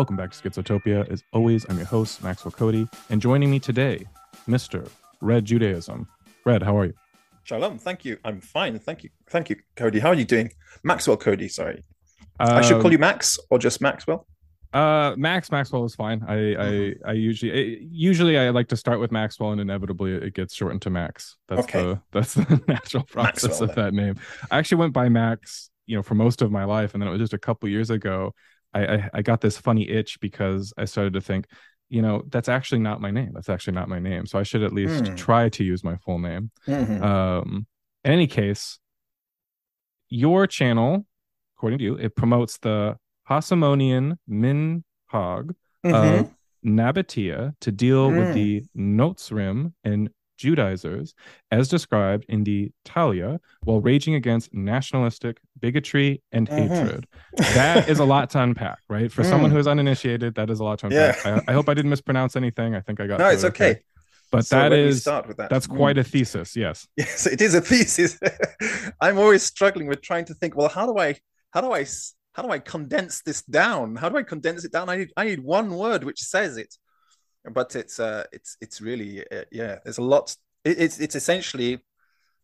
Welcome back to Schizotopia. As always, I'm your host, Maxwell Cody, and joining me today, Mr. Red Judaism. Red, how are you? Shalom. Thank you. I'm fine. Thank you. Thank you, Cody. How are you doing? Maxwell Cody, sorry. Um, I should call you Max or just Maxwell. Uh, Max Maxwell is fine. I. I I usually I, usually I like to start with Maxwell, and inevitably it gets shortened to Max. That's Okay. the that's the natural process Maxwell, of that name. I actually went by Max, you know, for most of my life, and then it was just a couple years ago. I, I I got this funny itch because I started to think, you know, that's actually not my name. That's actually not my name. So I should at least Hmm. try to use my full name. Mhm. Um, in any case, your channel, according to you, it promotes the Hasmonean minhag Mhm. of Nabatea to deal with Mm. the Notzrim and Judaizers, as described in the Talia, while raging against nationalistic bigotry and Mhm. hatred. That is a lot to unpack, right? For someone Mm. who is uninitiated, that is a lot to unpack. Yeah. I, I hope I didn't mispronounce anything. I think I got. It. No, it's it okay. But So that is start with that. that's Mm. quite a thesis. Yes. Yes, it is a thesis. I'm always struggling with trying to think. Well, how do I, how do I? how do I condense this down? How do I condense it down? I need, I need one word which says it. But it's, uh, it's, it's really, uh, yeah. There's a lot. It, it's, it's essentially,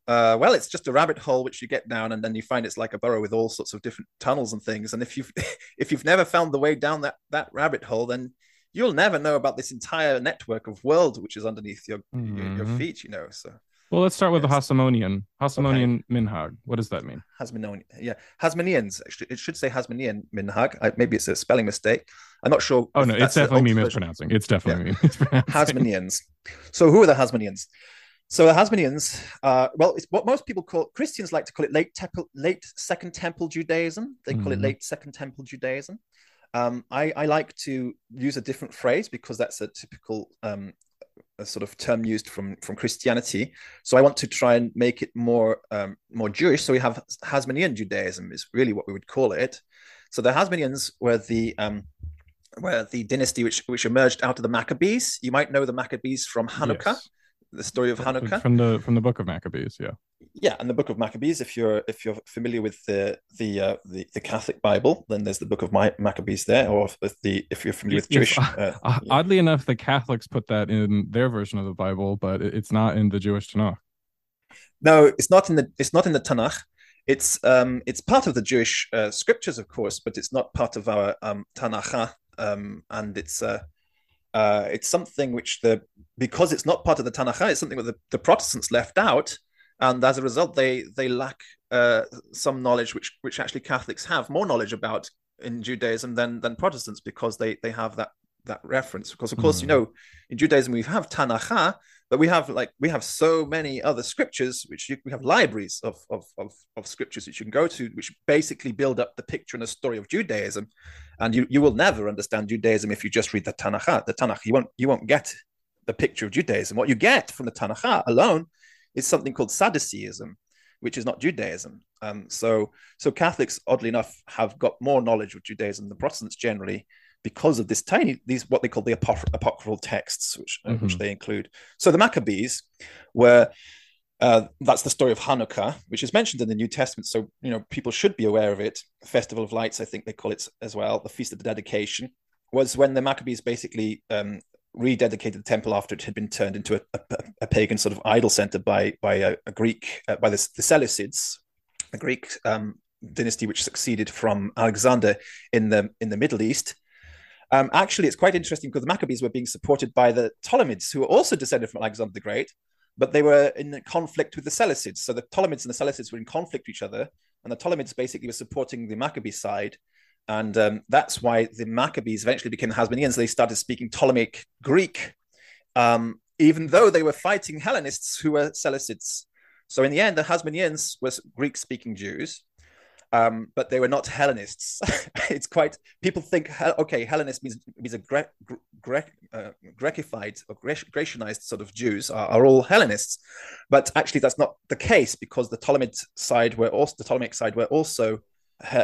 uh, well, it's just a rabbit hole which you get down, and then you find it's like a burrow with all sorts of different tunnels and things. And if you've, if you've never found the way down that that rabbit hole, then you'll never know about this entire network of world which is underneath your your, your Mhm. feet. You know, so. Well, let's start with the. Hasmonean. Hasmonean minhag. What does that mean? Hasmonean, yeah, Hasmoneans. It should say Hasmonean minhag. I, maybe it's a spelling mistake. I'm not sure. Oh no, it's definitely me mispronouncing. It's definitely me mispronouncing. Hasmoneans. So who are the Hasmoneans? So the Hasmoneans, uh, well, it's what most people call Christians like to call it late temple, late Second Temple Judaism. They call it Mhm. late Second Temple Judaism. Um, I, I like to use a different phrase because that's a typical um, a sort of term used from from Christianity. So I want to try and make it more um, more Jewish. So we have Hasmonean Judaism is really what we would call it. So the Hasmoneans were the um, were the dynasty which which emerged out of the Maccabees. You might know the Maccabees from Hanukkah, Yes. The story of Hanukkah. from the from the book of Maccabees. Yeah. Yeah, and the Book of Maccabees. If you're if you're familiar with the the uh, the, the Catholic Bible, then there's the Book of My, Maccabees there. Or if the if you're familiar with Yes, Jewish, uh, Uh, yeah. Oddly enough, the Catholics put that in their version of the Bible, but it's not in the Jewish Tanakh. No, it's not in the it's not in the Tanakh. It's um it's part of the Jewish uh, scriptures, of course, but it's not part of our um, Tanakh. Um, and it's uh, uh, it's something which the because it's not part of the Tanakh, it's something that the, the Protestants left out, and as a result, they they lack uh, some knowledge which which actually Catholics have more knowledge about in Judaism than than Protestants because they they have that that reference. Because of course, you Hmm. know, in Judaism we have Tanakh, but we have like we have so many other scriptures which you, we have libraries of, of of of scriptures which you can go to which basically build up the picture and the story of Judaism and you you will never understand Judaism if you just read the Tanakh the Tanakh you won't you won't get the picture of Judaism what you get from the Tanakh alone is something called Sadduceeism which is not Judaism um so so Catholics oddly enough have got more knowledge of Judaism than Protestants generally because of this tiny these what they call the apocry- apocryphal texts which uh, which Mhm. they include so the Maccabees were uh, that's the story of Hanukkah, which is mentioned in the New Testament. So you know people should be aware of it. Festival of Lights, I think they call it as well. The Feast of the Dedication was when the Maccabees basically um, rededicated the temple after it had been turned into a, a, a pagan sort of idol center by by a, a Greek uh, by the, the Seleucids, a Greek um, dynasty which succeeded from Alexander in the in the Middle East. Um, actually, it's quite interesting because the Maccabees were being supported by the Ptolemies, who were also descended from Alexander the Great, but they were in conflict with the Seleucids. So the Ptolemies and the Seleucids were in conflict with each other, and the Ptolemies basically were supporting the Maccabee side. And um, that's why the Maccabees eventually became the Hasmoneans. They started speaking Ptolemaic Greek, um, even though they were fighting Hellenists who were Seleucids. So in the end, the Hasmoneans were Greek speaking Jews, um, but they were not Hellenists. it's quite people think okay, Hellenist means means a Gre- Gre- uh, Grecified or Grecianized sort of Jews are, are, all Hellenists, but actually that's not the case because the Ptolemaic side were also the Ptolemaic side were also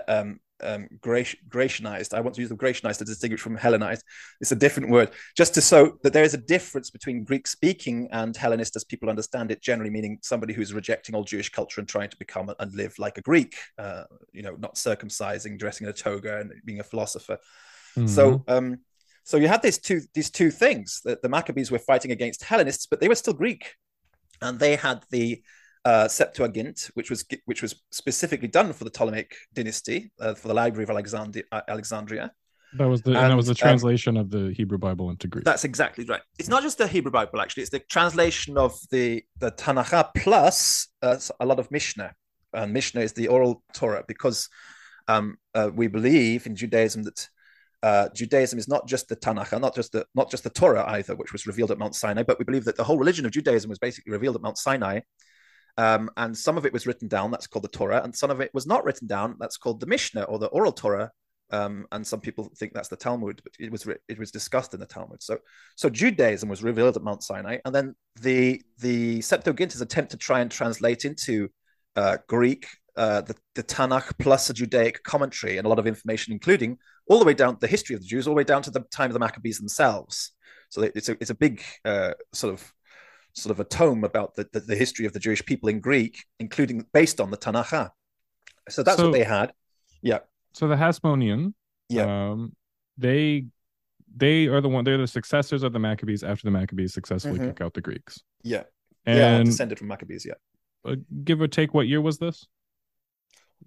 um, um, Grecianized. I want to use the Grecianized to distinguish from Hellenized. It's a different word, just to show that there is a difference between Greek speaking and Hellenist, as people understand it, generally meaning somebody who's rejecting all Jewish culture and trying to become and live like a Greek. Uh, you know, not circumcising, dressing in a toga, and being a philosopher. Mm-hmm. So. Um, so you had these two these two things that the Maccabees were fighting against Hellenists, but they were still Greek, and they had the uh, Septuagint, which was which was specifically done for the Ptolemaic dynasty uh, for the Library of Alexandria. Alexandria. That was the and, and that was the um, translation um, of the Hebrew Bible into Greek. That's exactly right. It's not just the Hebrew Bible, actually. It's the translation of the the Tanakh plus uh, a lot of Mishnah, and Mishnah is the oral Torah because um, uh, we believe in Judaism that uh, Judaism is not just the Tanakh, not just the not just the Torah either, which was revealed at Mount Sinai, but we believe that the whole religion of Judaism was basically revealed at Mount Sinai, um, and some of it was written down, that's called the Torah, and some of it was not written down, that's called the Mishnah or the oral Torah. Um, and some people think that's the Talmud, but it was it was discussed in the Talmud. So so Judaism was revealed at Mount Sinai, and then the the Septuagint is attempt to try and translate into uh, Greek uh, the, the Tanakh plus a Judaic commentary and a lot of information, including all the way down the history of the Jews, all the way down to the time of the Maccabees themselves. So it's a it's a big uh, sort of sort of a tome about the, the, the, history of the Jewish people in Greek, including based on the Tanakh. So that's so, what they had. Yeah. So the Hasmonean, yeah, um, they they are the one. They're the successors of the Maccabees after the Maccabees successfully mm-hmm. kick out the Greeks. Yeah. And yeah, descended from Maccabees. Yeah. Uh, give or take, what year was this?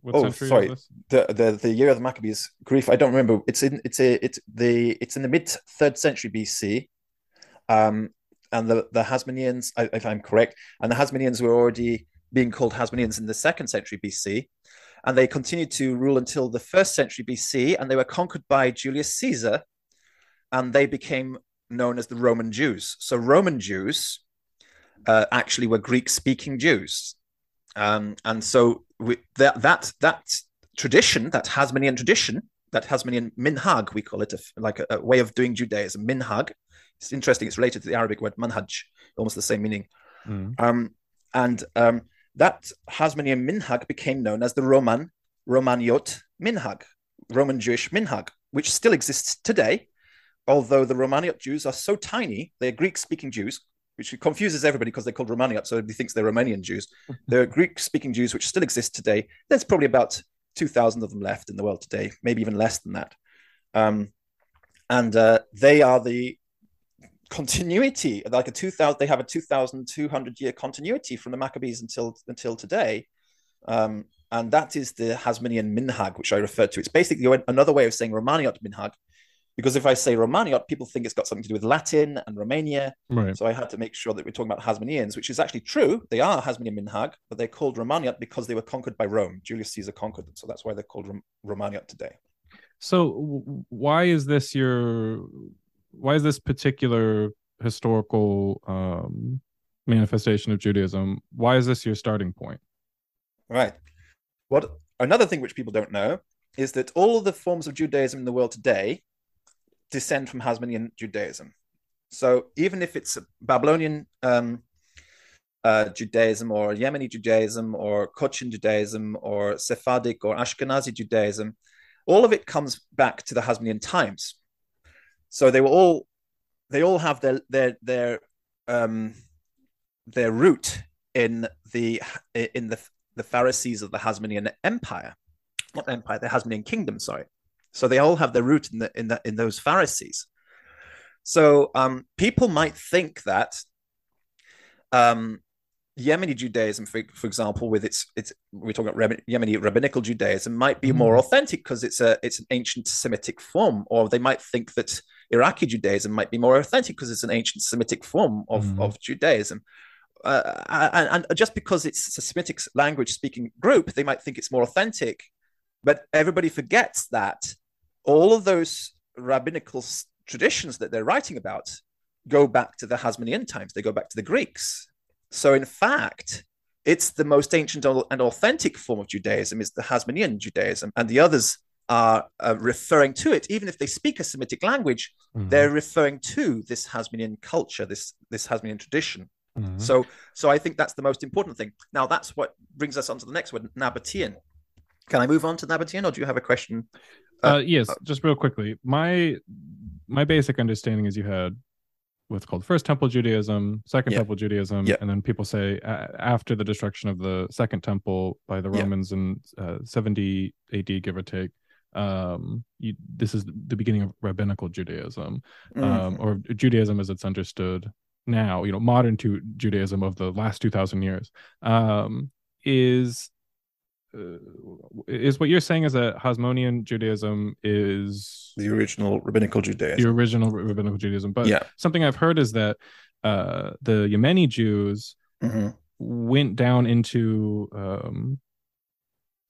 What oh, sorry. The, the the year of the Maccabees grief. I don't remember. It's in it's a it's the it's in the mid third century BC. Um, and the, the Hasmoneans, if I'm correct, and the Hasmoneans were already being called Hasmoneans in the second century BC. And they continued to rule until the first century BC, and they were conquered by Julius Caesar, and they became known as the Roman Jews. So Roman Jews uh, actually were Greek-speaking Jews, um, and so we, that that that tradition, that Hasmonean tradition, that Hasmonean minhag, we call it, a, like a, a way of doing Judaism, minhag, it's interesting. It's related to the Arabic word manhaj, almost the same meaning. Mm. Um, and um, that Hasmonean minhag became known as the Roman Romaniot minhag, Roman Jewish minhag, which still exists today. Although the Romaniot Jews are so tiny, they're Greek-speaking Jews, which confuses everybody because they're called Romaniot, so everybody thinks they're Romanian Jews. they're Greek-speaking Jews which still exist today. There's probably about 2,000 of them left in the world today, maybe even less than that. Um, and uh, they are the continuity like a 2000 they have a 2200 year continuity from the maccabees until until today. Um, and that is the hasmonean minhag which i referred to. It's basically another way of saying romaniot minhag because if i say romaniot people think it's got something to do with latin and romania. Right. so i had to make sure that we're talking about hasmoneans which is actually true. They are hasmonean minhag but they're called romaniot because they were conquered by rome. Julius caesar conquered them so that's why they're called Rom- romaniot today. So why is this your why is this particular historical um, manifestation of Judaism? Why is this your starting point? Right. What another thing which people don't know is that all of the forms of Judaism in the world today descend from Hasmonean Judaism. So even if it's Babylonian um, uh, Judaism or Yemeni Judaism or Cochin Judaism or Sephardic or Ashkenazi Judaism, all of it comes back to the Hasmonean times. So they were all they all have their their their um their root in the in the the Pharisees of the Hasmonean Empire, not Empire, the Hasmonean Kingdom. Sorry, so they all have their root in the in the in those Pharisees. So um, people might think that um, Yemeni Judaism, for, for example, with its its we're talking about Yemeni rabbinical Judaism, might be mm. more authentic because it's a it's an ancient Semitic form, or they might think that Iraqi Judaism might be more authentic because it's an ancient Semitic form of, mm. of Judaism. Uh, and, and, just because it's a Semitic language speaking group, they might think it's more authentic. But everybody forgets that all of those rabbinical traditions that they're writing about go back to the Hasmonean times, they go back to the Greeks. So, in fact, it's the most ancient and authentic form of Judaism is the Hasmonean Judaism, and the others are uh, referring to it, even if they speak a Semitic language, mm-hmm. they're referring to this Hasmonean culture, this this Hasmonean tradition. Mm-hmm. So, so I think that's the most important thing. Now, that's what brings us on to the next word, Nabatean. Can I move on to Nabatean, or do you have a question? Uh, uh, yes, uh, just real quickly. My my basic understanding is you had what's called First Temple Judaism, Second yeah. Temple Judaism, yeah. and then people say uh, after the destruction of the Second Temple by the Romans yeah. in uh, 70 AD, give or take, um, you, this is the beginning of rabbinical Judaism, um, mm-hmm. or Judaism as it's understood now. You know, modern to Judaism of the last 2,000 years um, is uh, is what you're saying is that Hasmonean Judaism is the original rabbinical Judaism. The original rabbinical Judaism. But yeah. something I've heard is that uh, the Yemeni Jews mm-hmm. went down into um,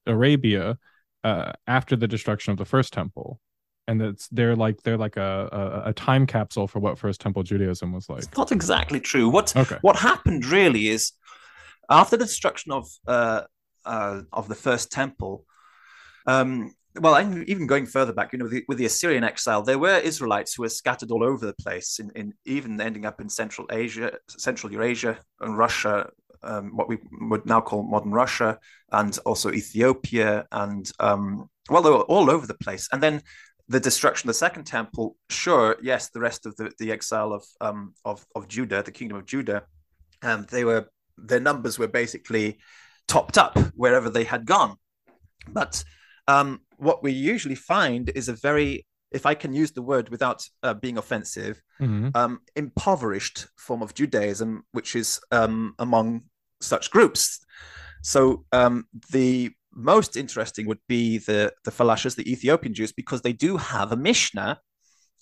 Arabia uh, after the destruction of the first temple. And that's they're like they're like a, a, a time capsule for what First Temple Judaism was like. It's not exactly true. What okay. what happened really is after the destruction of uh, uh, of the first temple. Um, well, even going further back, you know, the, with the Assyrian exile, there were Israelites who were scattered all over the place, in, in even ending up in Central Asia, Central Eurasia, and Russia, um, what we would now call modern Russia, and also Ethiopia, and um, well, they were all over the place. And then the destruction of the Second Temple, sure, yes, the rest of the, the exile of, um, of of Judah, the kingdom of Judah, um, they were their numbers were basically topped up wherever they had gone. But um, what we usually find is a very, if I can use the word without uh, being offensive, mm-hmm. um, impoverished form of Judaism, which is um, among such groups. So um, the most interesting would be the the Falashas, the Ethiopian Jews, because they do have a Mishnah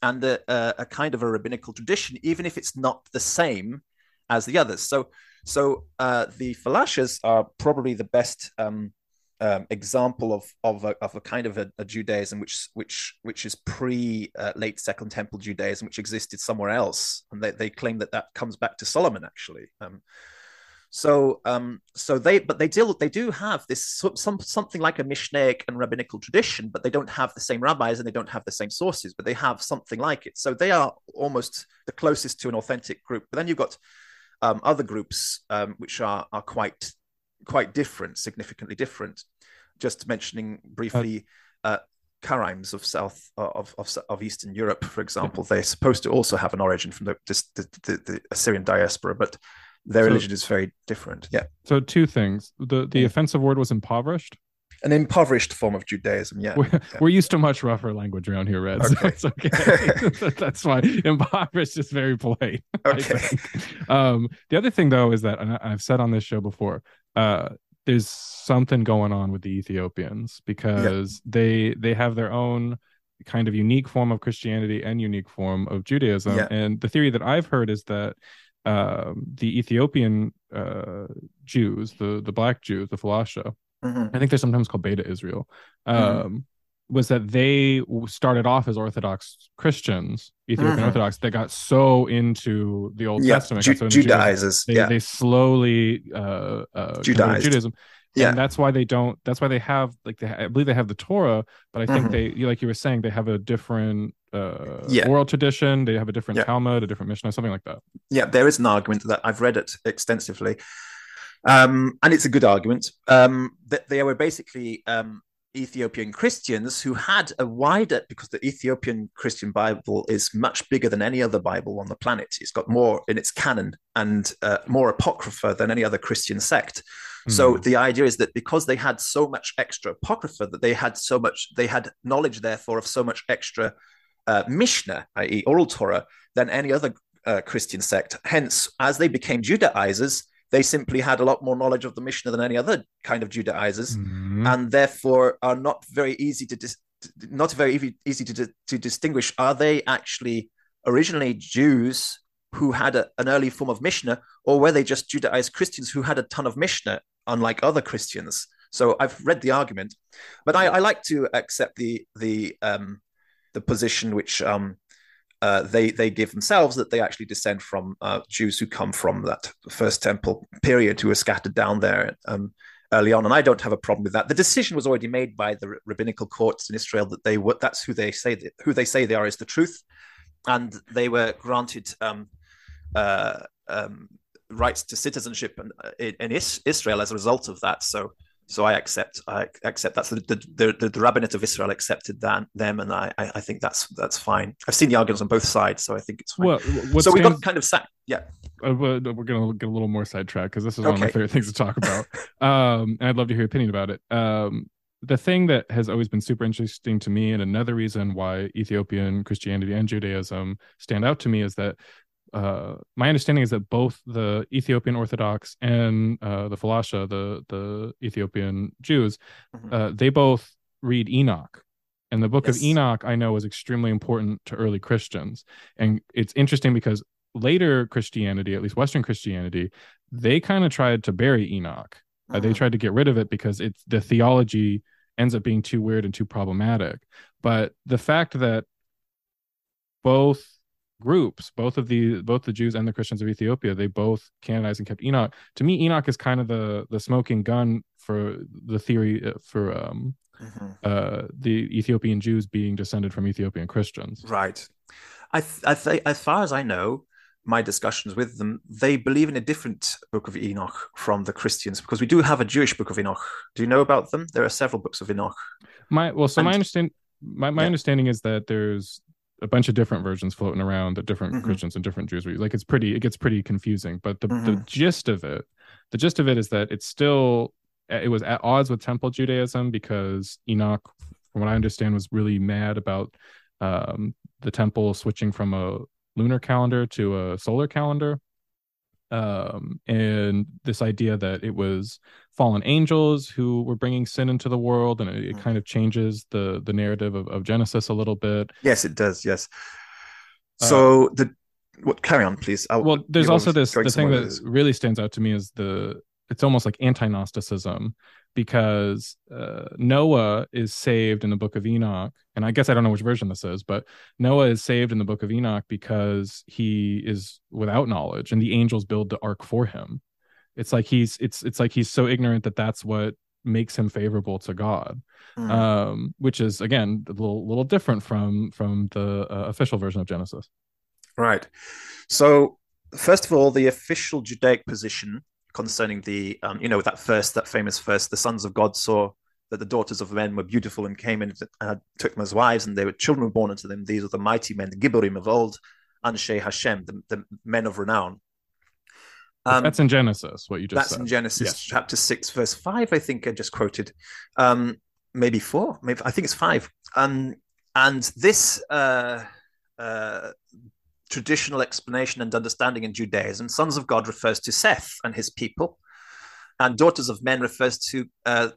and a, a, a kind of a rabbinical tradition, even if it's not the same as the others. So so uh, the Falashas are probably the best um, um, example of of a, of a kind of a, a, Judaism which which which is pre uh, late Second Temple Judaism, which existed somewhere else, and they, they claim that that comes back to Solomon actually. Um, so um, so they but they do they do have this some something like a Mishnaic and rabbinical tradition, but they don't have the same rabbis and they don't have the same sources, but they have something like it. So they are almost the closest to an authentic group. But then you've got um, other groups um, which are are quite quite different, significantly different. Just mentioning briefly. Uh, Karaims of South of, of, of Eastern Europe, for example, they're supposed to also have an origin from the the, the, the Assyrian diaspora, but their so, religion is very different. Yeah. So two things: the the yeah. offensive word was impoverished, an impoverished form of Judaism. Yeah, we're, yeah. we're used to much rougher language around here, Red. Okay. So it's okay. That's why impoverished is very polite. Okay. Um, the other thing, though, is that and I've said on this show before, uh, there's something going on with the Ethiopians because yeah. they they have their own kind of unique form of Christianity and unique form of Judaism. Yeah. And the theory that I've heard is that um, the Ethiopian uh, Jews, the the black Jews, the Falasha, mm-hmm. I think they're sometimes called Beta Israel, mm-hmm. um, mm-hmm. Was that they started off as Orthodox Christians, Ethiopian mm-hmm. Orthodox, that got so into the Old yeah. Testament, Ju- so Judaizers. They, yeah. they slowly uh, uh, Judaism. Yeah. And that's why they don't. That's why they have like they. I believe they have the Torah, but I think mm-hmm. they, like you were saying, they have a different uh, yeah. oral tradition. They have a different yeah. Talmud, a different Mishnah, something like that. Yeah, there is an argument that. I've read it extensively. Um, and it's a good argument um, that they were basically um, Ethiopian Christians who had a wider, because the Ethiopian Christian Bible is much bigger than any other Bible on the planet. It's got more in its canon and uh, more apocrypha than any other Christian sect. Mm. So the idea is that because they had so much extra apocrypha, that they had so much, they had knowledge, therefore, of so much extra uh, Mishnah, i.e., oral Torah, than any other uh, Christian sect. Hence, as they became Judaizers, they simply had a lot more knowledge of the Mishnah than any other kind of Judaizers, mm-hmm. and therefore are not very easy to dis- not very easy to, to distinguish. Are they actually originally Jews who had a, an early form of Mishnah, or were they just Judaized Christians who had a ton of Mishnah, unlike other Christians? So I've read the argument, but I, I like to accept the the um, the position which um, uh, they they give themselves that they actually descend from uh, Jews who come from that first temple period who were scattered down there um, early on, and I don't have a problem with that. The decision was already made by the rabbinical courts in Israel that they were that's who they say who they say they are is the truth, and they were granted um, uh, um, rights to citizenship in, in Israel as a result of that. So So I accept I accept that's the the, the, the rabbinate of Israel accepted that them, and I I think that's that's fine. I've seen the arguments on both sides, so I think it's fine. Well, so we got kind of sat yeah. Uh, we're gonna get a little more sidetracked because this is one of my favorite things to talk about. um, and I'd love to hear your opinion about it. Um, the thing that has always been super interesting to me, and another reason why Ethiopian Christianity and Judaism stand out to me, is that uh, my understanding is that both the Ethiopian Orthodox and uh, the Falasha, the the Ethiopian Jews, mm-hmm. uh, they both read Enoch, and the Book yes. of Enoch I know is extremely important to early Christians, and it's interesting because later Christianity, at least Western Christianity, they kind of tried to bury Enoch. Mm-hmm. they tried to get rid of it because it's the theology ends up being too weird and too problematic. But the fact that both groups, both of the both the Jews and the Christians of Ethiopia, they both canonized and kept Enoch. To me, Enoch is kind of the the smoking gun for the theory uh, for um, mm-hmm. uh, the Ethiopian Jews being descended from Ethiopian Christians. Right. I th- I th- as far as I know, my discussions with them, they believe in a different book of Enoch from the Christians because we do have a Jewish book of Enoch. Do you know about them? There are several books of Enoch. My well, so and, my understand my, my yeah. understanding is that there's a bunch of different versions floating around that different mm-hmm. Christians and different Jews read. Like it's pretty, it gets pretty confusing. But the mm-hmm. the gist of it, the gist of it is that it's still it was at odds with Temple Judaism because Enoch, from what I understand, was really mad about um, the temple switching from a lunar calendar to a solar calendar um, and this idea that it was fallen angels who were bringing sin into the world and it, it mm. kind of changes the the narrative of, of, genesis a little bit. Yes it does yes. Uh, so uh, the what carry on please. I'll, well there's also this the thing that really stands out to me is the it's almost like anti-gnosticism because uh, Noah is saved in the book of Enoch. And I guess I don't know which version this is, but Noah is saved in the book of Enoch because he is without knowledge and the angels build the ark for him. It's like he's it's it's like he's so ignorant that that's what makes him favorable to God. Mm. Um, which is again a little little different from from the uh, official version of Genesis. Right. So first of all, the official Judaic position concerning the um, you know that first that famous verse the sons of god saw that the daughters of men were beautiful and came in and took them as wives and they were children were born unto them these are the mighty men the gibborim of old anshe hashem the, the men of renown um, that's in genesis what you just that's said. in genesis yes. chapter 6 verse 5 i think i just quoted um, maybe 4 maybe i think it's 5 um, and this uh, uh, traditional explanation and understanding in Judaism, sons of God refers to Seth and his people, and daughters of men refers to uh,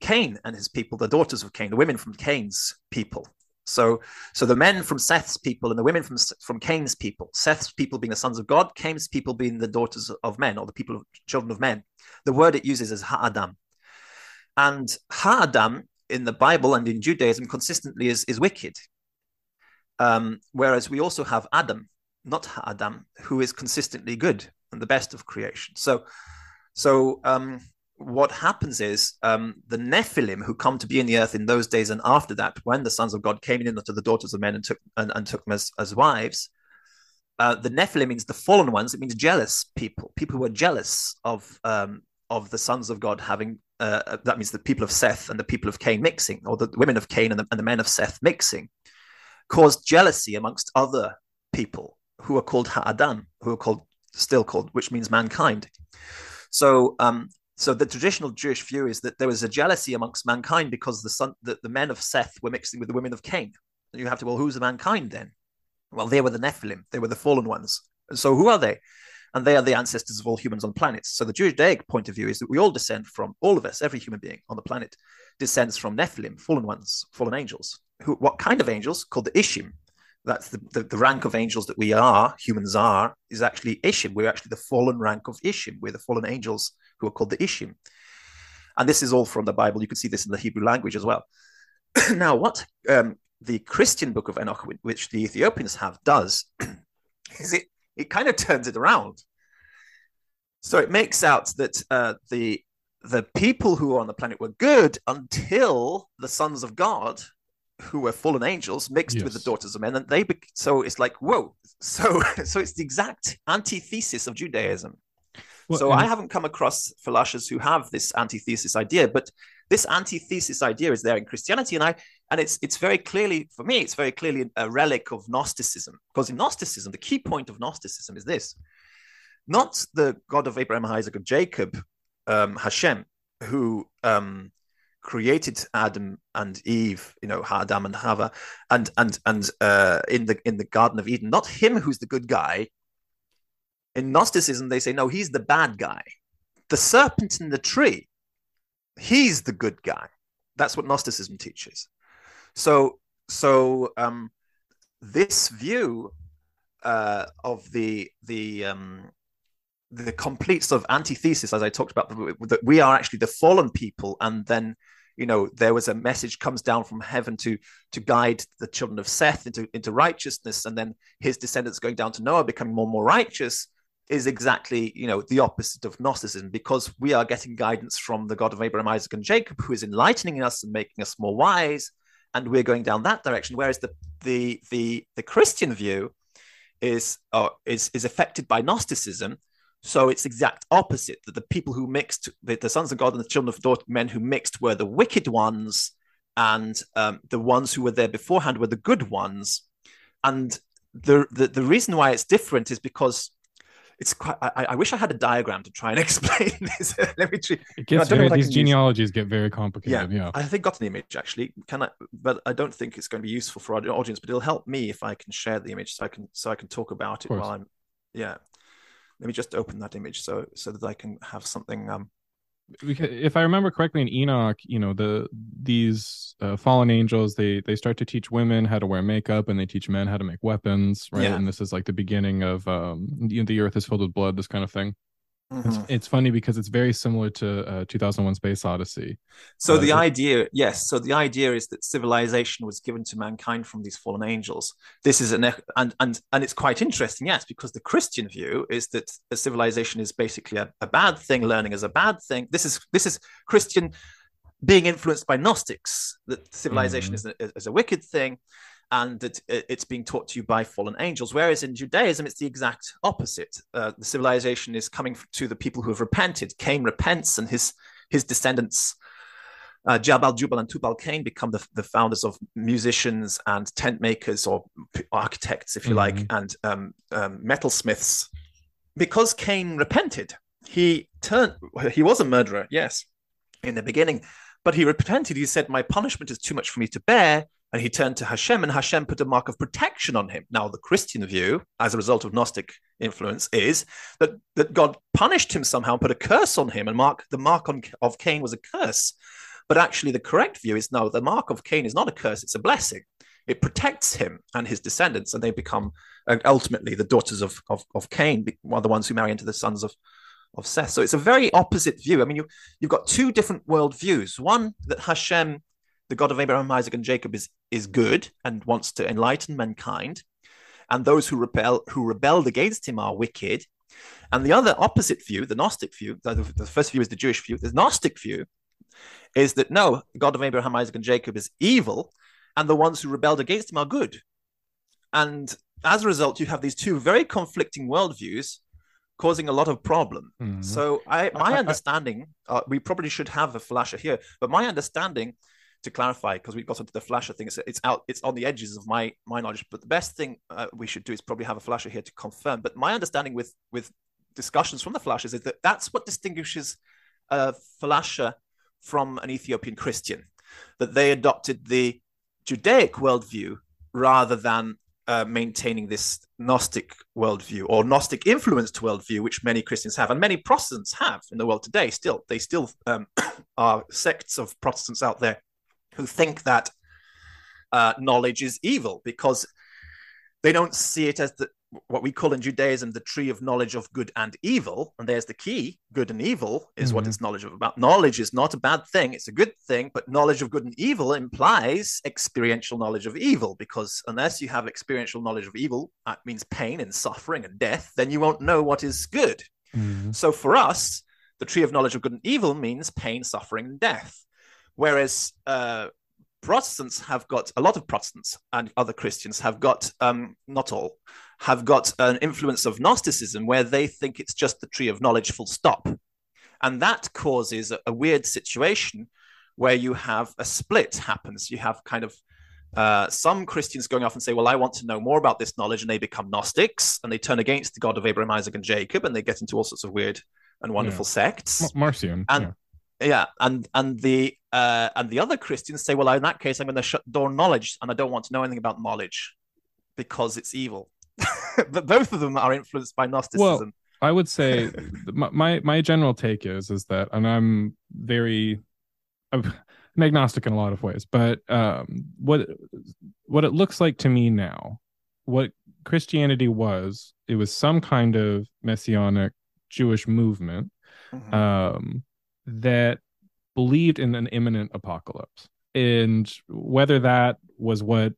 Cain and his people, the daughters of Cain, the women from Cain's people. So, so the men from Seth's people and the women from from Cain's people. Seth's people being the sons of God, Cain's people being the daughters of men or the people of children of men. The word it uses is ha'adam, and ha'adam in the Bible and in Judaism consistently is is wicked. Um, whereas we also have Adam, not Adam, who is consistently good and the best of creation. So, so um, what happens is um, the Nephilim who come to be in the earth in those days and after that, when the sons of God came in unto the daughters of men and took and, and took them as, as wives, uh, the Nephilim means the fallen ones. It means jealous people, people who are jealous of um, of the sons of God having. Uh, that means the people of Seth and the people of Cain mixing, or the women of Cain and the, and the men of Seth mixing, caused jealousy amongst other people who are called Ha'adam, who are called still called, which means mankind. So, um, so the traditional Jewish view is that there was a jealousy amongst mankind because the son, the, the men of Seth were mixing with the women of Cain. And you have to, well, who's the mankind then? Well, they were the Nephilim, they were the fallen ones. And so, who are they? And they are the ancestors of all humans on planets. So, the Jewish Judaic point of view is that we all descend from all of us, every human being on the planet descends from Nephilim, fallen ones, fallen angels. Who, what kind of angels? Called the Ishim that's the, the, the, rank of angels that we are, humans are, is actually Ishim. We're actually the fallen rank of Ishim. We're the fallen angels who are called the Ishim. And this is all from the Bible. You can see this in the Hebrew language as well. now, what um, the Christian book of Enoch, which the Ethiopians have, does is it, it kind of turns it around. So it makes out that uh, the the people who are on the planet were good until the sons of God who were fallen angels mixed yes. with the daughters of men and they be- so it's like whoa so so it's the exact antithesis of judaism Well, so I haven't come across philosophies who have this antithesis idea, but this antithesis idea is there in Christianity, and I and it's it's very clearly for me, it's very clearly a relic of Gnosticism. Because in Gnosticism, the key point of Gnosticism is this: not the God of Abraham, Isaac, and Jacob, um, Hashem, who um, created Adam and Eve, you know, Adam and Hava, and and and uh, in the in the Garden of Eden, not him who's the good guy. In Gnosticism, they say no, he's the bad guy. The serpent in the tree, he's the good guy. That's what Gnosticism teaches. So so um, this view uh, of the the um, the complete sort of antithesis, as I talked about, that we are actually the fallen people, and then you know there was a message comes down from heaven to to guide the children of Seth into into righteousness, and then his descendants going down to Noah becoming more and more righteous is exactly you know the opposite of Gnosticism because we are getting guidance from the God of Abraham, Isaac, and Jacob, who is enlightening us and making us more wise, and we're going down that direction. Whereas the the the the Christian view is uh, is is affected by Gnosticism so it's exact opposite that the people who mixed, the, the sons of God and the children of men who mixed were the wicked ones, and um, the ones who were there beforehand were the good ones. And the, the, the reason why it's different is because it's quite. I, I, wish I had a diagram to try and explain this. Let me. Try, it gets very, these genealogies use. get very complicated. Yeah, yeah, I think got an image actually. Can I? But I don't think it's going to be useful for our audience. But it'll help me if I can share the image, so I can so I can talk about it while I'm. Yeah let me just open that image so so that I can have something. Um, if I remember correctly, in Enoch, you know the these uh, fallen angels they they start to teach women how to wear makeup and they teach men how to make weapons, right? Yeah. And this is like the beginning of um, you know, the earth is filled with blood, this kind of thing. Mm-hmm. It's, it's, funny because it's very similar to uh, 2001 Space Odyssey. So uh, the idea, yes, so the idea is that civilization was given to mankind from these fallen angels. This is an and and and it's quite interesting, yes, because the Christian view is that a civilization is basically a, a bad thing, learning is a bad thing. This is this is Christian being influenced by Gnostics that civilization mm-hmm. is, a, is a wicked thing and that it's being taught to you by fallen angels. Whereas in Judaism, it's the exact opposite. Uh, the civilization is coming to the people who have repented. Cain repents, and his his descendants, uh, Jabal, Jubal, and Tubal Cain, become the, the founders of musicians and tent makers or architects, if you mm-hmm. like, and um, um, metalsmiths. Because Cain repented, he turned. He was a murderer, yes, in the beginning, but he repented. He said, "My punishment is too much for me to bear." And he turned to Hashem, and Hashem put a mark of protection on him. Now, the Christian view, as a result of Gnostic influence, is that, that God punished him somehow and put a curse on him, and mark the mark on, of Cain was a curse. But actually, the correct view is no, the mark of Cain is not a curse, it's a blessing. It protects him and his descendants, and they become uh, ultimately the daughters of, of, of Cain, one the ones who marry into the sons of, of Seth. So it's a very opposite view. I mean, you, you've got two different world views. One that Hashem the God of Abraham, Isaac, and Jacob is, is good and wants to enlighten mankind. And those who rebel who rebelled against him are wicked. And the other opposite view, the Gnostic view, the, the first view is the Jewish view. The Gnostic view is that no, God of Abraham, Isaac, and Jacob is evil, and the ones who rebelled against him are good. And as a result, you have these two very conflicting worldviews causing a lot of problem. Mm-hmm. So I, my I, understanding, uh, we probably should have a Falasha here, but my understanding to clarify because we've got the Falasha thing. It's, it's out. It's on the edges of my my knowledge. But the best thing uh, we should do is probably have a Falasha here to confirm. But my understanding with with discussions from the Falashas is that that's what distinguishes a Falasha from an Ethiopian Christian. That they adopted the Judaic worldview rather than uh, maintaining this Gnostic worldview or Gnostic influenced worldview, which many Christians have and many Protestants have in the world today. Still, they still um, are sects of Protestants out there who think that uh, knowledge is evil because they don't see it as the what we call in Judaism the tree of knowledge of good and evil. And there's the key good and evil is mm-hmm. what it's knowledge of about. Knowledge is not a bad thing, it's a good thing, but knowledge of good and evil implies experiential knowledge of evil because unless you have experiential knowledge of evil, that means pain and suffering and death, then you won't know what is good. Mm-hmm. So for us, the tree of knowledge of good and evil means pain, suffering, and death. Whereas uh, Protestants have got a lot of Protestants and other Christians have got um, not all have got an influence of Gnosticism where they think it's just the tree of knowledge, full stop, and that causes a, a weird situation where you have a split happens. You have kind of uh, some Christians going off and say, Well, I want to know more about this knowledge, and they become Gnostics and they turn against the God of Abraham, Isaac, and Jacob, and they get into all sorts of weird and wonderful yeah. sects. Marcion. And yeah. Yeah, and and the uh, and the other Christians say, Well, in that case, I'm going to shut down knowledge, and I don't want to know anything about knowledge because it's evil. but both of them are influenced by Gnosticism. Well, I would say my my general take is is that, and I'm very I'm agnostic in a lot of ways, but um, what what it looks like to me now, what Christianity was, it was some kind of messianic Jewish movement mm-hmm. um, that believed in an imminent apocalypse, and whether that was what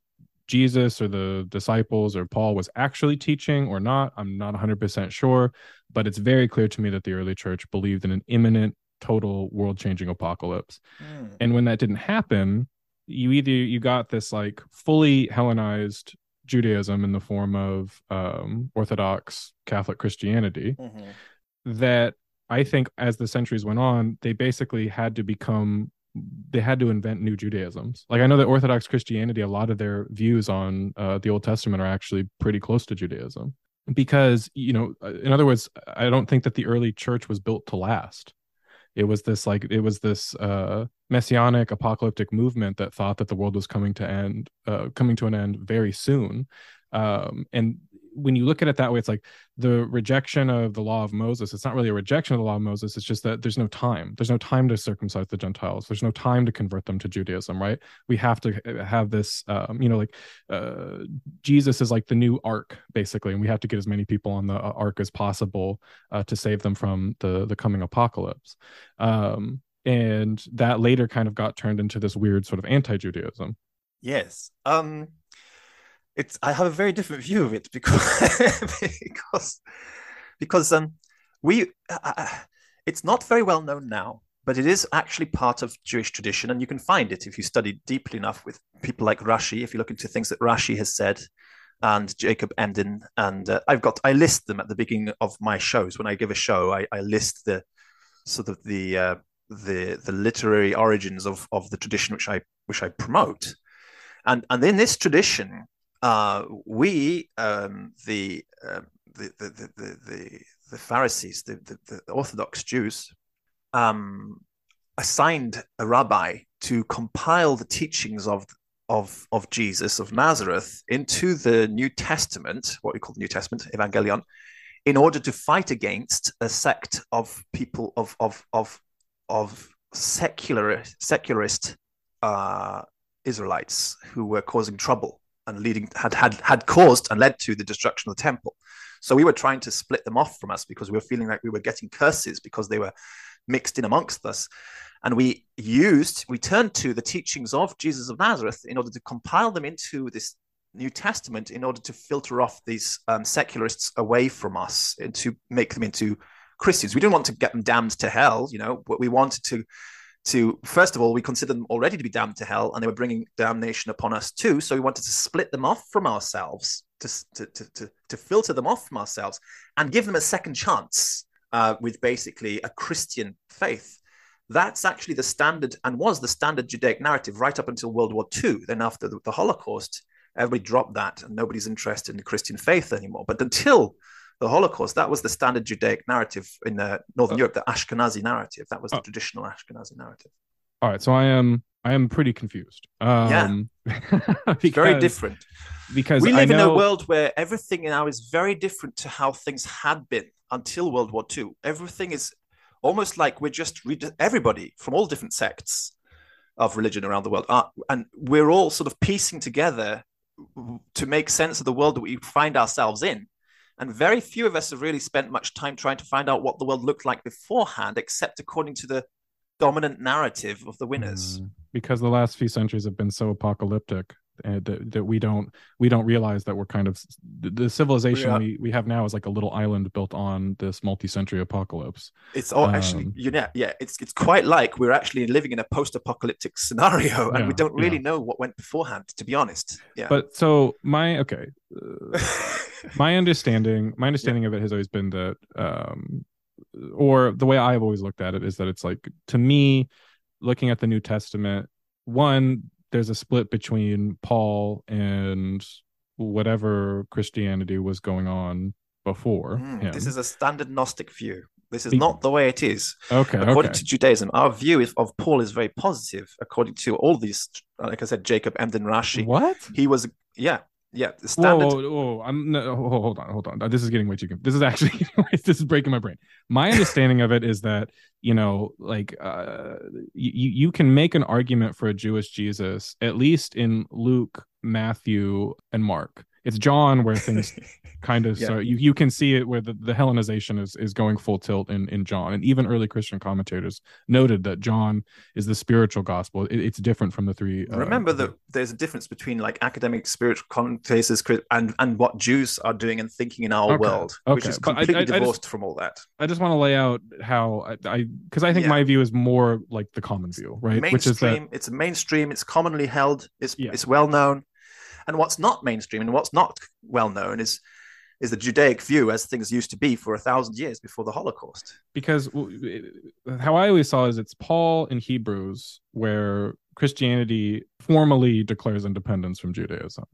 Jesus or the disciples or Paul was actually teaching or not, I'm not 100% sure, but it's very clear to me that the early church believed in an imminent total world changing apocalypse. Mm. And when that didn't happen, you either you got this like fully Hellenized Judaism in the form of um, Orthodox Catholic Christianity mm-hmm. that I think as the centuries went on, they basically had to become they had to invent new Judaisms. Like I know that Orthodox Christianity, a lot of their views on uh, the Old Testament are actually pretty close to Judaism, because you know, in other words, I don't think that the early church was built to last. It was this like it was this uh messianic apocalyptic movement that thought that the world was coming to end uh coming to an end very soon. Um and when you look at it that way it's like the rejection of the law of moses it's not really a rejection of the law of moses it's just that there's no time. There's no time to circumcise the gentiles. There's no time to convert them to judaism right? We have to have this um, you know like uh, jesus is like the new ark basically and we have to get as many people on the uh, ark as possible uh, to save them from the the coming apocalypse. Um, and that later kind of got turned into this weird sort of anti-judaism. Yes. Um it's I have a very different view of it because because because um we uh, it's not very well known now, but it is actually part of Jewish tradition, and you can find it if you study deeply enough with people like Rashi. If you look into things that Rashi has said, and Jacob Emden, and uh, I've got I list them at the beginning of my shows when I give a show. I, I list the sort of the uh, the the literary origins of of the tradition which I which I promote, and and in this tradition uh, we, um, the, uh, the, the, the, the, the, Pharisees, the, the, the Orthodox Jews, um, assigned a rabbi to compile the teachings of, of, of Jesus of Nazareth into the New Testament, what we call the New Testament, Evangelion, in order to fight against a sect of people of of of of secular secularist uh, Israelites who were causing trouble and leading had had had caused and led to the destruction of the temple. So we were trying to split them off from us because we were feeling like we were getting curses because they were mixed in amongst us. And we used, we turned to the teachings of Jesus of Nazareth in order to compile them into this New Testament in order to filter off these um, secularists away from us and to make them into Christians. We didn't want to get them damned to hell, you know, but we wanted to to first of all we considered them already to be damned to hell and they were bringing damnation upon us too so we wanted to split them off from ourselves to, to, to, to, filter them off from ourselves and give them a second chance uh, with basically a christian faith. That's actually the standard and was the standard judaic narrative right up until world war ii then after the, the holocaust everybody dropped that and nobody's interested in the christian faith anymore. But until the Holocaust. That was the standard Judaic narrative in uh, Northern uh, Europe, the Ashkenazi narrative. That was the uh, traditional Ashkenazi narrative. All right, so I am I am pretty confused. Um, yeah, because, very different. Because we live know... in a world where everything now is very different to how things had been until World War II. Everything is almost like we're just re- everybody from all different sects of religion around the world, uh, and we're all sort of piecing together to make sense of the world that we find ourselves in and very few of us have really spent much time trying to find out what the world looked like beforehand, except according to the dominant narrative of the winners. Mm, because the last few centuries have been so apocalyptic. And that, that we don't we don't realize that we're kind of the civilization yeah. we, we have now is like a little island built on this multi-century apocalypse it's all um, actually you know yeah it's it's quite like we're actually living in a post-apocalyptic scenario and yeah, we don't really yeah. know what went beforehand to be honest yeah but so my okay uh, my understanding my understanding of it has always been that um or the way i've always looked at it is that it's like to me looking at the new testament one there's a split between Paul and whatever Christianity was going on before. Mm, this is a standard Gnostic view. This is not the way it is. Okay. According okay. to Judaism, our view is, of Paul is very positive. According to all these, like I said, Jacob Emden Rashi. What? He was, yeah, yeah, standard. Whoa, whoa, whoa. I'm no, hold on, hold on. This is getting way too. This is actually this is breaking my brain. My understanding of it is that you know, like uh, you you can make an argument for a Jewish Jesus at least in Luke, Matthew, and Mark it's John where things kind of yeah. start. You you can see it where the, the Hellenization is is going full tilt in in John, and even early Christian commentators noted that John is the spiritual gospel. It, it's different from the three. Uh, Remember that there's a difference between like academic spiritual commentators and and what Jews are doing and thinking in our okay. world, okay. which is completely I, I, divorced I just, from all that. I just want to lay out how I because I, think yeah. my view is more like the common view, right? Mainstream, which is that it's mainstream. It's commonly held. It's yeah. it's well known and what's not mainstream and what's not well known is is the Judaic view as things used to be for a thousand years before the Holocaust. Because how I always saw it is it's Paul in Hebrews where Christianity formally declares independence from Judaism.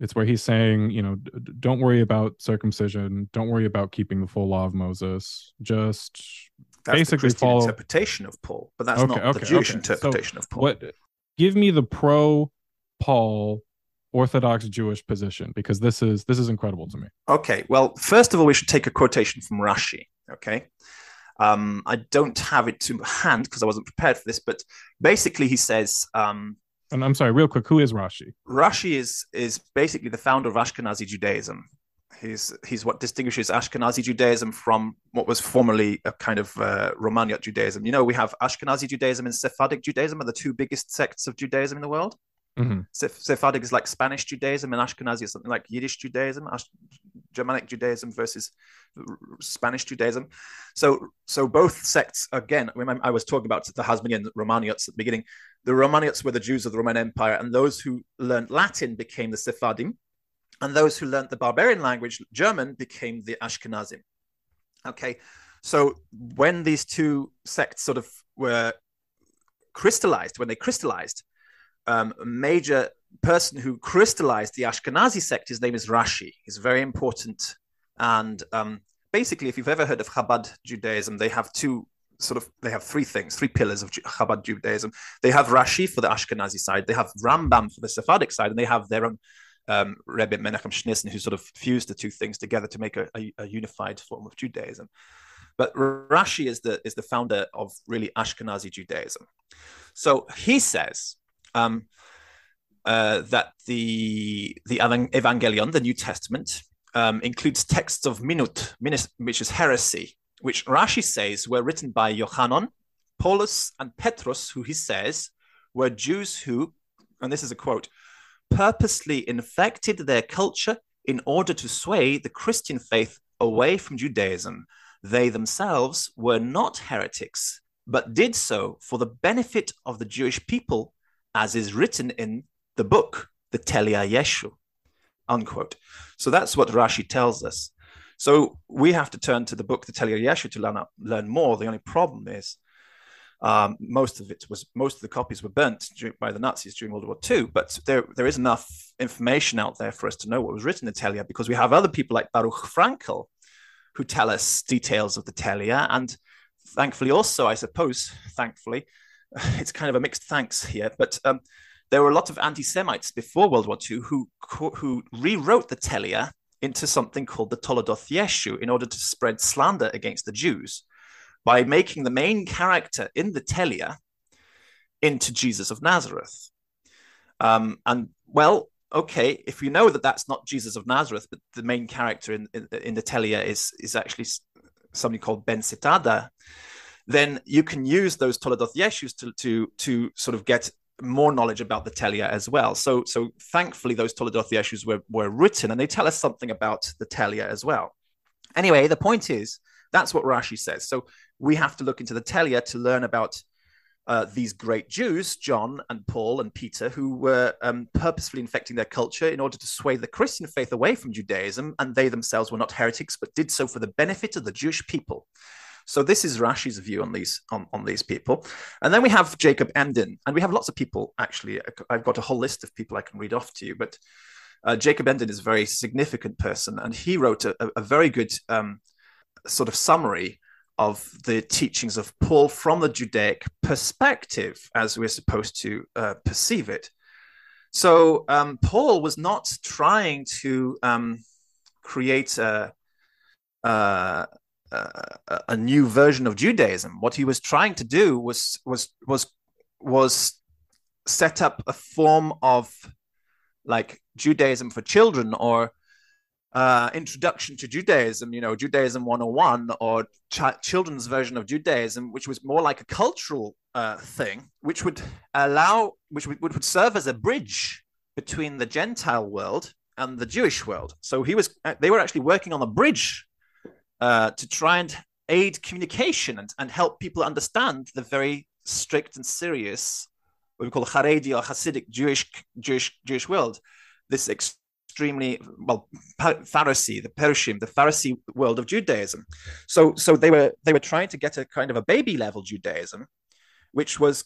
It's where he's saying, you know, don't worry about circumcision, don't worry about keeping the full law of Moses, just that's basically the follow interpretation of Paul, but that's okay, not okay, the Jewish okay. interpretation so of Paul. What give me the pro Paul orthodox jewish position because this is this is incredible to me. Okay well first of all we should take a quotation from rashi okay? Um, i don't have it to hand because i wasn't prepared for this but basically he says um, and i'm sorry real quick who is rashi? Rashi is is basically the founder of ashkenazi judaism. He's he's what distinguishes ashkenazi judaism from what was formerly a kind of uh, romaniot judaism. You know we have ashkenazi judaism and sephardic judaism are the two biggest sects of judaism in the world Mm-hmm. Sephardic is like Spanish Judaism, and Ashkenazi is something like Yiddish Judaism, Germanic Judaism versus Spanish Judaism. So, so both sects again. I was talking about the Hasmonean Romaniots at the beginning. The Romaniots were the Jews of the Roman Empire, and those who learned Latin became the Sephardim, and those who learned the barbarian language German became the Ashkenazim. Okay, so when these two sects sort of were crystallized, when they crystallized um, major person who crystallized the Ashkenazi sect. His name is Rashi. He's very important. And um, basically, if you've ever heard of Chabad Judaism, they have two sort of they have three things, three pillars of Chabad Judaism. They have Rashi for the Ashkenazi side, they have Rambam for the Sephardic side, and they have their own um, Rebbe Menachem Schneerson, who sort of fused the two things together to make a, a, a, unified form of Judaism. But Rashi is the is the founder of really Ashkenazi Judaism. So he says um, uh, that the the Evangelion, the New Testament, um, includes texts of minut, which is heresy, which Rashi says were written by Yochanan, Paulus, and Petrus, who he says were Jews who, and this is a quote, purposely infected their culture in order to sway the Christian faith away from Judaism. They themselves were not heretics, but did so for the benefit of the Jewish people as is written in the book, the Telia Yeshu, unquote. So that's what Rashi tells us. So we have to turn to the book, the Telia Yeshu, to learn, learn more. The only problem is um, most of it was most of the copies were burnt by the Nazis during World War II. But there there is enough information out there for us to know what was written in Telia because we have other people like Baruch Frankel who tell us details of the Telia, and thankfully also, I suppose, thankfully, it's kind of a mixed thanks here, but um, there were a lot of anti-Semites before World War II who who rewrote the Telia into something called the Toledoth Yeshu in order to spread slander against the Jews by making the main character in the Telia into Jesus of Nazareth. Um, and well, okay, if you know that that's not Jesus of Nazareth, but the main character in, in, in the Telia is is actually somebody called Ben Sitada, then you can use those Toledoth Yeshus to, to, to sort of get more knowledge about the Telia as well. So, so thankfully, those Toledoth Yeshus were, were written and they tell us something about the Telia as well. Anyway, the point is that's what Rashi says. So we have to look into the Telia to learn about uh, these great Jews, John and Paul and Peter, who were um, purposefully infecting their culture in order to sway the Christian faith away from Judaism, and they themselves were not heretics, but did so for the benefit of the Jewish people. So this is Rashi's view on these on, on these people, and then we have Jacob Emden, and we have lots of people. Actually, I've got a whole list of people I can read off to you, but uh, Jacob Emden is a very significant person, and he wrote a, a very good um, sort of summary of the teachings of Paul from the Judaic perspective, as we're supposed to uh, perceive it. So um, Paul was not trying to um, create a, a, a, new version of Judaism. What he was trying to do was was was was set up a form of like Judaism for children or uh, introduction to Judaism, you know, Judaism 101 or ch- children's version of Judaism, which was more like a cultural uh, thing, which would allow, which would, would serve as a bridge between the Gentile world and the Jewish world. So he was, uh, they were actually working on a bridge uh, to try and aid communication and, and help people understand the very strict and serious, what we call Haredi or Hasidic Jewish Jewish Jewish world. This extremely well Pharisee, the Perushim, the Pharisee world of Judaism. So so they were they were trying to get a kind of a baby level Judaism, which was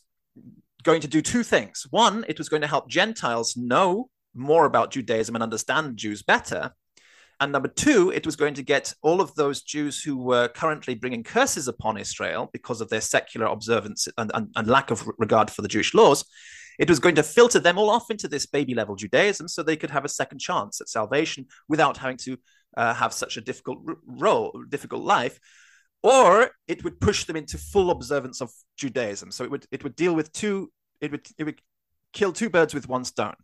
going to do two things. One, it was going to help Gentiles know more about Judaism and understand Jews better. And number two, it was going to get all of those Jews who were currently bringing curses upon Israel because of their secular observance and, and, and lack of regard for the Jewish laws it was going to filter them all off into this baby level Judaism so they could have a second chance at salvation without having to uh, have such a difficult role, difficult life. Or it would push them into full observance of Judaism. So it would it would deal with two. It would it would kill two birds with one stone.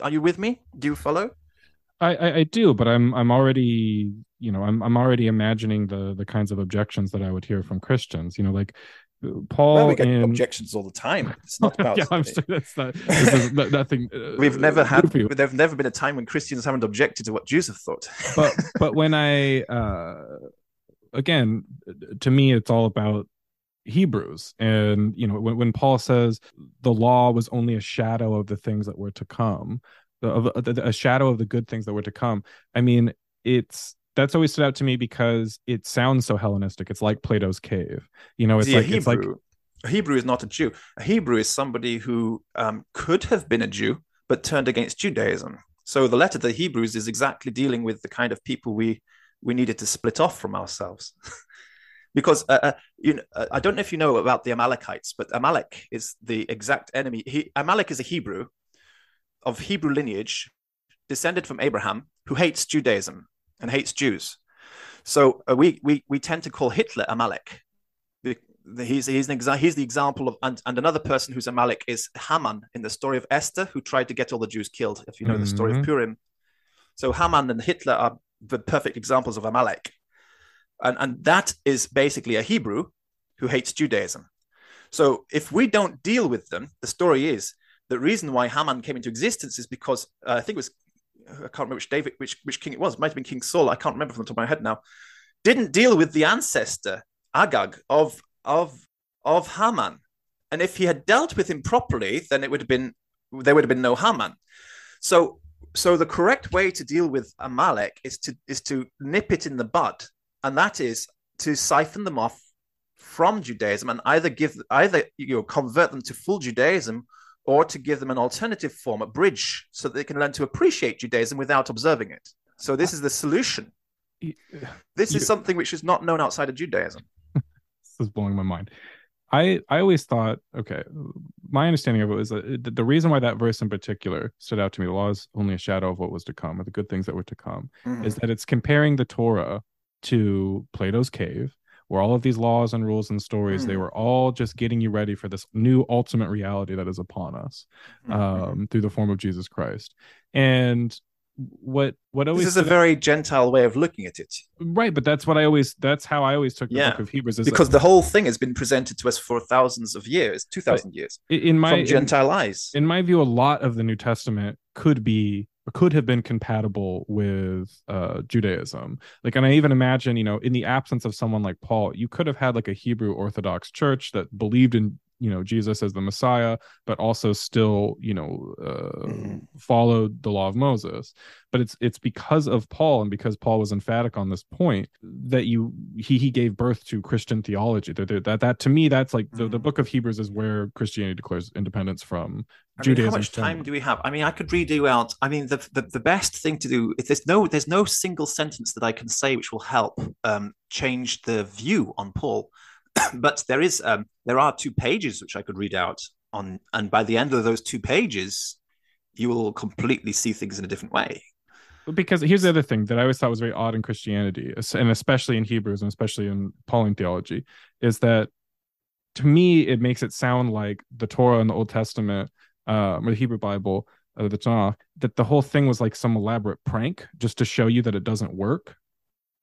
Are you with me? Do you follow? I, I, I do, but I'm I'm already you know I'm I'm already imagining the the kinds of objections that I would hear from Christians. You know, like Paul well, we get and... objections all the time. It's not about. yeah, I'm sure that's not. This nothing. Uh, We've never had. There've never been a time when Christians haven't objected to what Jews have thought. but but when I uh, again, to me, it's all about Hebrews, and you know when when Paul says the law was only a shadow of the things that were to come, of a shadow of the good things that were to come. I mean, it's that's always stood out to me because it sounds so Hellenistic. It's like Plato's cave. You know, it's like Hebrew. it's like a Hebrew is not a Jew. A Hebrew is somebody who um, could have been a Jew but turned against Judaism. So the letter to the Hebrews is exactly dealing with the kind of people we we needed to split off from ourselves. because uh, uh, you know, uh, I don't know if you know about the Amalekites, but Amalek is the exact enemy. He, Amalek is a Hebrew of Hebrew lineage, descended from Abraham, who hates Judaism and hates Jews. So uh, we, we we tend to call Hitler Amalek. He's he's an exa- he's the example of and, and another person who's Amalek is Haman in the story of Esther, who tried to get all the Jews killed. If you know mm-hmm. the story of mm-hmm. Purim, so Haman and Hitler are the perfect examples of Amalek, and and that is basically a Hebrew who hates Judaism. So if we don't deal with them, the story is the reason why Haman came into existence is because uh, I think it was I can't remember which David, which which king it was. It might have been King Saul. I can't remember from the top of my head now. Didn't deal with the ancestor Agag of of of Haman, and if he had dealt with him properly, then it would have been there would have been no Haman. So so the correct way to deal with Amalek is to is to nip it in the bud, and that is to siphon them off from Judaism and either give either you know convert them to full Judaism or to give them an alternative form, a bridge, so that they can learn to appreciate Judaism without observing it. So this is the solution. This is something which is not known outside of Judaism. this is blowing my mind. I I always thought, okay, my understanding of it was that the reason why that verse in particular stood out to me, the law is only a shadow of what was to come, or the good things that were to come, mm-hmm. is that it's comparing the Torah to Plato's cave where all of these laws and rules and stories mm. they were all just getting you ready for this new ultimate reality that is upon us mm-hmm. um, through the form of jesus christ and what what always this is a very Gentile way of looking at it, right? But that's what I always that's how I always took the Yeah. book of Hebrews is because the whole thing has been presented to us for thousands of years, two thousand years, in my from in- Gentile eyes. in my view, a lot of the New Testament could be could have been compatible with uh, Judaism. Like, and I even imagine, you know, in the absence of someone like Paul, you could have had like a Hebrew Orthodox church that believed in, you know, Jesus as the Messiah, but also still, you know, uh, Mhm. followed the law of Moses. But it's it's because of Paul and because Paul was emphatic on this point that you he he gave birth to Christian theology. That that that, that to me, that's like the, the Mhm. book of Hebrews is where Christianity declares independence from I mean, how much time generally. do we have? I mean, I could read you out. I mean, the, the the best thing to do if there's no there's no single sentence that I can say which will help um, change the view on Paul, but there is um, there are two pages which I could read out on, and by the end of those two pages, you will completely see things in a different way. because here's the other thing that I always thought was very odd in Christianity, and especially in Hebrews and especially in Pauline theology, is that to me it makes it sound like the Torah and the Old Testament, uh, or the Hebrew Bible, uh, the Tanakh, that the whole thing was like some elaborate prank just to show you that it doesn't work.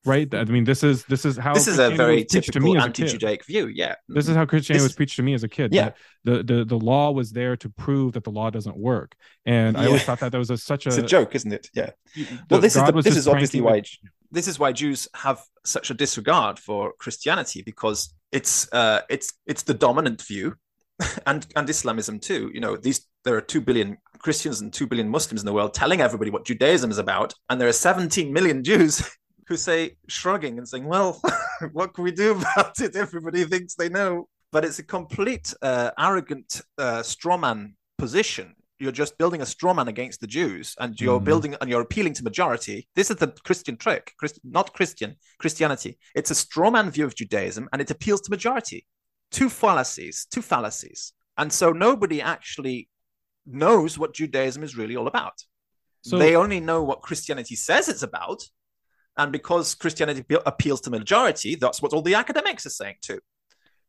Right? I mean, this is this is how this is a very was to me typical anti-Judaic view. Yeah, This is how Christianity This- was preached to me as a kid. Yeah. The, the the law was there to prove that the law doesn't work, and I always thought that that was a, such a it's a joke, isn't it? Yeah. the- Well, this is the, this is obviously why this is why Jews have such a disregard for Christianity because it's uh, it's it's the dominant view, and and Islamism too. You know, these there are two billion Christians and two billion Muslims in the world telling everybody what Judaism is about, and there are 17 million Jews who say shrugging and saying, "Well, what can we do about it? Everybody thinks they know." But it's a complete uh, arrogant uh, strawman position you're just building a straw man against the Jews, and you're Mhm. building and you're appealing to majority. This is the Christian trick, Christ, not Christian Christianity. It's a straw man view of Judaism, and it appeals to majority. Two fallacies, two fallacies, and so nobody actually knows what Judaism is really all about. So- they only know what Christianity says it's about, and because Christianity appeals to majority, that's what all the academics are saying too.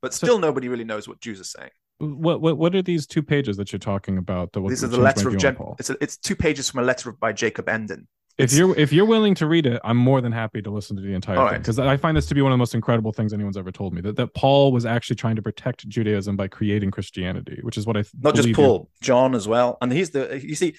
But So- still, nobody really knows what Jews are saying. What what what are these two pages that you're talking about? The, These are the letter of Paul? it's, a, it's two pages from a letter by Jacob Emden. If It's- you're if you're willing to read it, I'm more than happy to listen to the entire thing right. because I find this to be one of the most incredible things anyone's ever told me. That that Paul was actually trying to protect Judaism by creating Christianity, which is what I th- not just Paul, John as well. And he's the you see,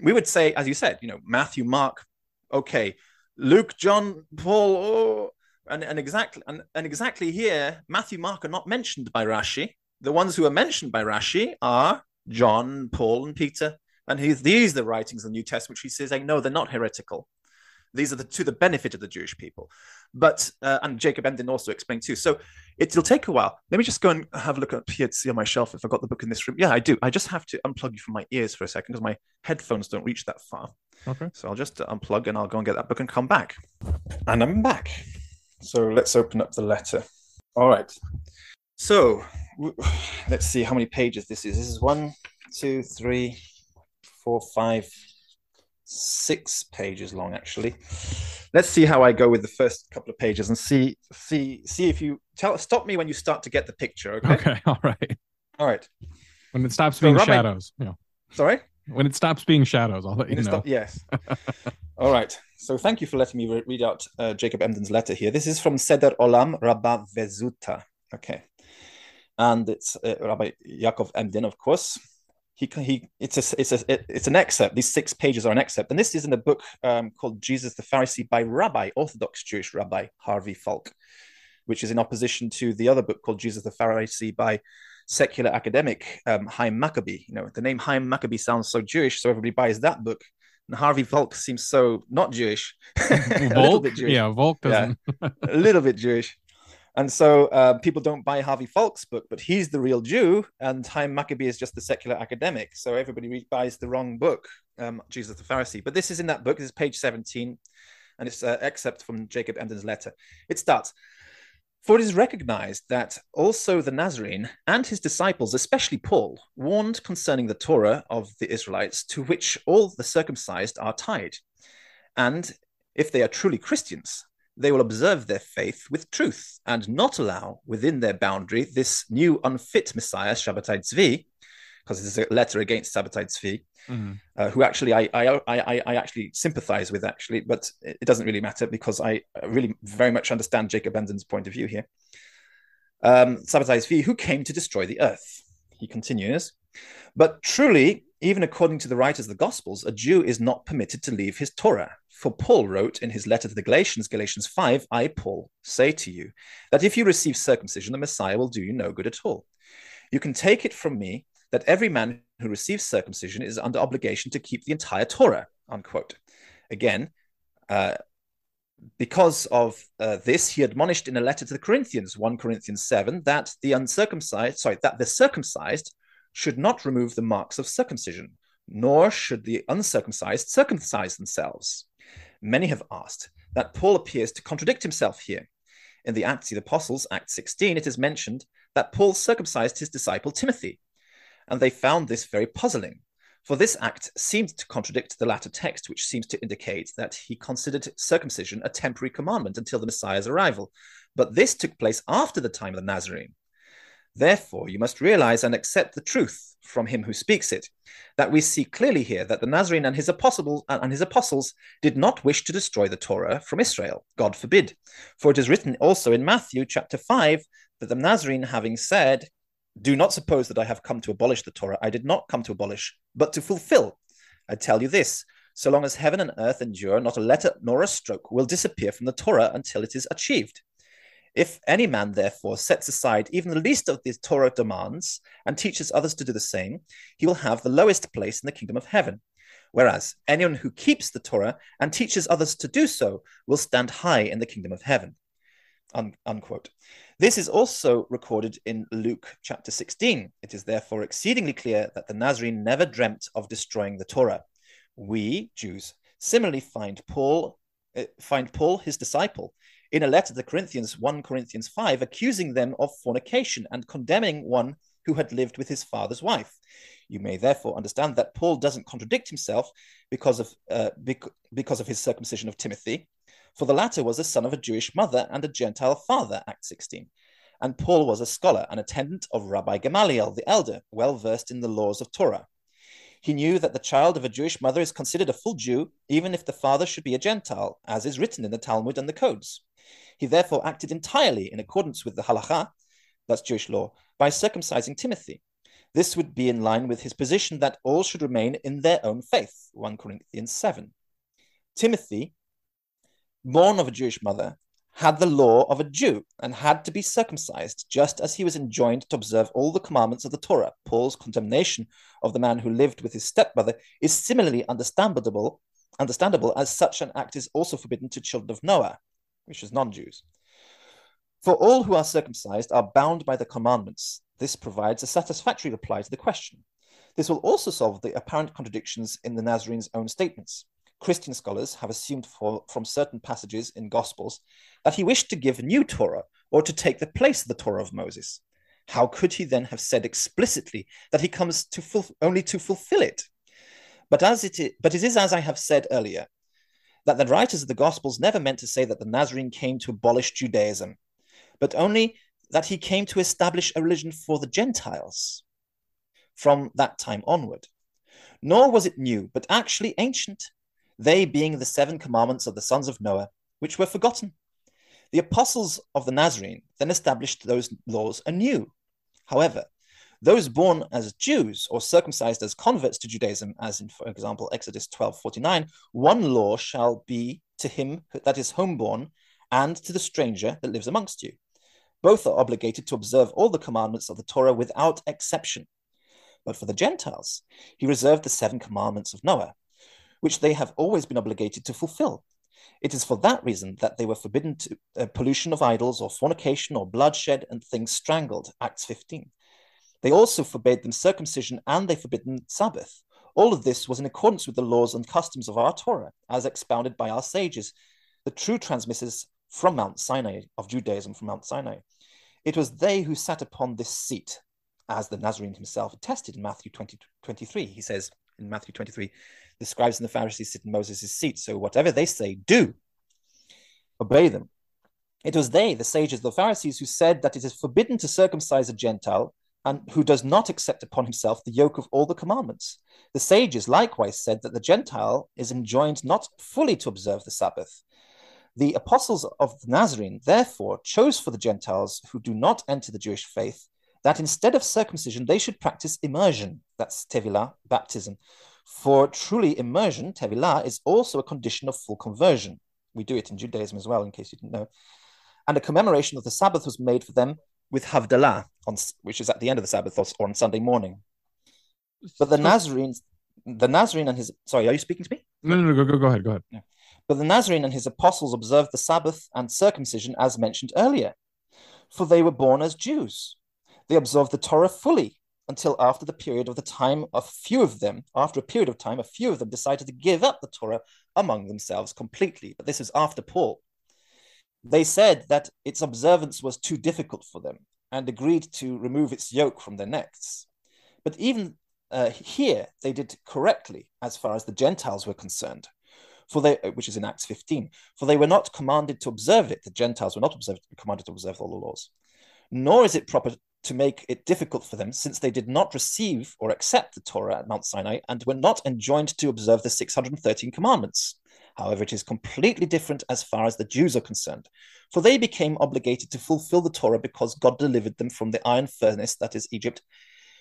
we would say, as you said, you know, Matthew, Mark, okay, Luke, John, Paul, oh, and, and exactly and, and exactly here, Matthew, Mark are not mentioned by Rashi. The ones who are mentioned by Rashi are John, Paul, and Peter. And he's these are the writings of the New Testament, which he says, like, no, they're not heretical. These are the, to the benefit of the Jewish people. But uh, and Jacob Emden also explained too. So it'll take a while. Let me just go and have a look up here to see on my shelf if I got the book in this room. Yeah, I do. I just have to unplug you from my ears for a second because my headphones don't reach that far. Okay. So I'll just unplug and I'll go and get that book and come back. And I'm back. So let's open up the letter. All right. So let's see how many pages this is. This is one, two, three, four, five, six pages long actually. Let's see how I go with the first couple of pages and see see see if you tell stop me when you start to get the picture. Okay. Okay, all right. All right. When it stops So being Rabbi- shadows, you know, Sorry. When it stops being shadows, I'll let you know. stop- yes. All right. So thank you for letting me re- read out uh, Jacob Emden's letter here. This is from Seder Olam Rabba Vezuta. Okay. And it's uh, Rabbi Yaakov Emden, of course. He, he it's a, it's a, it's an excerpt. These six pages are an excerpt, and this is in a book um, called Jesus the Pharisee by Rabbi, Orthodox Jewish Rabbi Harvey Falk, which is in opposition to the other book called Jesus the Pharisee by secular academic um, Hyam Maccoby. You know, the name Hyam Maccoby sounds so Jewish, so everybody buys that book. And Harvey Falk seems so not Jewish, a little Falk, bit Jewish, yeah, Falk doesn't. a little bit Jewish. And so uh, people don't buy Harvey Falk's book, but he's the real Jew, and Hyam Maccoby is just the secular academic. So everybody buys the wrong book, um, Jesus the Pharisee. But this is in that book. This is page 17, and it's an excerpt from Jacob Emden's letter. It starts For it is recognized that also the Nazarene and his disciples, especially Paul, warned concerning the Torah of the Israelites, to which all the circumcised are tied. And if they are truly Christians, they will observe their faith with truth and not allow within their boundary this new unfit Messiah, Shabbatai Tzvi, because it's a letter against Sabbatai Tzvi, Mm-hmm. uh, who actually I, I I I actually sympathize with actually, but it doesn't really matter because I really very much understand Jacob Emden's point of view here. Um, Sabbatai Tzvi, who came to destroy the earth. He continues, but truly, even according to the writers of the Gospels, a Jew is not permitted to leave his Torah. For Paul wrote in his letter to the Galatians, Galatians 5, I, Paul, say to you that if you receive circumcision, the Messiah will do you no good at all. You can take it from me that every man who receives circumcision is under obligation to keep the entire Torah, unquote. Again, uh, because of uh, this, he admonished in a letter to the Corinthians, 1 Corinthians 7, that the uncircumcised, sorry, that the circumcised should not remove the marks of circumcision, nor should the uncircumcised circumcise themselves. Many have asked that Paul appears to contradict himself here. In the Acts of the Apostles, Act 16, it is mentioned that Paul circumcised his disciple Timothy, and they found this very puzzling. For this act seemed to contradict the latter text, which seems to indicate that he considered circumcision a temporary commandment until the Messiah's arrival. But this took place after the time of the Nazarene. Therefore, you must realize and accept the truth from him who speaks it, that we see clearly here that the Nazarene and his apostles uh, and his apostles did not wish to destroy the Torah from Israel. God forbid. For it is written also in Matthew chapter 5 that the Nazarene having said, do not suppose that I have come to abolish the Torah. I did not come to abolish, but to fulfill. I tell you this so long as heaven and earth endure, not a letter nor a stroke will disappear from the Torah until it is achieved. If any man, therefore, sets aside even the least of these Torah demands and teaches others to do the same, he will have the lowest place in the kingdom of heaven. Whereas anyone who keeps the Torah and teaches others to do so will stand high in the kingdom of heaven. Un- unquote. This is also recorded in Luke chapter 16. It is therefore exceedingly clear that the Nazarene never dreamt of destroying the Torah. We, Jews, similarly find Paul, uh, find Paul his disciple in a letter to the Corinthians, 1 Corinthians 5, accusing them of fornication and condemning one who had lived with his father's wife. You may therefore understand that Paul doesn't contradict himself because of, uh, bec- because of his circumcision of Timothy, for the latter was the son of a Jewish mother and a Gentile father, Act 16. And Paul was a scholar, an attendant of Rabbi Gamaliel the elder, well versed in the laws of Torah. He knew that the child of a Jewish mother is considered a full Jew, even if the father should be a Gentile, as is written in the Talmud and the codes. He therefore acted entirely in accordance with the halacha, that's Jewish law, by circumcising Timothy. This would be in line with his position that all should remain in their own faith, 1 Corinthians 7. Timothy, born of a Jewish mother, had the law of a Jew and had to be circumcised, just as he was enjoined to observe all the commandments of the Torah. Paul's condemnation of the man who lived with his stepmother is similarly understandable, understandable as such an act is also forbidden to children of Noah, which is non-Jews. For all who are circumcised are bound by the commandments. This provides a satisfactory reply to the question. This will also solve the apparent contradictions in the Nazarene's own statements. Christian scholars have assumed for, from certain passages in Gospels that he wished to give new Torah or to take the place of the Torah of Moses. How could he then have said explicitly that he comes to ful- only to fulfill it? But as it is, but it is as I have said earlier, that the writers of the Gospels never meant to say that the Nazarene came to abolish Judaism, but only that he came to establish a religion for the Gentiles from that time onward. Nor was it new, but actually ancient, they being the seven commandments of the sons of Noah, which were forgotten. The apostles of the Nazarene then established those laws anew. However, those born as Jews or circumcised as converts to Judaism, as in, for example, Exodus 12 49, one law shall be to him that is homeborn and to the stranger that lives amongst you. Both are obligated to observe all the commandments of the Torah without exception. But for the Gentiles, he reserved the seven commandments of Noah, which they have always been obligated to fulfill. It is for that reason that they were forbidden to uh, pollution of idols or fornication or bloodshed and things strangled, Acts 15. They also forbade them circumcision and they forbidden Sabbath. All of this was in accordance with the laws and customs of our Torah, as expounded by our sages, the true transmitters from Mount Sinai, of Judaism from Mount Sinai. It was they who sat upon this seat, as the Nazarene himself attested in Matthew 20, 23. He says in Matthew 23, the scribes and the Pharisees sit in Moses' seat, so whatever they say, do. Obey them. It was they, the sages, the Pharisees, who said that it is forbidden to circumcise a Gentile, and who does not accept upon himself the yoke of all the commandments. The sages likewise said that the Gentile is enjoined not fully to observe the Sabbath. The apostles of the Nazarene, therefore, chose for the Gentiles who do not enter the Jewish faith that instead of circumcision, they should practice immersion. That's tevilah, baptism. For truly, immersion, tevilah, is also a condition of full conversion. We do it in Judaism as well, in case you didn't know. And a commemoration of the Sabbath was made for them with Havdalah, on, which is at the end of the Sabbath or, on Sunday morning. But the Nazarene, the Nazarene and his sorry, are you speaking to me? No, no, no, go, go, go ahead, go ahead. Yeah. But the Nazarene and his apostles observed the Sabbath and circumcision as mentioned earlier, for they were born as Jews. They observed the Torah fully until after the period of the time a few of them, after a period of time, a few of them decided to give up the Torah among themselves completely. But this is after Paul. They said that its observance was too difficult for them and agreed to remove its yoke from their necks. But even uh, here, they did correctly as far as the Gentiles were concerned. For they, uh, which is in Acts 15, for they were not commanded to observe it. The Gentiles were not observed, commanded to observe all the laws. Nor is it proper to make it difficult for them, since they did not receive or accept the Torah at Mount Sinai and were not enjoined to observe the 613 commandments. However, it is completely different as far as the Jews are concerned, for they became obligated to fulfill the Torah because God delivered them from the iron furnace, that is Egypt,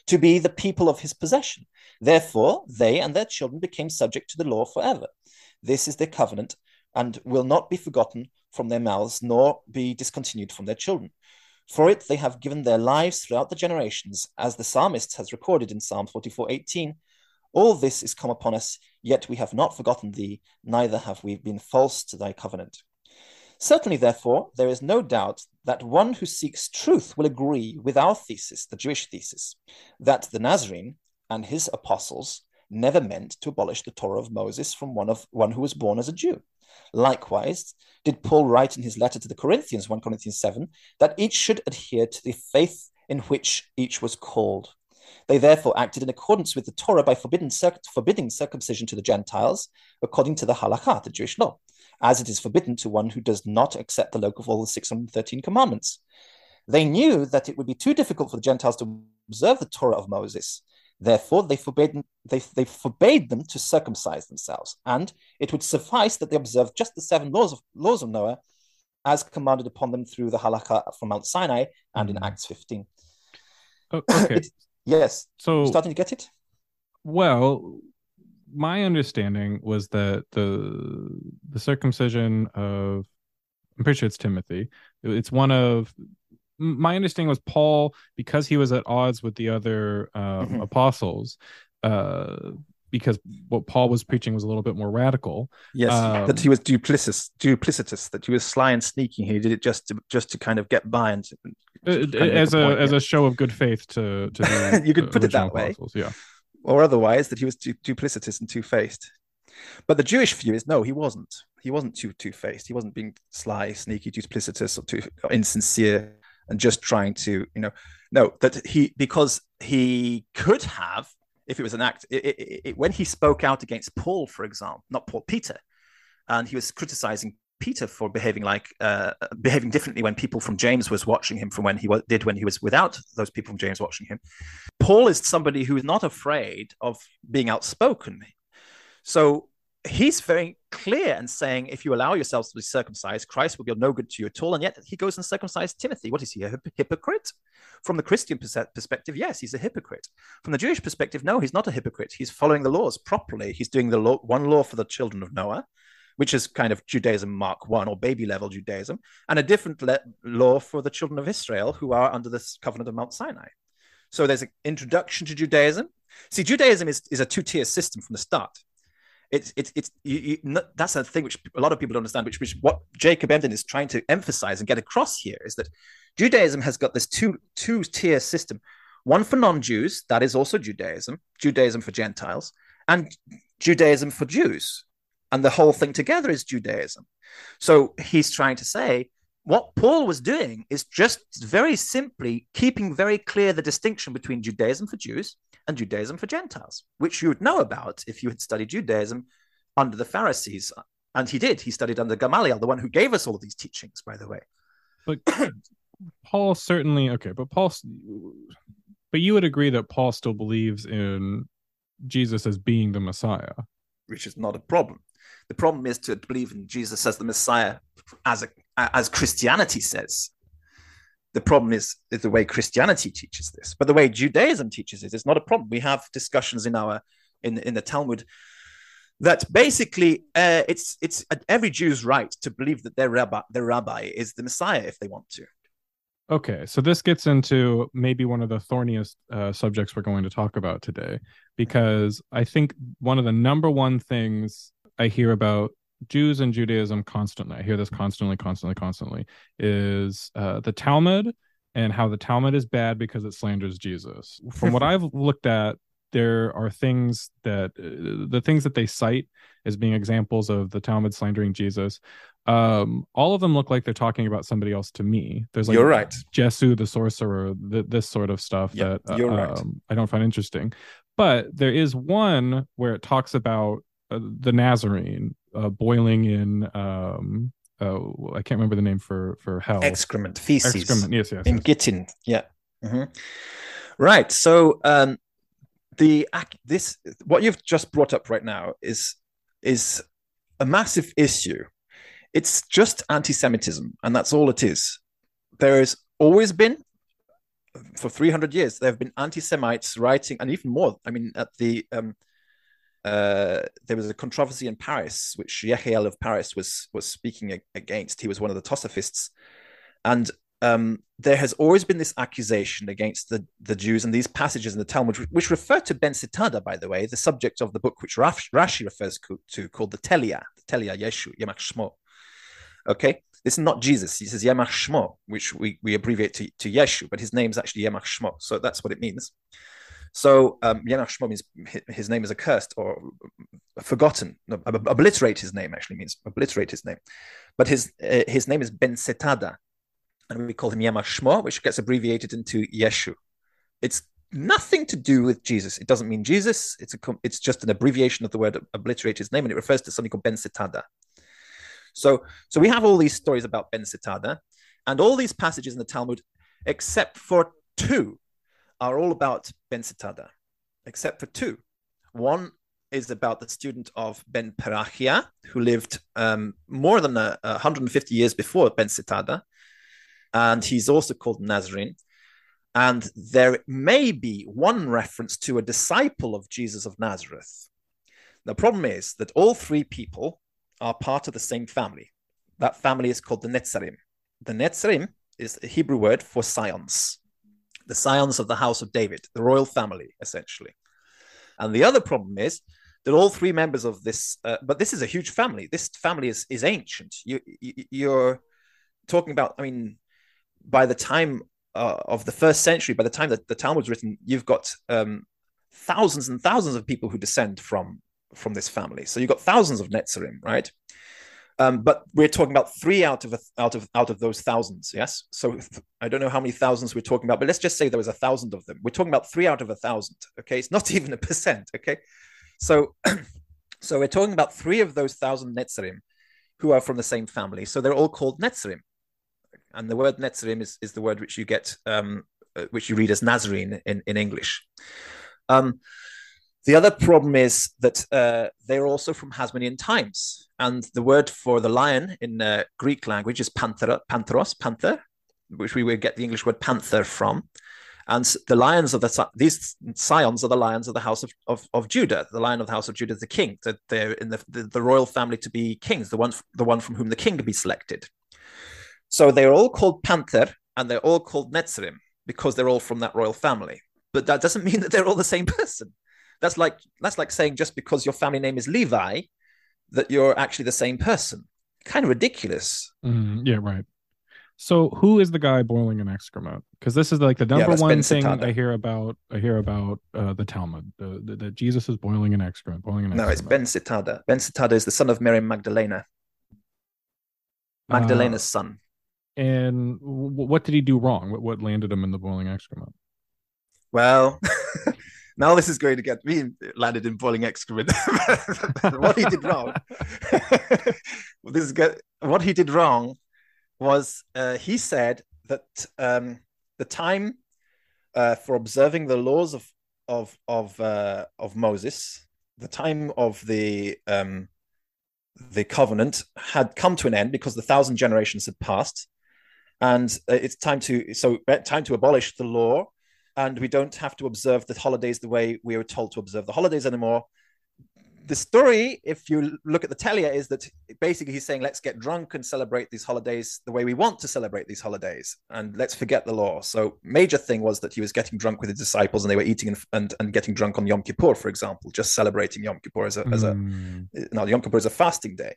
to be the people of his possession. Therefore, they and their children became subject to the law forever. This is their covenant and will not be forgotten from their mouths, nor be discontinued from their children. For it they have given their lives throughout the generations, as the psalmist has recorded in Psalm 44 18. All this is come upon us, yet we have not forgotten thee, neither have we been false to thy covenant. Certainly, therefore, there is no doubt that one who seeks truth will agree with our thesis, the Jewish thesis, that the Nazarene and his apostles never meant to abolish the Torah of Moses from one of one who was born as a Jew. Likewise, did Paul write in his letter to the Corinthians, 1 Corinthians 7, that each should adhere to the faith in which each was called. They therefore acted in accordance with the Torah by forbidding, forbidding circumcision to the Gentiles, according to the halakha, the Jewish law, as it is forbidden to one who does not accept the yoke of all the 613 commandments. They knew that it would be too difficult for the Gentiles to observe the Torah of Moses. Therefore, they forbade, they, they forbade them to circumcise themselves, and it would suffice that they observe just the seven laws of, laws of Noah as commanded upon them through the halakha from Mount Sinai and in mm-hmm. Acts 15. okay. Yes. So starting to get it? Well, my understanding was that the the circumcision of I'm pretty sure it's Timothy. It's one of my understanding was Paul because he was at odds with the other uh, mm-hmm. apostles. Uh, because what Paul was preaching was a little bit more radical. Yes, um, that he was duplicitous, duplicitous, that he was sly and sneaky. He did it just to just to kind of get by and uh, as a point, as yeah. a show of good faith to to you could put it that apostles. way, yeah, or otherwise that he was du- duplicitous and two faced. But the Jewish view is no, he wasn't. He wasn't too two faced. He wasn't being sly, sneaky, duplicitous, or too or insincere, and just trying to you know no that he because he could have if it was an act, it, it, it, when he spoke out against Paul, for example, not Paul, Peter, and he was criticizing Peter for behaving like uh, behaving differently when people from James was watching him from when he w- did when he was without those people from James watching him. Paul is somebody who is not afraid of being outspoken. So he's very clear and saying, if you allow yourselves to be circumcised, Christ will be no good to you at all. And yet he goes and circumcises Timothy. What is he, a hypocrite? From the Christian perspective, yes, he's a hypocrite. From the Jewish perspective, no, he's not a hypocrite. He's following the laws properly. He's doing the law, one law for the children of Noah, which is kind of Judaism Mark One or baby level Judaism, and a different le- law for the children of Israel who are under this covenant of Mount Sinai. So there's an introduction to Judaism. See, Judaism is, is a two tier system from the start it's it's it's you, you, that's a thing which a lot of people don't understand which which what jacob emden is trying to emphasize and get across here is that judaism has got this two two tier system. One for non-jews that is also judaism judaism for gentiles and judaism for jews. And the whole thing together is judaism. So he's trying to say what paul was doing is just very simply keeping very clear the distinction between judaism for jews and Judaism for Gentiles, which you would know about if you had studied Judaism under the Pharisees. And he did. He studied under Gamaliel, the one who gave us all of these teachings, by the way. But Paul certainly, okay, but Paul, But you would agree that Paul still believes in Jesus as being the Messiah. which is not a problem. The problem is to believe in Jesus as the Messiah, as a, as Christianity says. The problem is, is the way Christianity teaches this, but the way Judaism teaches it is not a problem. We have discussions in our in in the Talmud that basically uh, it's it's every Jew's right to believe that their rabbi their rabbi is the Messiah if they want to. Okay, so this gets into maybe one of the thorniest uh, subjects we're going to talk about today, because I think one of the number one things I hear about Jews and Judaism constantly, I hear this constantly, constantly, constantly, is uh, the Talmud and how the Talmud is bad because it slanders Jesus. From what I've looked at, there are things that uh, the things that they cite as being examples of the Talmud slandering Jesus um all of them look like they're talking about somebody else to me there's like You're right. jesu the sorcerer th- this sort of stuff Yeah, that uh, you're right. um, i don't find interesting but there is one where it talks about uh, the nazarene uh, boiling in um uh, i can't remember the name for for hell Excrement, feces. excrement yes yes, in yes. Gittin. Yeah. Mhm. Right. So um, the this what you've just brought up right now is is a massive issue. It's just anti-Semitism, and that's all it is. There has always been, for 300 years, there have been anti-Semites writing, and even more. I mean, at the um, uh, there was a controversy in Paris, which Yechiel of Paris was was speaking against. He was one of the Tosafists, and um, there has always been this accusation against the, the Jews and these passages in the Talmud, which refer to Ben Sitada, by the way, the subject of the book which Rash, Rashi refers to, to called the Telia, the Telia Yeshu, Yemach Shmo. Okay, this is not Jesus. He says Yemach Shmo, which we, we abbreviate to, to Yeshu, but his name is actually Yemach Shmo. So that's what it means. So um, Yemach Shmo means his name is accursed or forgotten. No, obliterate his name actually means obliterate his name. But his uh, his name is Ben Setada, and we call him Yemach Shmo, which gets abbreviated into Yeshu. It's nothing to do with Jesus. It doesn't mean Jesus. It's a it's just an abbreviation of the word obliterate his name, and it refers to something called Ben Setada. So so we have all these stories about Ben Setada, and all these passages in the Talmud, except for two, are all about Ben Sitada, except for two. One is about the student of Ben Perachia, who lived um, more than a 150 years before Ben Sitada, and he's also called Nazarene. And there may be one reference to a disciple of Jesus of Nazareth. The problem is that all three people are part of the same family. That family is called the Netzarim. The Netzarim is a Hebrew word for scions the scions of the house of David, the royal family, essentially. And the other problem is that all three members of this, uh, but this is a huge family. This family is is ancient. You, you you're talking about. I mean, by the time uh, of the first century, by the time that the Talmud's written, you've got um, thousands and thousands of people who descend from from this family. So you've got thousands of Netzarim, right? Um, but we're talking about three out of a, out of out of those thousands. Yes. So I don't know how many thousands we're talking about, but let's just say there was a thousand of them. We're talking about three out of a thousand. Okay, it's not even a percent. Okay, so so we're talking about three of those thousand Netzarim who are from the same family. So they're all called Netzarim, and the word Netzarim is is the word which you get um, uh, which you read as Nazarene in in English. Um, the other problem is that uh, they're also from Hasmonean times, and the word for the lion in uh, Greek language is panther, pantheros, panther, which we would get the English word panther from. And the lions of the these scions are the lions of the house of, of, of Judah. The lion of the house of Judah is the king. That they're in the, the, the royal family to be kings, the one the one from whom the king to be selected. So they're all called panther, and they're all called Netzarim because they're all from that royal family. But that doesn't mean that they're all the same person. That's like that's like saying just because your family name is Levi, that you're actually the same person. Kind of ridiculous. Mm, yeah, right. So who is the guy boiling an excrement? Because this is like the number that's one thing. I hear about. I hear about uh, the Talmud, the, the, that Jesus is boiling an excrement, boiling an No, it's. Ben Sitada. Ben Sitada is the son of Mary Magdalena, Magdalena's son. And w- what did he do wrong? What, what landed him in the boiling excrement? Well, now this is going to get me landed in boiling excrement. what he did wrong. this is good. What he did wrong was uh, he said that um, the time uh, for observing the laws of of of uh, of Moses. The time of the um, the covenant had come to an end because the thousand generations had passed, and uh, it's time to so uh, time to abolish the law, and we don't have to observe the holidays the way we were told to observe the holidays anymore the story, if you look at the Telia, is that basically he's saying, let's get drunk and celebrate these holidays the way we want to celebrate these holidays, and let's forget the law. So, major thing was that he was getting drunk with his disciples, and they were eating and and, and getting drunk on Yom Kippur, for example, just celebrating Yom Kippur as a as a mm. now Yom Kippur is a fasting day.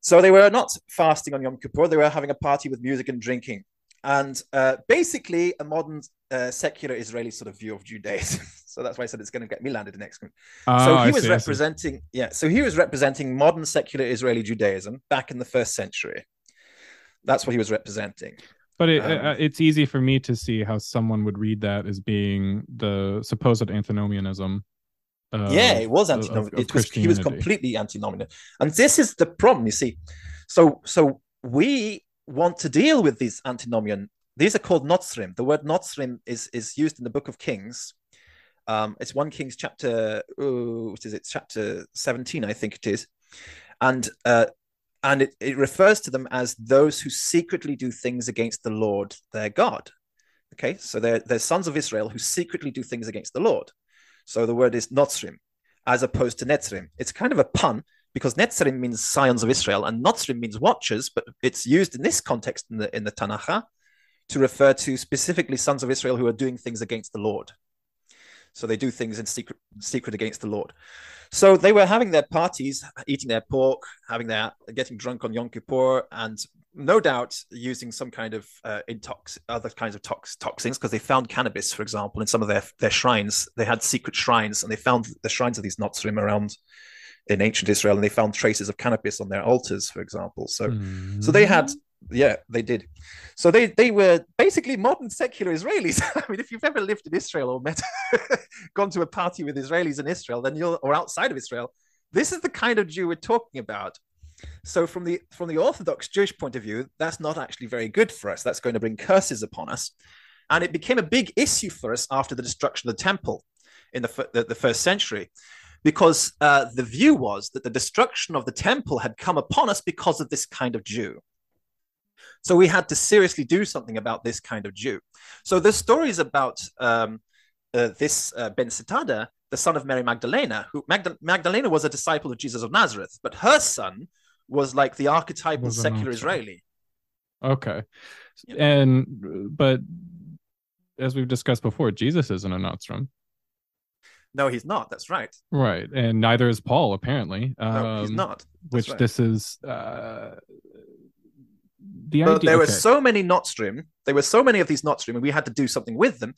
So they were not fasting on Yom Kippur; they were having a party with music and drinking, and uh, basically a modern uh, secular Israeli sort of view of Judaism. So that's why I said it's going to get me landed in next. Oh, so he I was see, representing, yeah. So he was representing modern secular Israeli Judaism back in the first century. That's what he was representing. But it, um, uh, it's easy for me to see how someone would read that as being the supposed antinomianism. Uh, yeah, it was antinomian. It was he was completely antinomian, and this is the problem. You see, so so we want to deal with these antinomian. These are called notzrim. The word notzrim is is used in the Book of Kings um, it's one Kings chapter, ooh, what is it? Chapter 17, I think it is. And uh, and it, it refers to them as those who secretly do things against the Lord their God. Okay, so they're, they're sons of Israel who secretly do things against the Lord. So the word is Notzrim, as opposed to Netzrim. It's kind of a pun because Netzrim means scions of Israel and Notzrim means watchers, but it's used in this context in the in the Tanakh to refer to specifically sons of Israel who are doing things against the Lord. So they do things in secret, secret against the Lord. So they were having their parties, eating their pork, having their getting drunk on Yom Kippur, and no doubt using some kind of uh, intox, other kinds of tox, toxins, because they found cannabis, for example, in some of their their shrines. They had secret shrines, and they found the shrines of these Notzrim around in ancient Israel, and they found traces of cannabis on their altars, for example. So, mm-hmm. so they had yeah, they did. So they they were basically modern secular Israelis. I mean, if you've ever lived in Israel or met, gone to a party with Israelis in Israel, then you'll or outside of Israel, this is the kind of Jew we're talking about. So from the from the Orthodox Jewish point of view, that's not actually very good for us. That's going to bring curses upon us, and it became a big issue for us after the destruction of the temple in the the, the first century. Because uh, the view was that the destruction of the temple had come upon us because of this kind of Jew. So we had to seriously do something about this kind of Jew. So the stories about um, uh, this uh, Ben Sitada, the son of Mary Magdalena, who Magda- Magdalena was a disciple of Jesus of Nazareth, but her son was like the archetypal secular Israeli. Okay, yeah. and but as we've discussed before, Jesus isn't a Notzrim. No, he's not. That's right. Right, and neither is Paul apparently. Um, no, he's um, not. That's which right. this is uh, the but idea, there okay. were so many Notzrim. There were so many of these Notzrim, and we had to do something with them.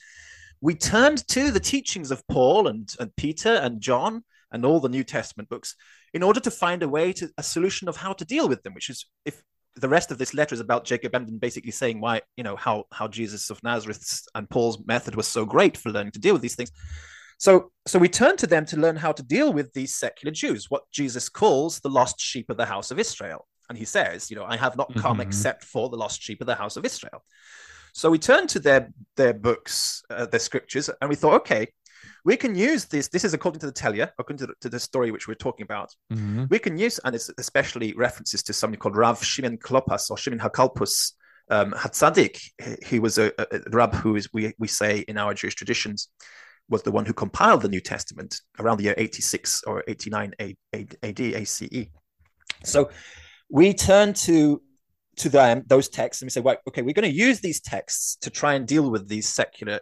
We turned to the teachings of Paul and, and Peter and John and all the New Testament books in order to find a way to a solution of how to deal with them. Which is if the rest of this letter is about Jacob Emden basically saying why you know how how Jesus of Nazareth and Paul's method was so great for learning to deal with these things. So, so we turn to them to learn how to deal with these secular Jews, what Jesus calls the lost sheep of the house of Israel. And he says, you know, I have not come mm-hmm. except for the lost sheep of the house of Israel. So we turned to their their books, uh, their scriptures, and we thought, okay, we can use this. This is according to the Telia, according to the, to the story which we're talking about. Mm-hmm. We can use, and it's especially references to somebody called Rav Shimon Klopas or Shimon Hakalpus um, Hatzadik. He was a, a, a rab who is we we say in our Jewish traditions was the one who compiled the New Testament around the year 86 or 89 AD ACE. So we turn to to them those texts and we say, well, okay, we're going to use these texts to try and deal with these secular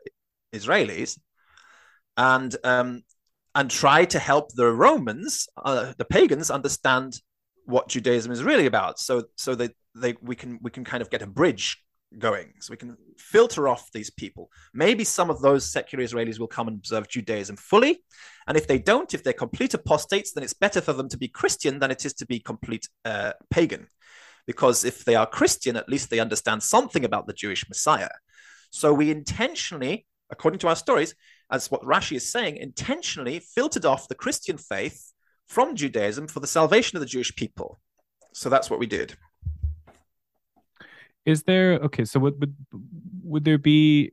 Israelis, and um, and try to help the Romans, uh, the pagans, understand what Judaism is really about. So so that they we can we can kind of get a bridge going. So we can filter off these people. Maybe some of those secular Israelis will come and observe Judaism fully. And if they don't, if they're complete apostates, then it's better for them to be Christian than it is to be complete uh, pagan. Because if they are Christian, at least they understand something about the Jewish Messiah. So we intentionally, according to our stories, as what Rashi is saying, intentionally filtered off the Christian faith from Judaism for the salvation of the Jewish people. So that's what we did is there okay so would would, would there be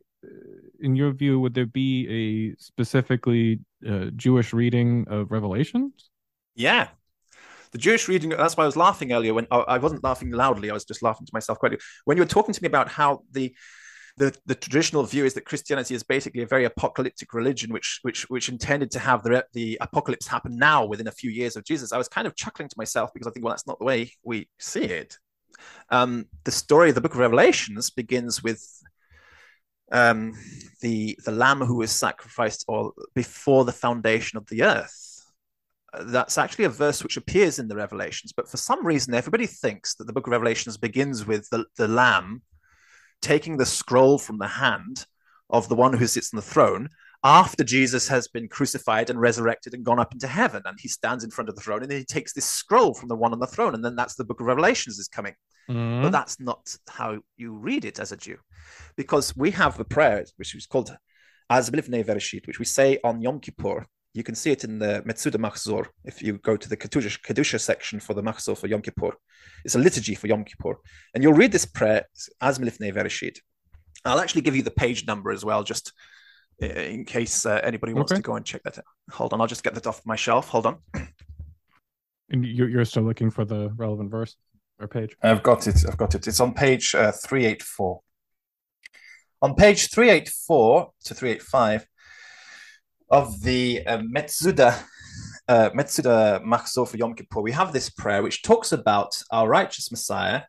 in your view, would there be a specifically uh, Jewish reading of Revelations? Yeah, the Jewish reading. That's why I was laughing earlier. When oh, I wasn't laughing loudly, I was just laughing to myself. Quite when you were talking to me about how the the, the traditional view is that Christianity is basically a very apocalyptic religion, which which which intended to have the the apocalypse happen now within a few years of Jesus. I was kind of chuckling to myself because I think, well, that's not the way we see it. Um, the story of the Book of Revelations begins with um, the the lamb who was sacrificed or before the foundation of the earth. That's actually a verse which appears in the Revelations, but for some reason, everybody thinks that the book of Revelations begins with the, the Lamb taking the scroll from the hand of the one who sits on the throne after Jesus has been crucified and resurrected and gone up into heaven. And he stands in front of the throne and he takes this scroll from the one on the throne. And then that's the book of Revelations is coming. Mm-hmm. But that's not how you read it as a Jew. Because we have the prayer, which is called Az Milifnei Vereshit, which we say on Yom Kippur you can see it in the Metzuda Machzor if you go to the Kedusha, Kedusha section for the Machzor for Yom Kippur. It's a liturgy for Yom Kippur. And you'll read this prayer as Milifnei Vereshit. I'll actually give you the page number as well, just in case uh, anybody wants okay. to go and check that out. Hold on, I'll just get that off my shelf. Hold on. And you're still looking for the relevant verse or page? I've got it. I've got it. It's on page uh, 384. On page 384 to 385, of the uh, Metzuda, uh, Metzuda Machzor for Yom Kippur, we have this prayer which talks about our righteous Messiah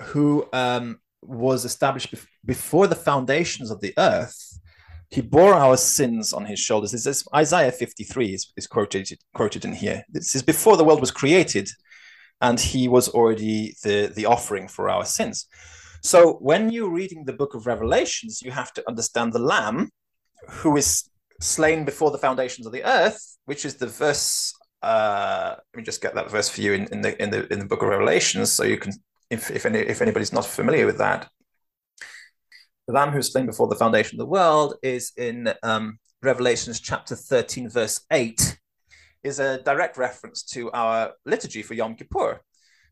who um, was established bef- before the foundations of the earth. He bore our sins on his shoulders. This is Isaiah 53 is, is quoted, quoted in here. This is before the world was created, and he was already the, the offering for our sins. So when you're reading the book of Revelations, you have to understand the Lamb who is slain before the foundations of the earth, which is the verse. Uh, let me just get that verse for you in, in the in the in the book of Revelations, so you can, if if any if anybody's not familiar with that, the Lamb who's slain before the foundation of the world is in um, Revelations chapter thirteen, verse eight, is a direct reference to our liturgy for Yom Kippur,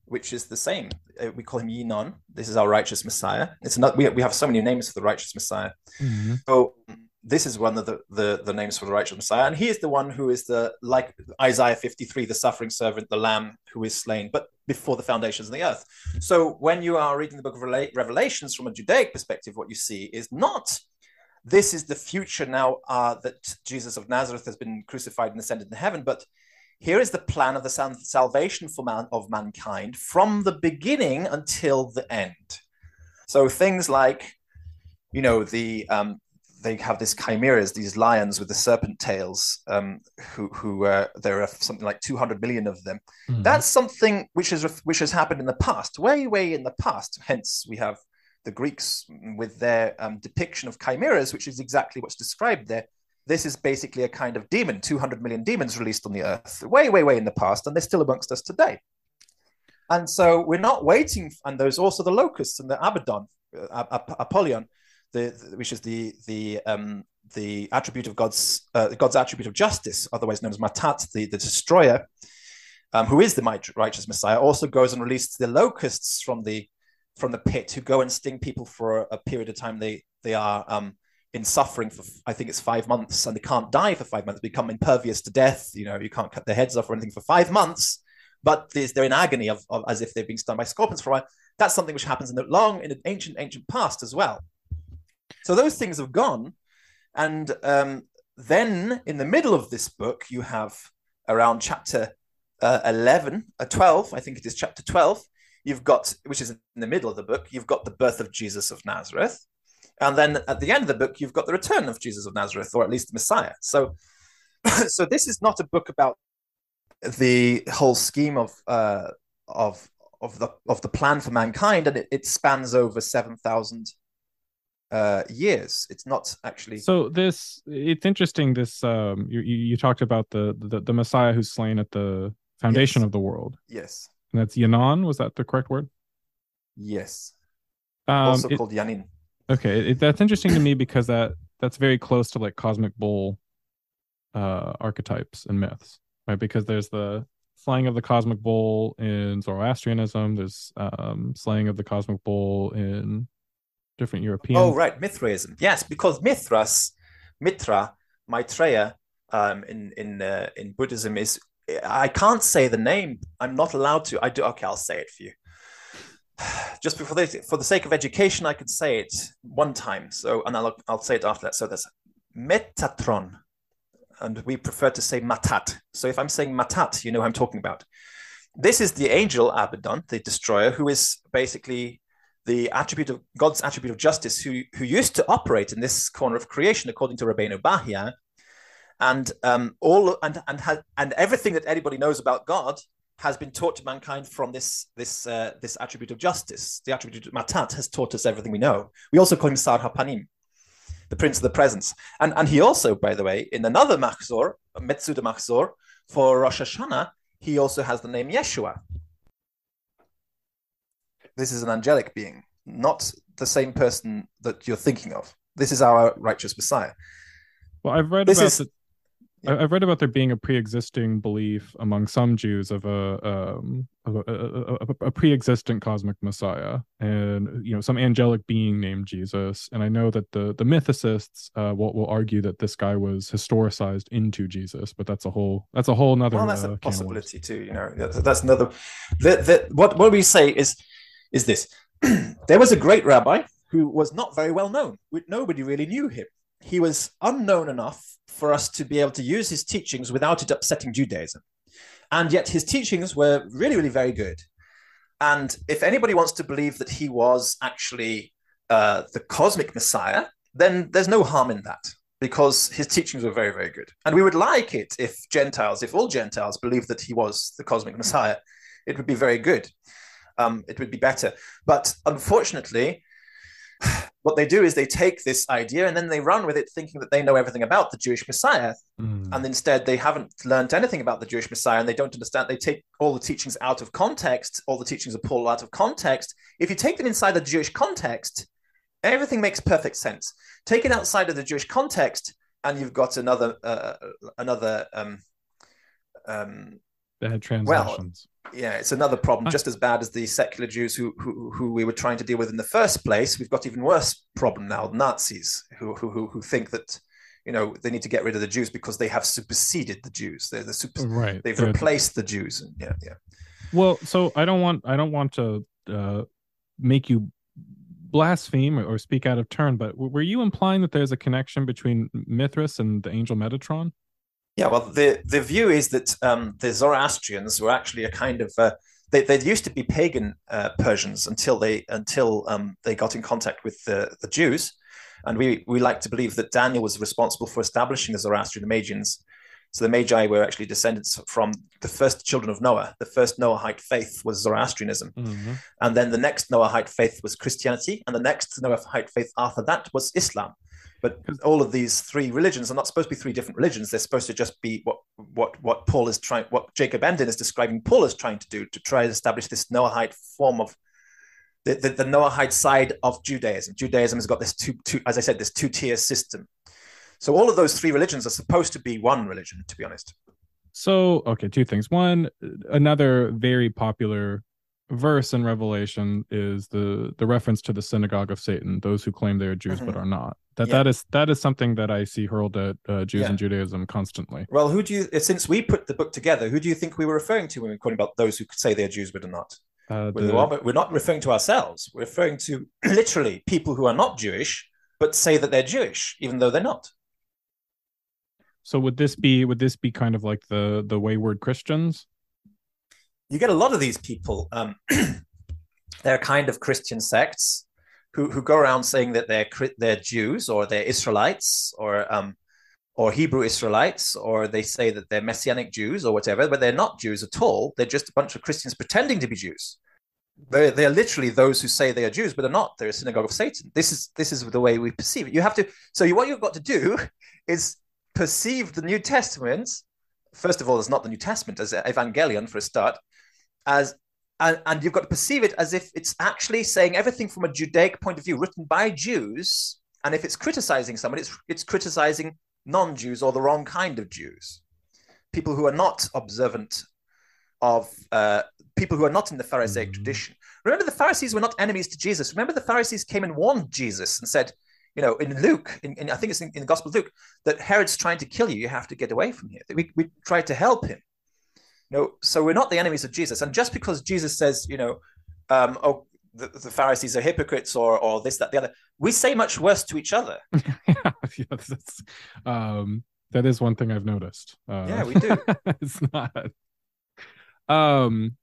which is the same. Uh, we call him Yinon. This is our righteous Messiah. It's not. We, we have so many names for the righteous Messiah. Mm-hmm. So this is one of the, the, the names for the righteous Messiah, and he is the one who is the like Isaiah 53, the suffering servant, the lamb who is slain, but before the foundations of the earth. So when you are reading the book of Revelations from a Judaic perspective, what you see is not this is the future now uh, that Jesus of Nazareth has been crucified and ascended in heaven, but here is the plan of the salvation for man of mankind from the beginning until the end. So things like, you know, the um, they have these chimeras, these lions with the serpent tails, um, who who uh, there are something like 200 million of them. Mm-hmm. That's something which has which has happened in the past, way way in the past. Hence, we have the Greeks with their um, depiction of chimeras, which is exactly what's described there. This is basically a kind of demon, 200 million demons released on the earth, way way way in the past, and they're still amongst us today. And so we're not waiting. And there's also the locusts and the Abaddon, uh, Apollyon the, which is the the um, the attribute of God's uh, God's attribute of justice, otherwise known as Matat, the, the destroyer, um, who is the righteous Messiah, also goes and releases the locusts from the from the pit, who go and sting people for a, a period of time. They they are um, in suffering for I think it's five months, and they can't die for five months. become impervious to death. You know, you can't cut their heads off or anything for five months, but they're in agony of, of as if they've been stung by scorpions for a while. That's something which happens in the long in the ancient ancient past as well. So those things have gone. And um, then in the middle of this book, you have around chapter uh, 11, uh, 12, I think it is chapter 12. You've got, which is in the middle of the book, you've got the birth of Jesus of Nazareth. And then at the end of the book, you've got the return of Jesus of Nazareth, or at least the Messiah. So, so this is not a book about the whole scheme of uh, of of the of the plan for mankind, and it, it spans over seven thousand uh, years. It's not actually. So this, it's interesting. This, um, you you talked about the the, the Messiah who's slain at the foundation yes. of the world. Yes. And that's Yanon. Was that the correct word? Yes. Um, also it, called Yanin. Okay, it, that's interesting to me because that that's very close to like cosmic bull uh archetypes and myths, right? Because there's the slaying of the cosmic bull in Zoroastrianism. There's um slaying of the cosmic bull in different European. Oh, right, Mithraism. Yes, because Mithras, Mitra, Maitreya, um, in in uh, in Buddhism is I can't say the name. I'm not allowed to. I do. Okay, I'll say it for you. Just before the, for the sake of education, I could say it one time. So, and I'll I'll say it after that. So there's Metatron, and we prefer to say Matat. So if I'm saying Matat, you know who I'm talking about. This is the angel Abaddon, the destroyer, who is basically the attribute of God's attribute of justice, who who used to operate in this corner of creation, according to Rabbeinu Bahya, and um, all and and ha- and everything that anybody knows about God has been taught to mankind from this this uh, this attribute of justice. The attribute of Matat has taught us everything we know. We also call him Sar Hapanim, the Prince of the Presence, and and he also, by the way, in another Machzor, Metzuda Machzor for Rosh Hashanah, he also has the name Yeshua. This is an angelic being, not the same person that you're thinking of. This is our righteous Messiah. Well, I've read This about is- the, I- I've read about there being a pre-existing belief among some Jews of a um of a, a, a, pre-existent cosmic Messiah, and you know some angelic being named Jesus. And I know that the the mythicists uh, will will argue that this guy was historicized into Jesus, but that's a whole that's a whole another. well, that's uh, a can of worms. possibility too. You know, that's, that's another. The, the, what what we say is is this: there was a great rabbi who was not very well known. Nobody really knew him. He was unknown enough for us to be able to use his teachings without it upsetting Judaism, and yet his teachings were really, really very good. And if anybody wants to believe that he was actually uh, the cosmic Messiah, then there's no harm in that because his teachings were very, very good. And we would like it if Gentiles, if all Gentiles believed that he was the cosmic Messiah, it would be very good. Um, it would be better. But unfortunately, what they do is they take this idea and then they run with it thinking that they know everything about the Jewish Messiah. Mm. And instead, they haven't learned anything about the Jewish Messiah and they don't understand. They take all the teachings out of context, all the teachings of Paul out of context. If you take them inside the Jewish context, everything makes perfect sense. Take it outside of the Jewish context, and you've got another uh, another um, um, Bad translations. Yeah, it's another problem, just as bad as the secular Jews who, who who we were trying to deal with in the first place. We've got even worse problem now: Nazis who who who, think that you know they need to get rid of the Jews because they have superseded the Jews. They're the super, right. they've they're- replaced the Jews. And yeah, yeah. Well, so I don't want I don't want to uh, make you blaspheme or, or speak out of turn, but were you implying that there's a connection between Mithras and the angel Metatron? Yeah, well, the the view is that um, the Zoroastrians were actually a kind of uh, they they used to be pagan uh, Persians until they until um, they got in contact with the, the Jews, and we we like to believe that Daniel was responsible for establishing the Zoroastrian Magians. So the Magi were actually descendants from the first children of Noah. The first Noahite faith was Zoroastrianism, and then the next Noahite faith was Christianity, and the next Noahite faith after that was Islam. But all of these three religions are not supposed to be three different religions. They're supposed to just be what what what Paul is trying, what Jacob Emden is describing Paul is trying to do to try to establish this Noahide form of the, the, the Noahide side of Judaism. Judaism has got this two, two, as I said, this two tier system. So all of those three religions are supposed to be one religion, to be honest. So, okay, two things. One, another very popular verse in Revelation is the the reference to the synagogue of Satan, those who claim they are Jews but Mhm. are not. That Yeah. that is that is something that I see hurled at uh, Jews Yeah. and Judaism constantly. Well, who do you, since we put the book together, who do you think we were referring to when we were talking about those who could say they're Jews but are not? Uh, We're, the- we're not referring to ourselves. We're referring to literally people who are not Jewish but say that they're Jewish, even though they're not. so would this be would this be kind of like the the wayward Christians? You get a lot of these people. Um, they're kind of Christian sects who, who go around saying that they're they're Jews or they're Israelites or um, or Hebrew Israelites or they say that they're Messianic Jews or whatever, but they're not Jews at all. They're just a bunch of Christians pretending to be Jews. They're, they're literally those who say they are Jews, but are not. They're a synagogue of Satan. This is this is the way we perceive it. You have to. So you, what you've got to do is perceive the New Testament. First of all, it's not the New Testament as Evangelion for a start, as and, and you've got to perceive it as if it's actually saying everything from a Judaic point of view, written by Jews. And if it's criticizing someone, it's it's criticizing non-Jews or the wrong kind of Jews, people who are not observant of uh, people who are not in the Pharisaic Mhm. tradition. Remember, the Pharisees were not enemies to Jesus. Remember, the Pharisees came and warned Jesus and said, you know, in Luke, in, in I think it's in, in, the Gospel of Luke, that Herod's trying to kill you. You have to get away from here. We, we tried to help him. Know, so we're not the enemies of Jesus. And just because Jesus says, you know, um, oh, the, the, Pharisees are hypocrites or or this, that, the other, we say much worse to each other. yeah, that's, um, that is one thing I've noticed. Uh, yeah, we do. it's not. Um,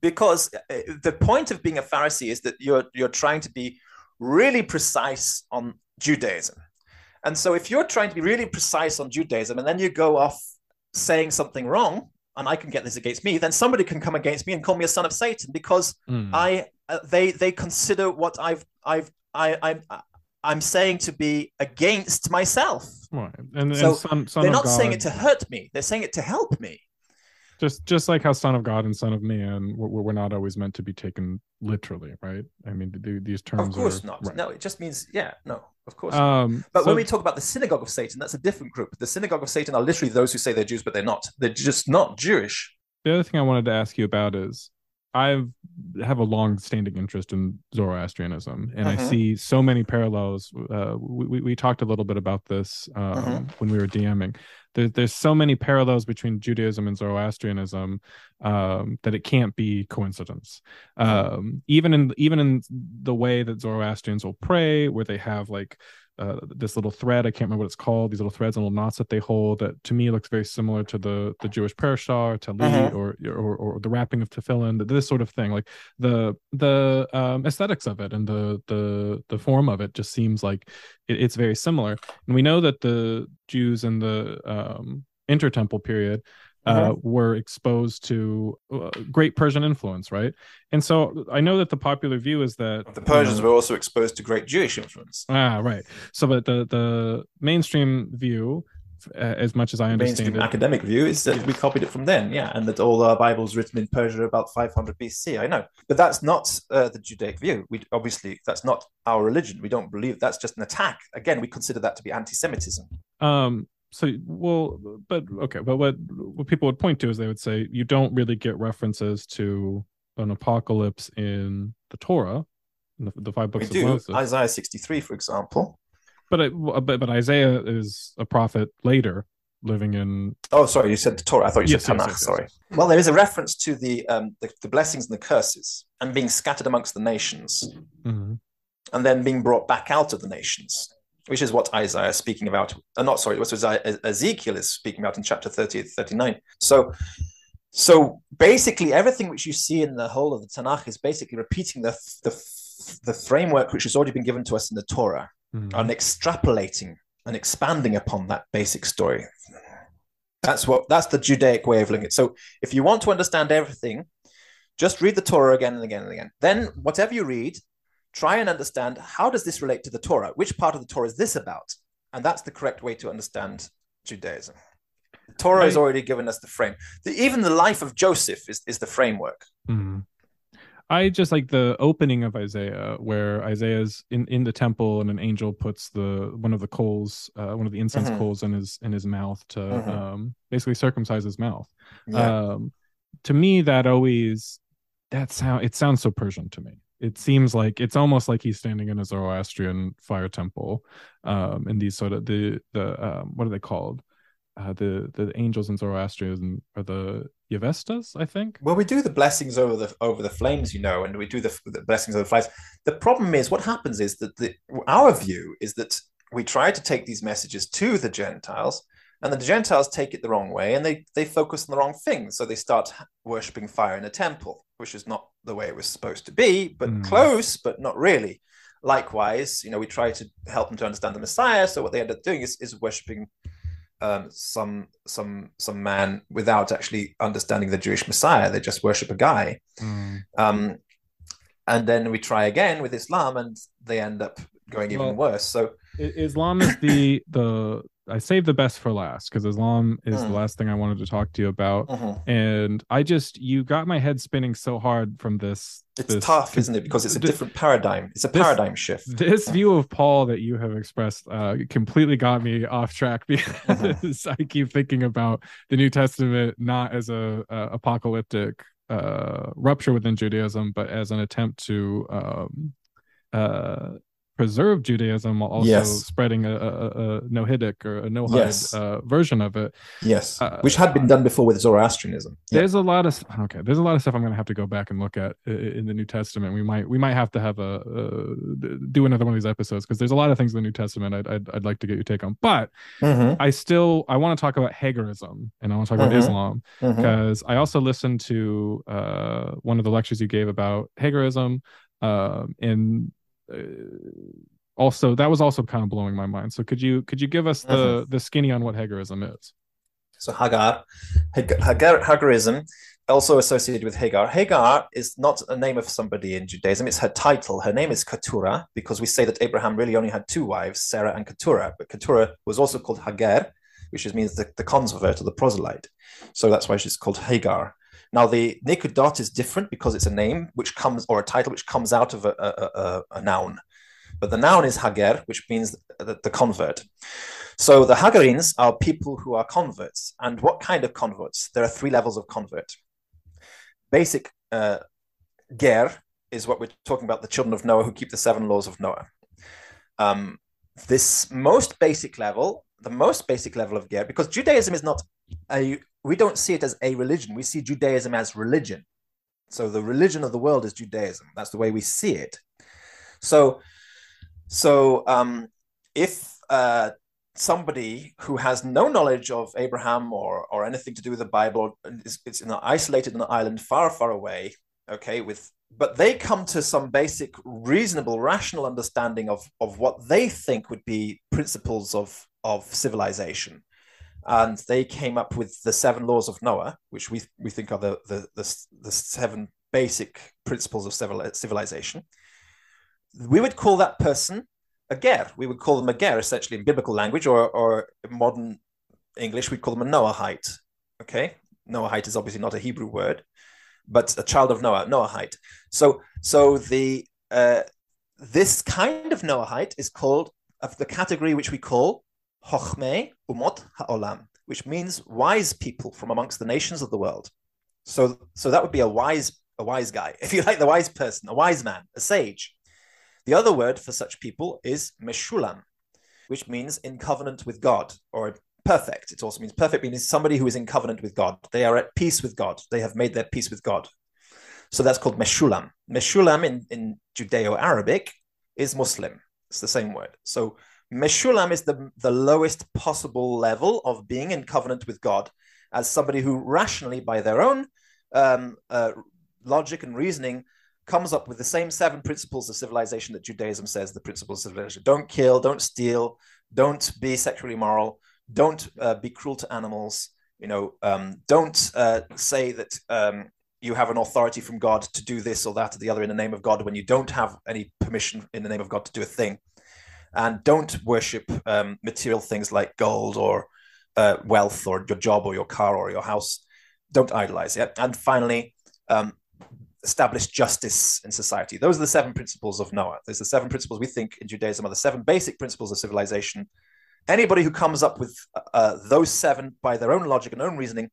because uh, the point of being a Pharisee is that you're you're trying to be really precise on Judaism. And so if you're trying to be really precise on Judaism and then you go off saying something wrong, and I can get this against me, then somebody can come against me and call me a son of Satan because mm. I uh, they they consider what I've I've I I'm I'm saying to be against myself. Right, and, so and son, son they're not God. saying it to hurt me; they're saying it to help me just just like how son of god and son of man we're, not always meant to be taken literally right? I mean these terms of course are, not. right. no it just means yeah no of course um, but so, when we talk about the synagogue of satan that's a different group. The synagogue of satan are literally those who say they're jews but they're not. They're just not jewish. The other thing i wanted to ask you about is I have a long-standing interest in Zoroastrianism, and I mm-hmm. see so many parallels. Uh, we, we talked a little bit about this um, mm-hmm. when we were DMing there, there's so many parallels between Judaism and Zoroastrianism um, that it can't be coincidence. Um, even in even in the way that Zoroastrians will pray, where they have like uh, this little thread. I can't remember what it's called. These little threads and little knots that they hold. That to me looks very similar to the the Jewish parashah, Tallit, uh-huh. or, or or the wrapping of tefillin. This sort of thing. Like the the um, aesthetics of it and the the the form of it just seems like it, it's very similar. And we know that the Jews in the um, intertemple period uh, mm-hmm. were exposed to uh, great Persian influence, right? And so I know that the popular view is that the Persians were also exposed to great Jewish influence. Ah, right. So, but the the mainstream view, uh, as much as I understand mainstream it, academic view is that we copied it from them, yeah, and that all our Bibles written in Persia about 500 BC. I know, but that's not uh, the Judaic view. We obviously that's not our religion. We don't believe that's just an attack. Again, we consider that to be anti-Semitism. Um, so well but okay but what what people would point to is they would say you don't really get references to an apocalypse in the torah in the, the five books we of do. Moses. isaiah 63 for example but, it, but but isaiah is a prophet later living in oh sorry you said the torah i thought you yes, said tanakh yes, yes, sorry well there is a reference to the um the, the, blessings and the curses and being scattered amongst the nations mm-hmm. and then being brought back out of the nations which is what Isaiah is speaking about. Uh, not sorry, what Ezekiel is speaking about in chapter 30 39. So, so basically, everything which you see in the whole of the Tanakh is basically repeating the the, the framework which has already been given to us in the Torah mm-hmm. and extrapolating and expanding upon that basic story. That's what that's the Judaic way of looking at it. So, if you want to understand everything, just read the Torah again and again and again. Then, whatever you read, try and understand how does this relate to the Torah? Which part of the Torah is this about? And that's the correct way to understand Judaism. The Torah right. has already given us the frame. The, even the life of Joseph is, is the framework. Mm-hmm. I just like the opening of Isaiah, where Isaiah's in, in the temple and an angel puts the one of the coals, uh, one of the incense mm-hmm. coals in his in his mouth to mm-hmm. um, basically circumcise his mouth. Yeah. Um, to me, that always that sound it sounds so Persian to me it seems like it's almost like he's standing in a Zoroastrian fire temple, um, in these sort of the the um, what are they called? Uh, the the angels in Zoroastrianism are the Yavestas, I think. Well, we do the blessings over the over the flames, you know, and we do the, the blessings over the flames. The problem is, what happens is that the, our view is that we try to take these messages to the Gentiles, and the Gentiles take it the wrong way, and they they focus on the wrong things. So they start worshiping fire in a temple, which is not the way it was supposed to be, but mm. close, but not really. Likewise, you know, we try to help them to understand the Messiah. So what they end up doing is is worshiping um, some some some man without actually understanding the Jewish Messiah. They just worship a guy. Mm. Um, and then we try again with Islam, and they end up going even well, worse. So Islam is the the I saved the best for last because Islam is mm. the last thing I wanted to talk to you about. Mm-hmm. And I just you got my head spinning so hard from this. It's this, tough, isn't it? Because it's a different paradigm. It's a this, paradigm shift. This view of Paul that you have expressed uh, completely got me off track because mm-hmm. I keep thinking about the New Testament not as a, a apocalyptic uh, rupture within Judaism, but as an attempt to um, uh, preserve Judaism while also Yes. spreading a, a, a Noahidic or a Noahide Yes. uh, version of it. Yes, Uh, which had been done before with Zoroastrianism. Yeah. There's a lot of okay. There's a lot of stuff I'm going to have to go back and look at in the New Testament. We might we might have to have a uh, do another one of these episodes because there's a lot of things in the New Testament I'd, I'd I'd like to get your take on. But Mhm, I still I want to talk about Hagarism and I want to talk about Mhm. Islam because I also listened to uh, one of the lectures you gave about Hagarism. um, and uh, Uh, also that was also kind of blowing my mind. So could you could you give us the mm-hmm. the skinny on what Hagarism is? So Hagar, Hagar, Hagarism, also associated with Hagar. Hagar is not a name of somebody in Judaism; it's her title. Her name is Keturah because we say that Abraham really only had two wives, Sarah and Keturah. But Keturah was also called Hagar, which means the, the convert or the proselyte. So that's why she's called Hagar. Now the naked dot is different because it's a name which comes or a title which comes out of a, a, a, a noun. But the noun is hager, which means the, the convert. So the Hagarines are people who are converts. And what kind of converts? There are three levels of convert. Basic uh, ger is what we're talking about, the children of Noah who keep the seven laws of Noah. Um, this most basic level, the most basic level of ger because Judaism is not a, we don't see it as a religion. We see Judaism as religion. So the religion of the world is Judaism. That's the way we see it. So, so um, if uh, somebody who has no knowledge of Abraham or or anything to do with the Bible, is, it's in an isolated on an island far, far away. Okay, with but they come to some basic, reasonable, rational understanding of of what they think would be principles of of civilization, and they came up with the seven laws of Noah, which we we think are the the the, the seven basic principles of civil, civilization. We would call that person a ger. We would call them a ger, essentially in biblical language, or, or modern English, we call them a Noahite. Okay, Noahite is obviously not a Hebrew word, but a child of Noah, Noahite. So, so the uh, this kind of Noahite is called of the category which we call Hochme Umot Ha'olam, which means wise people from amongst the nations of the world. So, so that would be a wise, a wise guy, if you like, the wise person, a wise man, a sage. The other word for such people is meshulam, which means in covenant with God or perfect. It also means perfect, means somebody who is in covenant with God. They are at peace with God. They have made their peace with God. So that's called meshulam. Meshulam in, in Judeo Arabic is Muslim. It's the same word. So meshulam is the, the lowest possible level of being in covenant with God as somebody who rationally, by their own um, uh, logic and reasoning, comes up with the same seven principles of civilization that Judaism says the principles of civilization. Don't kill, don't steal, don't be sexually immoral, don't uh, be cruel to animals. You know, um, don't uh, say that um, you have an authority from God to do this or that or the other in the name of God when you don't have any permission in the name of God to do a thing. And don't worship um, material things like gold or uh, wealth or your job or your car or your house. Don't idolize it. And finally, um, establish justice in society. Those are the seven principles of Noah. There's the seven principles we think in Judaism are the seven basic principles of civilization. Anybody who comes up with uh, those seven by their own logic and own reasoning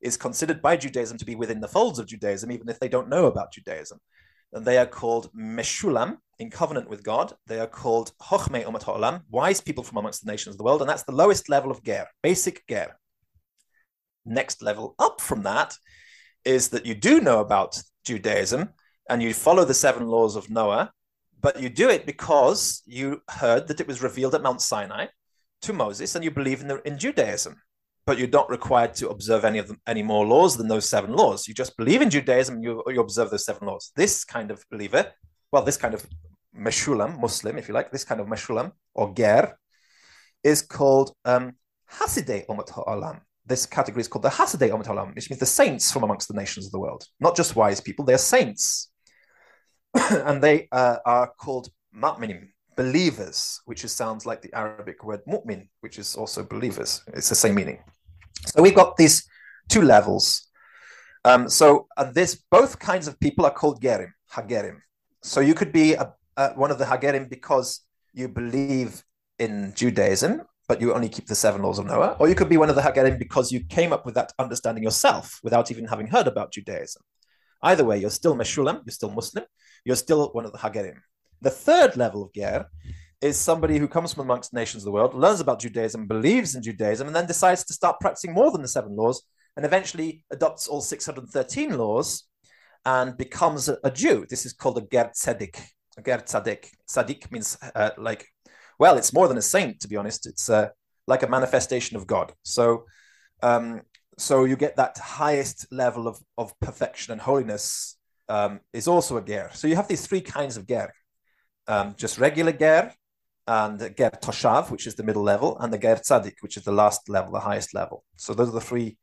is considered by Judaism to be within the folds of Judaism, even if they don't know about Judaism. And they are called Meshulam, in covenant with God. They are called Chochmei Umat Ha'olam, wise people from amongst the nations of the world. And that's the lowest level of Ger, basic Ger. Next level up from that is that you do know about Judaism and you follow the seven laws of Noah, but you do it because you heard that it was revealed at Mount Sinai to Moses and you believe in, the, in Judaism. But you're not required to observe any of them, any more laws than those seven laws. You just believe in Judaism you, you observe those seven laws. This kind of believer, well, this kind of Meshulam, Muslim, if you like, this kind of Meshulam or Ger is called um, Hasidei Umat Ha'olam this category is called the Hasidei Umat Ha'olam, which means the saints from amongst the nations of the world. Not just wise people, they are saints. and they uh, are called Ma'minim, believers, which is, sounds like the Arabic word mu'min, which is also believers. It's the same meaning. So we've got these two levels. Um, so uh, this both kinds of people are called Gerim, Hagerim. So you could be a, a, one of the Hagerim because you believe in Judaism, but you only keep the seven laws of Noah, or you could be one of the hagerim because you came up with that understanding yourself without even having heard about Judaism. Either way, you're still Meshulam, you're still Muslim, you're still one of the Hagerim. The third level of Ger is somebody who comes from amongst nations of the world, learns about Judaism, believes in Judaism, and then decides to start practicing more than the seven laws, and eventually adopts all 613 laws and becomes a, a Jew. This is called a Ger Tzedek. A Ger Tzaddik. Tzaddik means uh, like, well, it's more than a saint, to be honest. It's uh, like a manifestation of God. So, um, so you get that highest level of, of perfection and holiness um, is also a ger. So you have these three kinds of ger, um, just regular ger, and ger toshav, which is the middle level, and the ger tzaddik, which is the last level, the highest level. So those are the three,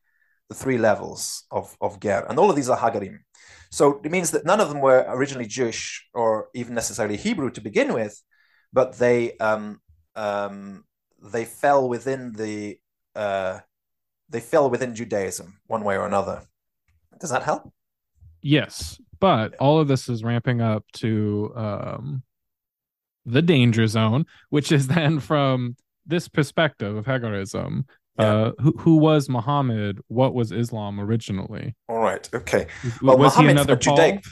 the three levels of, of ger, and all of these are hagarim. So it means that none of them were originally Jewish or even necessarily Hebrew to begin with, but they um, um, they fell within the uh, they fell within Judaism one way or another. Does that help? Yes, but all of this is ramping up to um, the danger zone, which is then from this perspective of Hagarism. Yeah. Uh, who, who was Muhammad? What was Islam originally? All right. Okay. Well, was Muhammad from Judaic,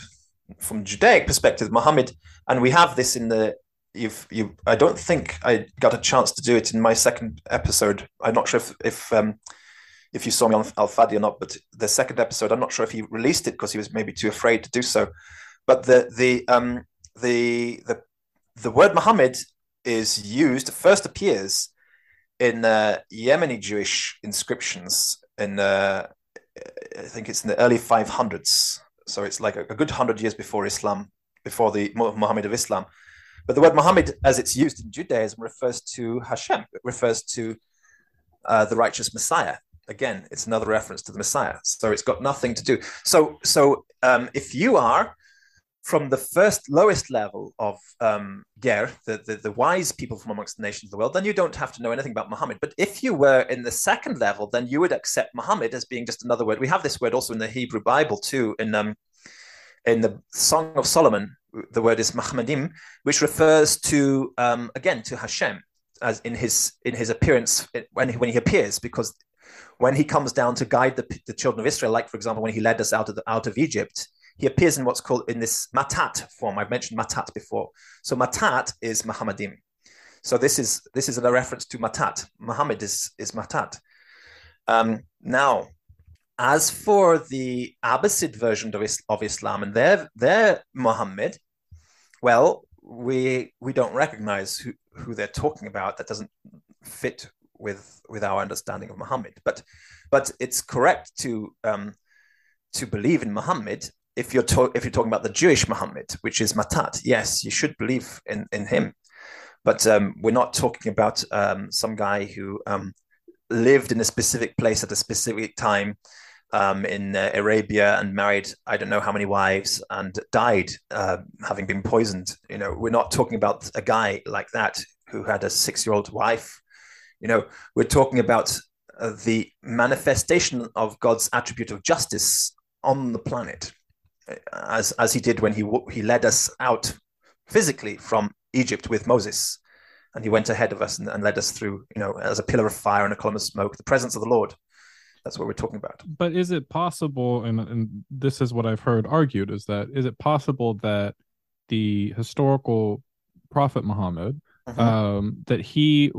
from Judaic perspective, Muhammad, and we have this in the you've you. I don't think I got a chance to do it in my second episode. I'm not sure if if um, if you saw me on Al Fadi or not, but the second episode, I'm not sure if he released it because he was maybe too afraid to do so. But the the um the the the word Muhammad is used first appears in uh, Yemeni Jewish inscriptions in uh, I think it's in the early 500s. So it's like a, a good hundred years before Islam, before the Muhammad of Islam. But the word Muhammad, as it's used in Judaism, refers to Hashem. It refers to uh, the righteous Messiah again, it's another reference to the Messiah. So it's got nothing to do. So so um, if you are from the first lowest level of um, Ger, the, the, the wise people from amongst the nations of the world, then you don't have to know anything about Muhammad. But if you were in the second level, then you would accept Muhammad as being just another word. We have this word also in the Hebrew Bible too. In um, in the Song of Solomon, the word is Mahmadim, which refers to um, again to Hashem as in his in his appearance when he, when he appears, because when he comes down to guide the, the children of Israel, like for example, when he led us out of the, out of Egypt, he appears in what's called in this matat form. I've mentioned matat before. So matat is Muhammadim. So this is this is a reference to matat. Muhammad is is matat. Um, now, as for the Abbasid version of, of Islam and their their Muhammad, well, we we don't recognize who, who they're talking about. That doesn't fit with with our understanding of Muhammad. But but it's correct to um, to believe in Muhammad if you're to- if you're talking about the Jewish Muhammad, which is Matat. Yes, you should believe in in him, but um, we're not talking about um, some guy who um, lived in a specific place at a specific time. Um, in uh, Arabia and married I don't know how many wives and died uh, having been poisoned. You know, we're not talking about a guy like that who had a six-year-old wife you know, we're talking about uh, the manifestation of God's attribute of justice on the planet, as as He did when He He led us out physically from Egypt with Moses, and He went ahead of us and, and led us through, you know, as a pillar of fire and a column of smoke, the presence of the Lord. That's what we're talking about. But is it possible, and, and this is what I've heard argued, is that is it possible that the historical prophet Muhammad, uh-huh. um, that he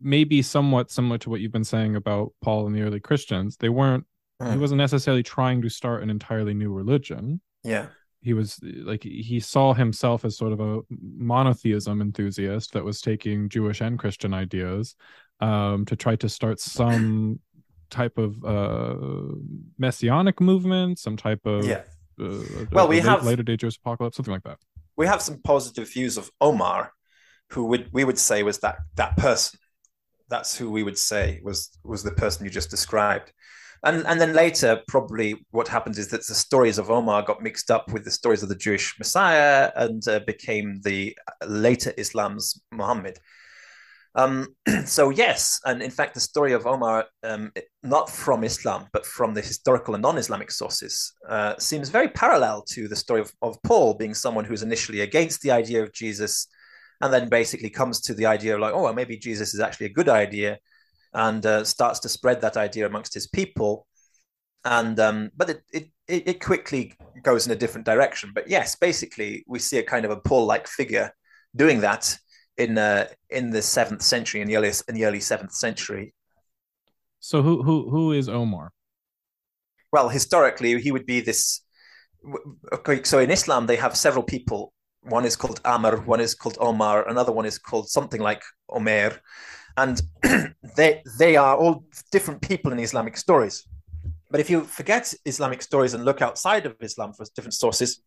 may be somewhat similar to what you've been saying about Paul and the early Christians. They weren't mm. he wasn't necessarily trying to start an entirely new religion. Yeah. He was like he saw himself as sort of a monotheism enthusiast that was taking Jewish and Christian ideas um, to try to start some type of uh, messianic movement, some type of yeah. Uh, well, we have later day Jewish apocalypse, something like that. We have some positive views of Omar, who would we would say was that that person that's who we would say was was the person you just described. And, and then later, probably what happens is that the stories of Omar got mixed up with the stories of the Jewish Messiah and uh, became the later Islam's Muhammad. Um, so yes, and in fact, the story of Omar, um, not from Islam but from the historical and non-Islamic sources, uh, seems very parallel to the story of, of Paul being someone who's initially against the idea of Jesus, and then basically comes to the idea of like, oh, well, maybe Jesus is actually a good idea, and uh, starts to spread that idea amongst his people. And um, but it, it it, quickly goes in a different direction. But yes, basically, we see a kind of a Paul-like figure doing that in uh, in the seventh century, in the early in the early seventh century. So who who who is Omar? Well, historically, he would be this. Okay, so in Islam, they have several people. One is called Amr, one is called Omar, another one is called something like Omer, and they they are all different people in Islamic stories. But if you forget Islamic stories and look outside of Islam for different sources,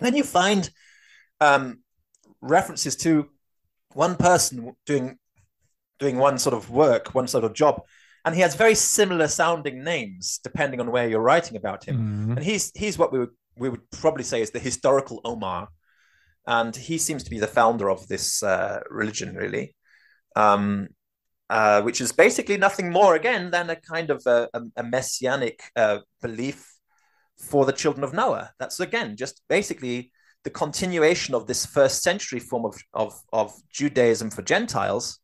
then you find um, references to one person doing doing one sort of work, one sort of job, and he has very similar sounding names depending on where you're writing about him. Mm-hmm. And he's he's what we would we would probably say is the historical Omar, and he seems to be the founder of this uh, religion, really. Um, uh, which is basically nothing more again than a kind of a, a messianic uh, belief for the children of Noah. That's again just basically the continuation of this first century form of, of, of Judaism for Gentiles,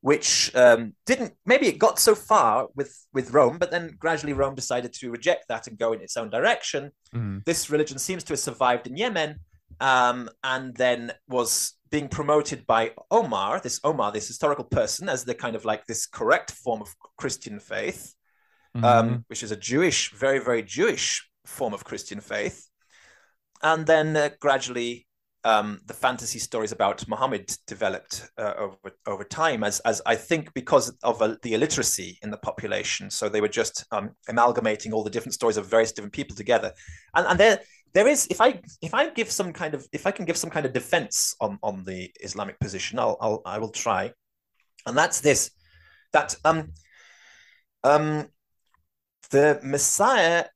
which um, didn't maybe it got so far with with Rome, but then gradually Rome decided to reject that and go in its own direction. Mm. This religion seems to have survived in Yemen, um, and then was being promoted by Omar, this Omar, this historical person, as the kind of like this correct form of Christian faith, mm-hmm. um, which is a Jewish, very, very Jewish form of Christian faith. And then uh, gradually, um, the fantasy stories about Muhammad developed uh, over over time, as as I think because of uh, the illiteracy in the population. So they were just um, amalgamating all the different stories of various different people together, and and there there is if i if i give some kind of if i can give some kind of defense on on the islamic position i'll, I'll i will try. And that's this that um um the messiah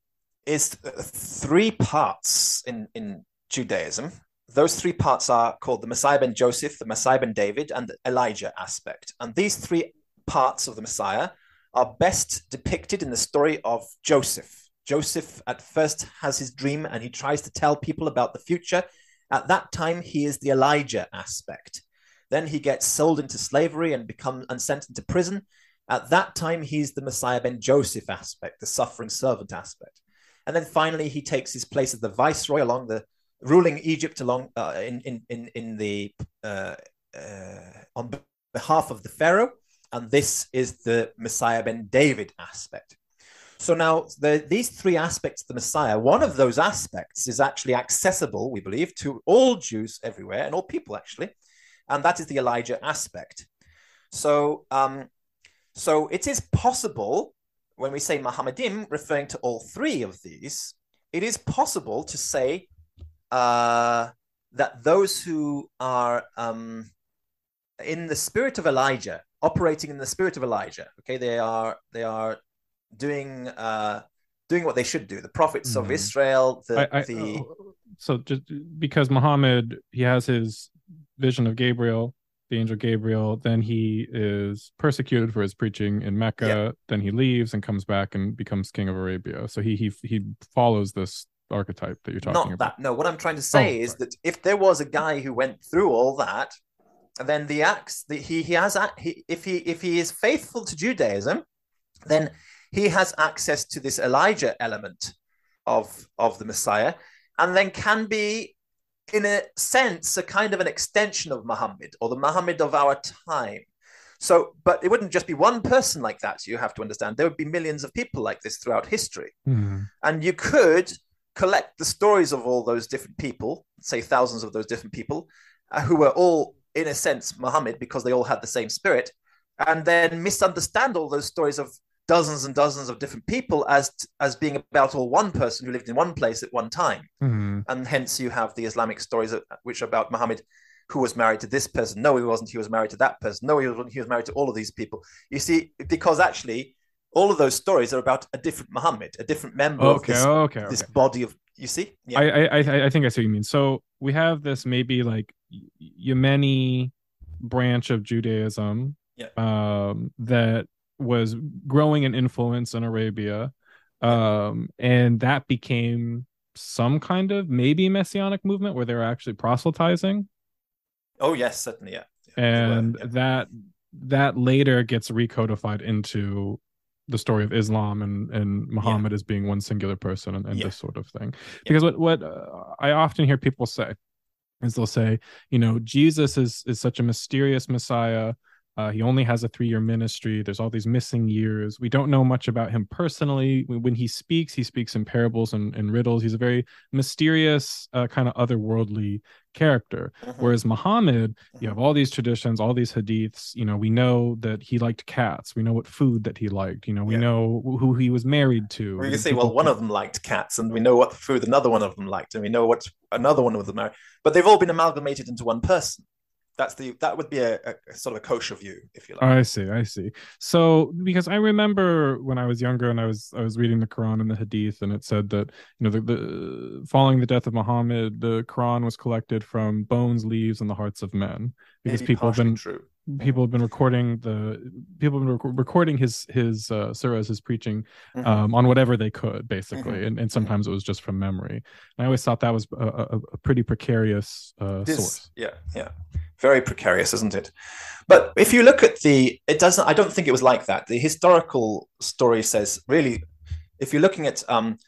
is three parts in in judaism. Those three parts are called the messiah ben joseph the messiah ben david and the elijah aspect. And these three parts of the messiah are best depicted in the story of joseph Joseph at first has his dream and he tries to tell people about the future. At that time, he is the Elijah aspect. Then he gets sold into slavery and becomes and sent into prison. At that time, he's the Messiah ben Joseph aspect, the suffering servant aspect. And then finally, he takes his place as the viceroy along the ruling Egypt along uh, in, in in in the uh, uh, on behalf of the Pharaoh. And this is the Messiah ben David aspect. So now the, these three aspects of the Messiah, one of those aspects is actually accessible, we believe, to all Jews everywhere and all people actually, and that is the Elijah aspect. So, um, so it is possible when we say Muhammadim, referring to all three of these, it is possible to say uh, that those who are um, in the spirit of Elijah, operating in the spirit of Elijah, okay, they are they are doing uh, doing what they should do. The prophets mm-hmm. of Israel, the, I, I, the so just because Muhammad he has his vision of Gabriel, the angel Gabriel, then he is persecuted for his preaching in Mecca. Yeah. Then he leaves and comes back and becomes king of Arabia. So he he he follows this archetype that you're talking Not about. That, no, what I'm trying to say oh, is that if there was a guy who went through all that, then the acts that he he has he, if he if he is faithful to Judaism, then he has access to this Elijah element of of the Messiah, and then can be, in a sense, a kind of an extension of Muhammad or the Muhammad of our time. So, but it wouldn't just be one person like that. You have to understand there would be millions of people like this throughout history, mm. and you could collect the stories of all those different people, say thousands of those different people, uh, who were all, in a sense, Muhammad because they all had the same spirit, and then misunderstand all those stories of dozens and dozens of different people as as being about all one person who lived in one place at one time mm-hmm. and hence you have the islamic stories which are about muhammad who was married to this person no he wasn't he was married to that person no he wasn't he was married to all of these people you see because actually all of those stories are about a different muhammad a different member okay, of this, okay, okay. this body of you see yeah. I, I i think i see what you mean so we have this maybe like yemeni branch of judaism yeah. um that was growing in influence in Arabia. Um, and that became some kind of maybe messianic movement where they were actually proselytizing. Oh yes, certainly, yeah. yeah and yeah. that that later gets recodified into the story of Islam and and Muhammad yeah. as being one singular person and, and this sort of thing. Because what what uh, I often hear people say is they'll say, you know, Jesus is is such a mysterious Messiah uh, he only has a three year ministry. There's all these missing years. We don't know much about him personally. When he speaks, he speaks in parables and, and riddles. He's a very mysterious, uh, kind of otherworldly character. Mm-hmm. Whereas Muhammad, you mm-hmm. have all these traditions, all these hadiths. You know, we know that he liked cats. We know what food that he liked. You know, we yeah. know who he was married to. We can say, well, one of them liked cats, and we know what food another one of them liked, and we know what another one of them married. But they've all been amalgamated into one person that's the that would be a, a, sort of a kosher view if you like. I see i see. So because i remember when i was younger and i was i was reading the quran and the hadith and it said that you know the, the following the death of muhammad the quran was collected from bones leaves and the hearts of men. Because Maybe people have been true people have been recording the people have been rec- recording his his uh surahs his preaching mm-hmm. um on whatever they could basically. Mm-hmm. and, and mm-hmm. sometimes mm-hmm. it was just from memory. And i always thought that was a, a, a pretty precarious uh this, source. Yeah yeah. Very precarious isn't it? But if you look at the it doesn't i don't think it was like that. The historical story says really if you're looking at um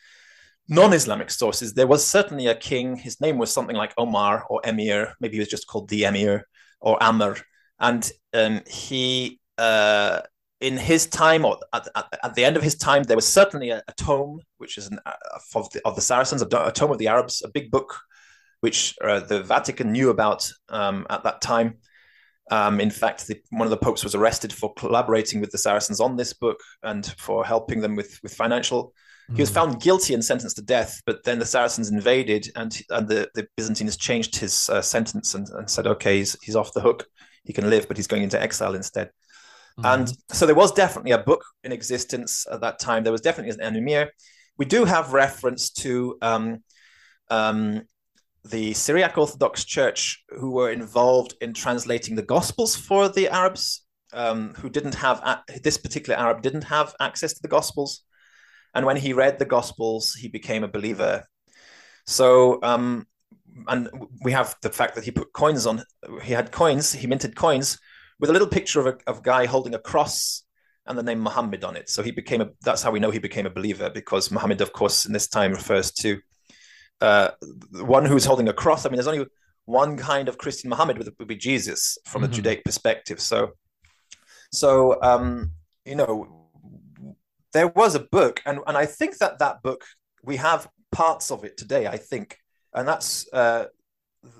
non-islamic sources there was certainly a king. His name was something like omar or emir. Maybe he was just called the emir or amr and um, he uh, in his time or at, at, at, the end of his time there was certainly a, a tome which is an, uh, of, the, of the saracens a, a, tome of the arabs a big book which uh, the vatican knew about um, at that time. Um, in fact the, one of the popes was arrested for collaborating with the saracens on this book and for helping them with, with financial. He was hmm. found guilty and sentenced to death, but then the Saracens invaded, and and the, the Byzantines changed his uh, sentence and, and said, okay, he's, he's off the hook he can live, but he's going into exile instead. Mm-hmm. And so there was definitely a book in existence at that time. There was definitely an emir. We do have reference to um, um, the Syriac Orthodox Church, who were involved in translating the Gospels for the Arabs, um, who didn't have this particular Arab didn't have access to the Gospels, and when he read the Gospels, he became a believer. So um, and we have the fact that he put coins on. He had coins. He minted coins with a little picture of a, of a guy holding a cross and the name Muhammad on it. So he became a. That's how we know he became a believer because Muhammad, of course, in this time refers to uh, one who's holding a cross. I mean, there's only one kind of Christian Muhammad would, would be Jesus from mm-hmm. a Judaic perspective. So, so um, you know, there was a book, and and I think that that book we have parts of it today. I think and that's uh,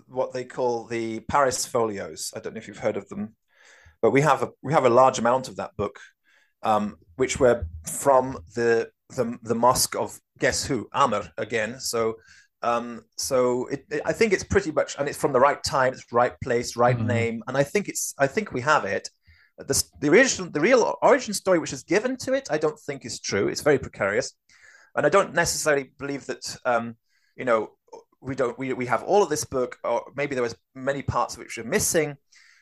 what they call the Paris Folios. I don't know if you've heard of them, but we have a we have a large amount of that book, um, which were from the, the the mosque of guess who Amr again. So um, so it, it, I think it's pretty much, and it's from the right time, it's right place, right mm-hmm. name, and I think it's I think we have it. The, the original, the real origin story which is given to it, I don't think is true. It's very precarious, and I don't necessarily believe that um, you know we don't we, we have all of this book or maybe there was many parts which are missing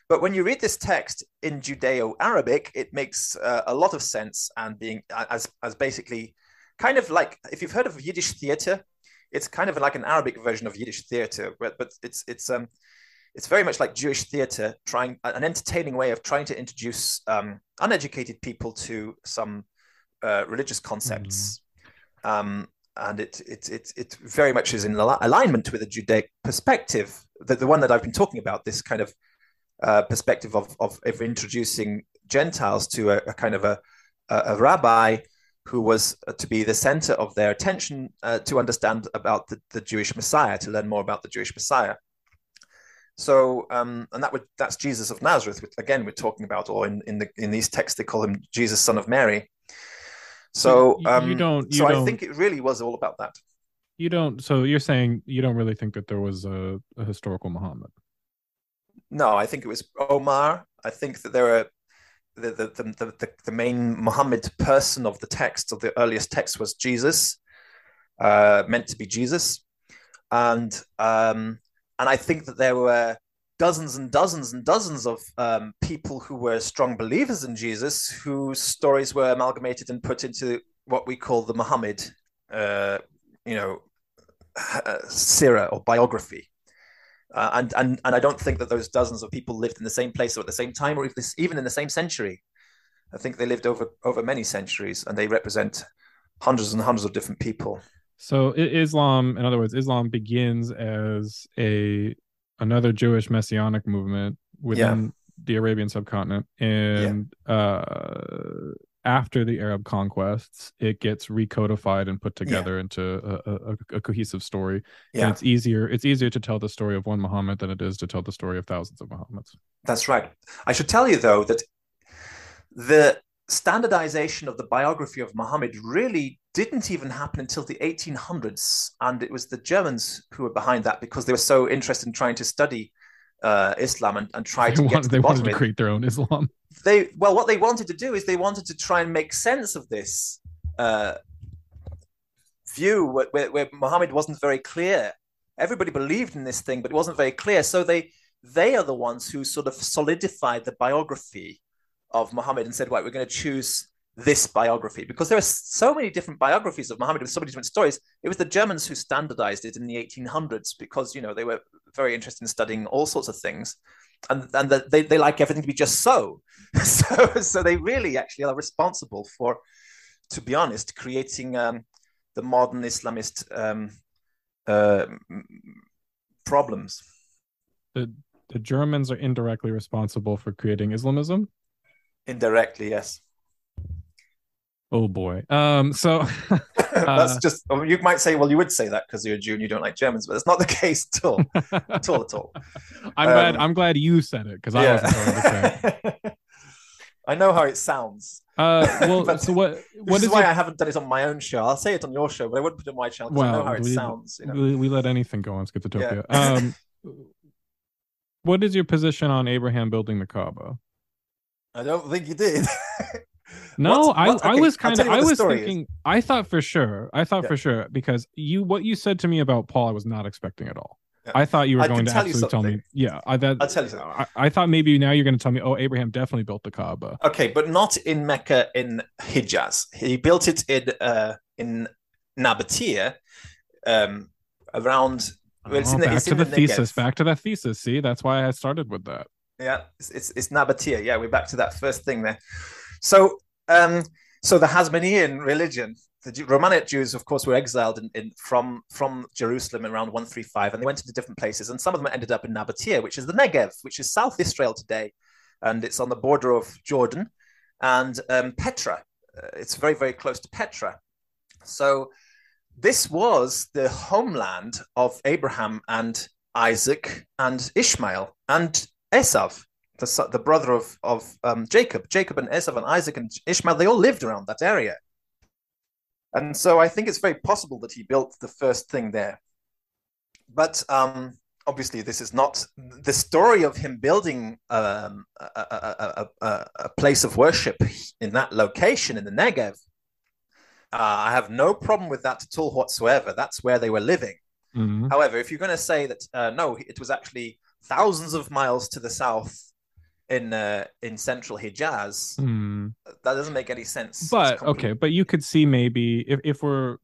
but when you read this text in judeo-arabic it makes uh, a lot of sense and being as as basically kind of like if you've heard of yiddish theater it's kind of like an arabic version of yiddish theater but, but it's it's um it's very much like Jewish theater, trying an entertaining way of trying to introduce um, uneducated people to some uh, religious concepts. Mm-hmm. Um, and it it it it very much is in alignment with a Judaic perspective, the, the one that I've been talking about, this kind of uh, perspective of, of, introducing Gentiles to a, a kind of a, a, a, rabbi who was uh, to be the center of their attention uh, to understand about the, the Jewish Messiah, to learn more about the Jewish Messiah. So, um, and that would that's Jesus of Nazareth. Which, again, we're talking about, or in in the in these texts they call him Jesus, son of Mary. So um, you don't. You so don't, I think it really was all about that. You don't. So you're saying you don't really think that there was a, a historical Muhammad? No, I think it was Omar. I think that there are the the, the the, the, main Muhammad person of the text of the earliest text was Jesus, uh, meant to be Jesus, and um, and I think that there were dozens and dozens and dozens of um, people who were strong believers in Jesus, whose stories were amalgamated and put into what we call the Muhammad, uh, you know, uh, sirah or biography. Uh, and, and, and I don't think that those dozens of people lived in the same place or at the same time or even in the same century. I think they lived over over many centuries, and they represent hundreds and hundreds of different people. So Islam, in other words, Islam begins as a another Jewish messianic movement within yeah. the Arabian subcontinent, and yeah. uh, after the Arab conquests, it gets recodified and put together yeah. into a, a, a, cohesive story. Yeah. And it's easier. It's easier to tell the story of one Muhammad than it is to tell the story of thousands of Muhammads. That's right. I should tell you though that the standardization of the biography of Muhammad really didn't even happen until the 1800s, and it was the Germans who were behind that because they were so interested in trying to study uh, Islam and, and try they to wanted, get to they the wanted to create their own Islam. They well, what they wanted to do is they wanted to try and make sense of this uh, view where, where, where Muhammad wasn't very clear. Everybody believed in this thing, but it wasn't very clear. So they they are the ones who sort of solidified the biography of Muhammad and said, right, we're going to choose this biography because there are so many different biographies of Muhammad with so many different stories. It was the Germans who standardized it in the 1800s because you know they were very interested in studying all sorts of things, and and the, they they like everything to be just so. so so they really actually are responsible for, to be honest, creating um, the modern Islamist um, uh, problems. The the Germans are indirectly responsible for creating Islamism. Indirectly, yes. Oh boy. Um. So that's uh, just. you might say, well, you would say that because you're a Jew and you don't like Germans, but that's not the case at all. at all. At all. I'm um, glad. I'm glad you said it because I yeah. wasn't going to say. I know how it sounds. Uh, well, so what? What is, is why your... I haven't done it on my own show. I'll say it on your show, but I wouldn't put it on my channel because well, I know how it sounds. You know? we, we, let anything go on Schizotopia. Yeah. um, what is your position on Abraham building the Kaaba? I don't think you did. no, I, okay, I was kind of I was thinking is. I thought for sure. I thought yeah. for sure because you what you said to me about Paul I was not expecting at all. Yeah. I thought you were I going to tell actually tell me. Yeah, I that I'll tell you something. I, I, thought maybe now you're going to tell me, oh, Abraham definitely built the Kaaba. Okay, but not in Mecca in Hijaz. He built it in uh, in Nabatea, um, around. Well, oh, the, back to the, the thesis. Back to that thesis. See, that's why I started with that. Yeah, it's, it's, it's Nabatea. Yeah, we're back to that first thing there. So, um, so the Hasmonean religion, the Romanite Jews, of course, were exiled in, in, from from Jerusalem around 135, and they went into different places, and some of them ended up in Nabatea, which is the Negev, which is South Israel today, and it's on the border of Jordan and um, Petra. Uh, it's very very close to Petra. So, this was the homeland of Abraham and Isaac and Ishmael and Esav, the, the brother of, of um, Jacob. Jacob and Esav and Isaac and Ishmael, they all lived around that area. And so I think it's very possible that he built the first thing there. But um, obviously, this is not the story of him building um, a, a, a, a, place of worship in that location in the Negev. Uh, I have no problem with that at all whatsoever. That's where they were living. Mm-hmm. However, if you're going to say that uh, no, it was actually thousands of miles to the south in uh, in central Hijaz. Mm. That doesn't make any sense. But okay, but you could see maybe if if we're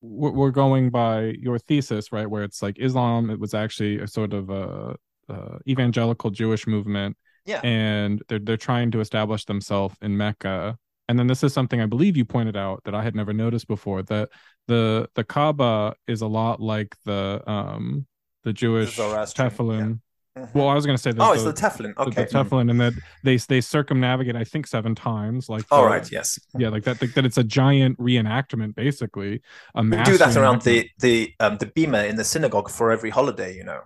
we're going by your thesis, right, where it's like Islam, it was actually a sort of a, a evangelical Jewish movement, yeah, and they're they're trying to establish themselves in Mecca. And then this is something I believe you pointed out that I had never noticed before that the the Kaaba is a lot like the um the Jewish Tefillin. Yeah. Mm-hmm. Well, I was going to say that. Oh, the, it's the Tefillin. Okay, the, the Tefillin, and that they they circumnavigate. I think seven times. Like, all right, yes, yeah, like that. That it's a giant reenactment, basically. A we do that around the the um, the bima in the synagogue for every holiday, you know.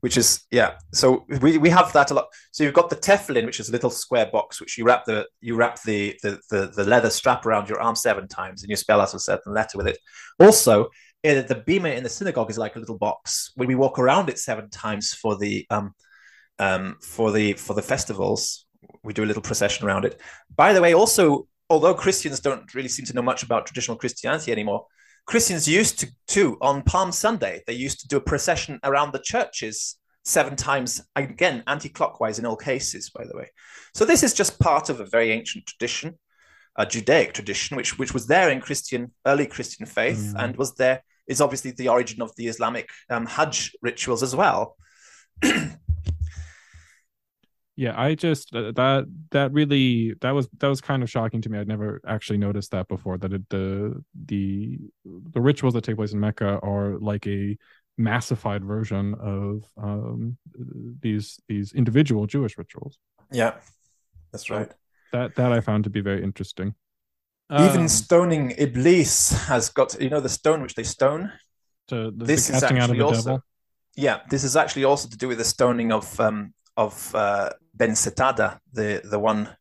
Which is yeah, so we, we have that a lot. So you've got the tefillin, which is a little square box, which you wrap the you wrap the the the, the leather strap around your arm seven times, and you spell out a certain letter with it. Also, the bima in the synagogue is like a little box. When we walk around it seven times for the um, um, for the for the festivals, we do a little procession around it. By the way, also, although Christians don't really seem to know much about traditional Christianity anymore, Christians used to too on Palm Sunday. They used to do a procession around the churches seven times again, anti-clockwise in all cases. By the way, so this is just part of a very ancient tradition a Judaic tradition, which which was there in Christian early Christian faith mm. and was there is obviously the origin of the Islamic um, Hajj rituals as well. Yeah, I just uh, that that really that was that was kind of shocking to me. I'd never actually noticed that before. That it, the the the rituals that take place in Mecca are like a massified version of um, these these individual Jewish rituals. Yeah, that's right. So that that I found to be very interesting. Even um, stoning Iblis has got you know the stone which they stone. To this is actually also, devil. Yeah, this is actually also to do with the stoning of um, of uh, Bensetada, the the one.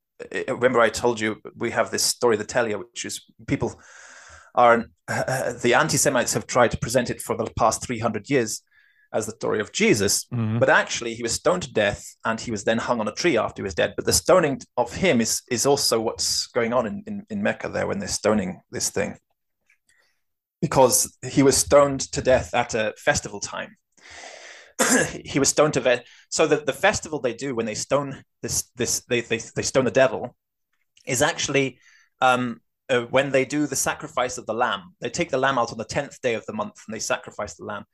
Remember, I told you we have this story, the Telia, which is people are uh, the anti-Semites have tried to present it for the past three hundred years as the story of Jesus, mm-hmm. but actually he was stoned to death and he was then hung on a tree after he was dead. But the stoning of him is is also what's going on in, in, in Mecca there when they're stoning this thing, because he was stoned to death at a festival time. he was stoned to death. So the, the festival they do when they stone this this they they, they stone the devil is actually um, uh, when they do the sacrifice of the lamb. They take the lamb out on the tenth day of the month and they sacrifice the lamb.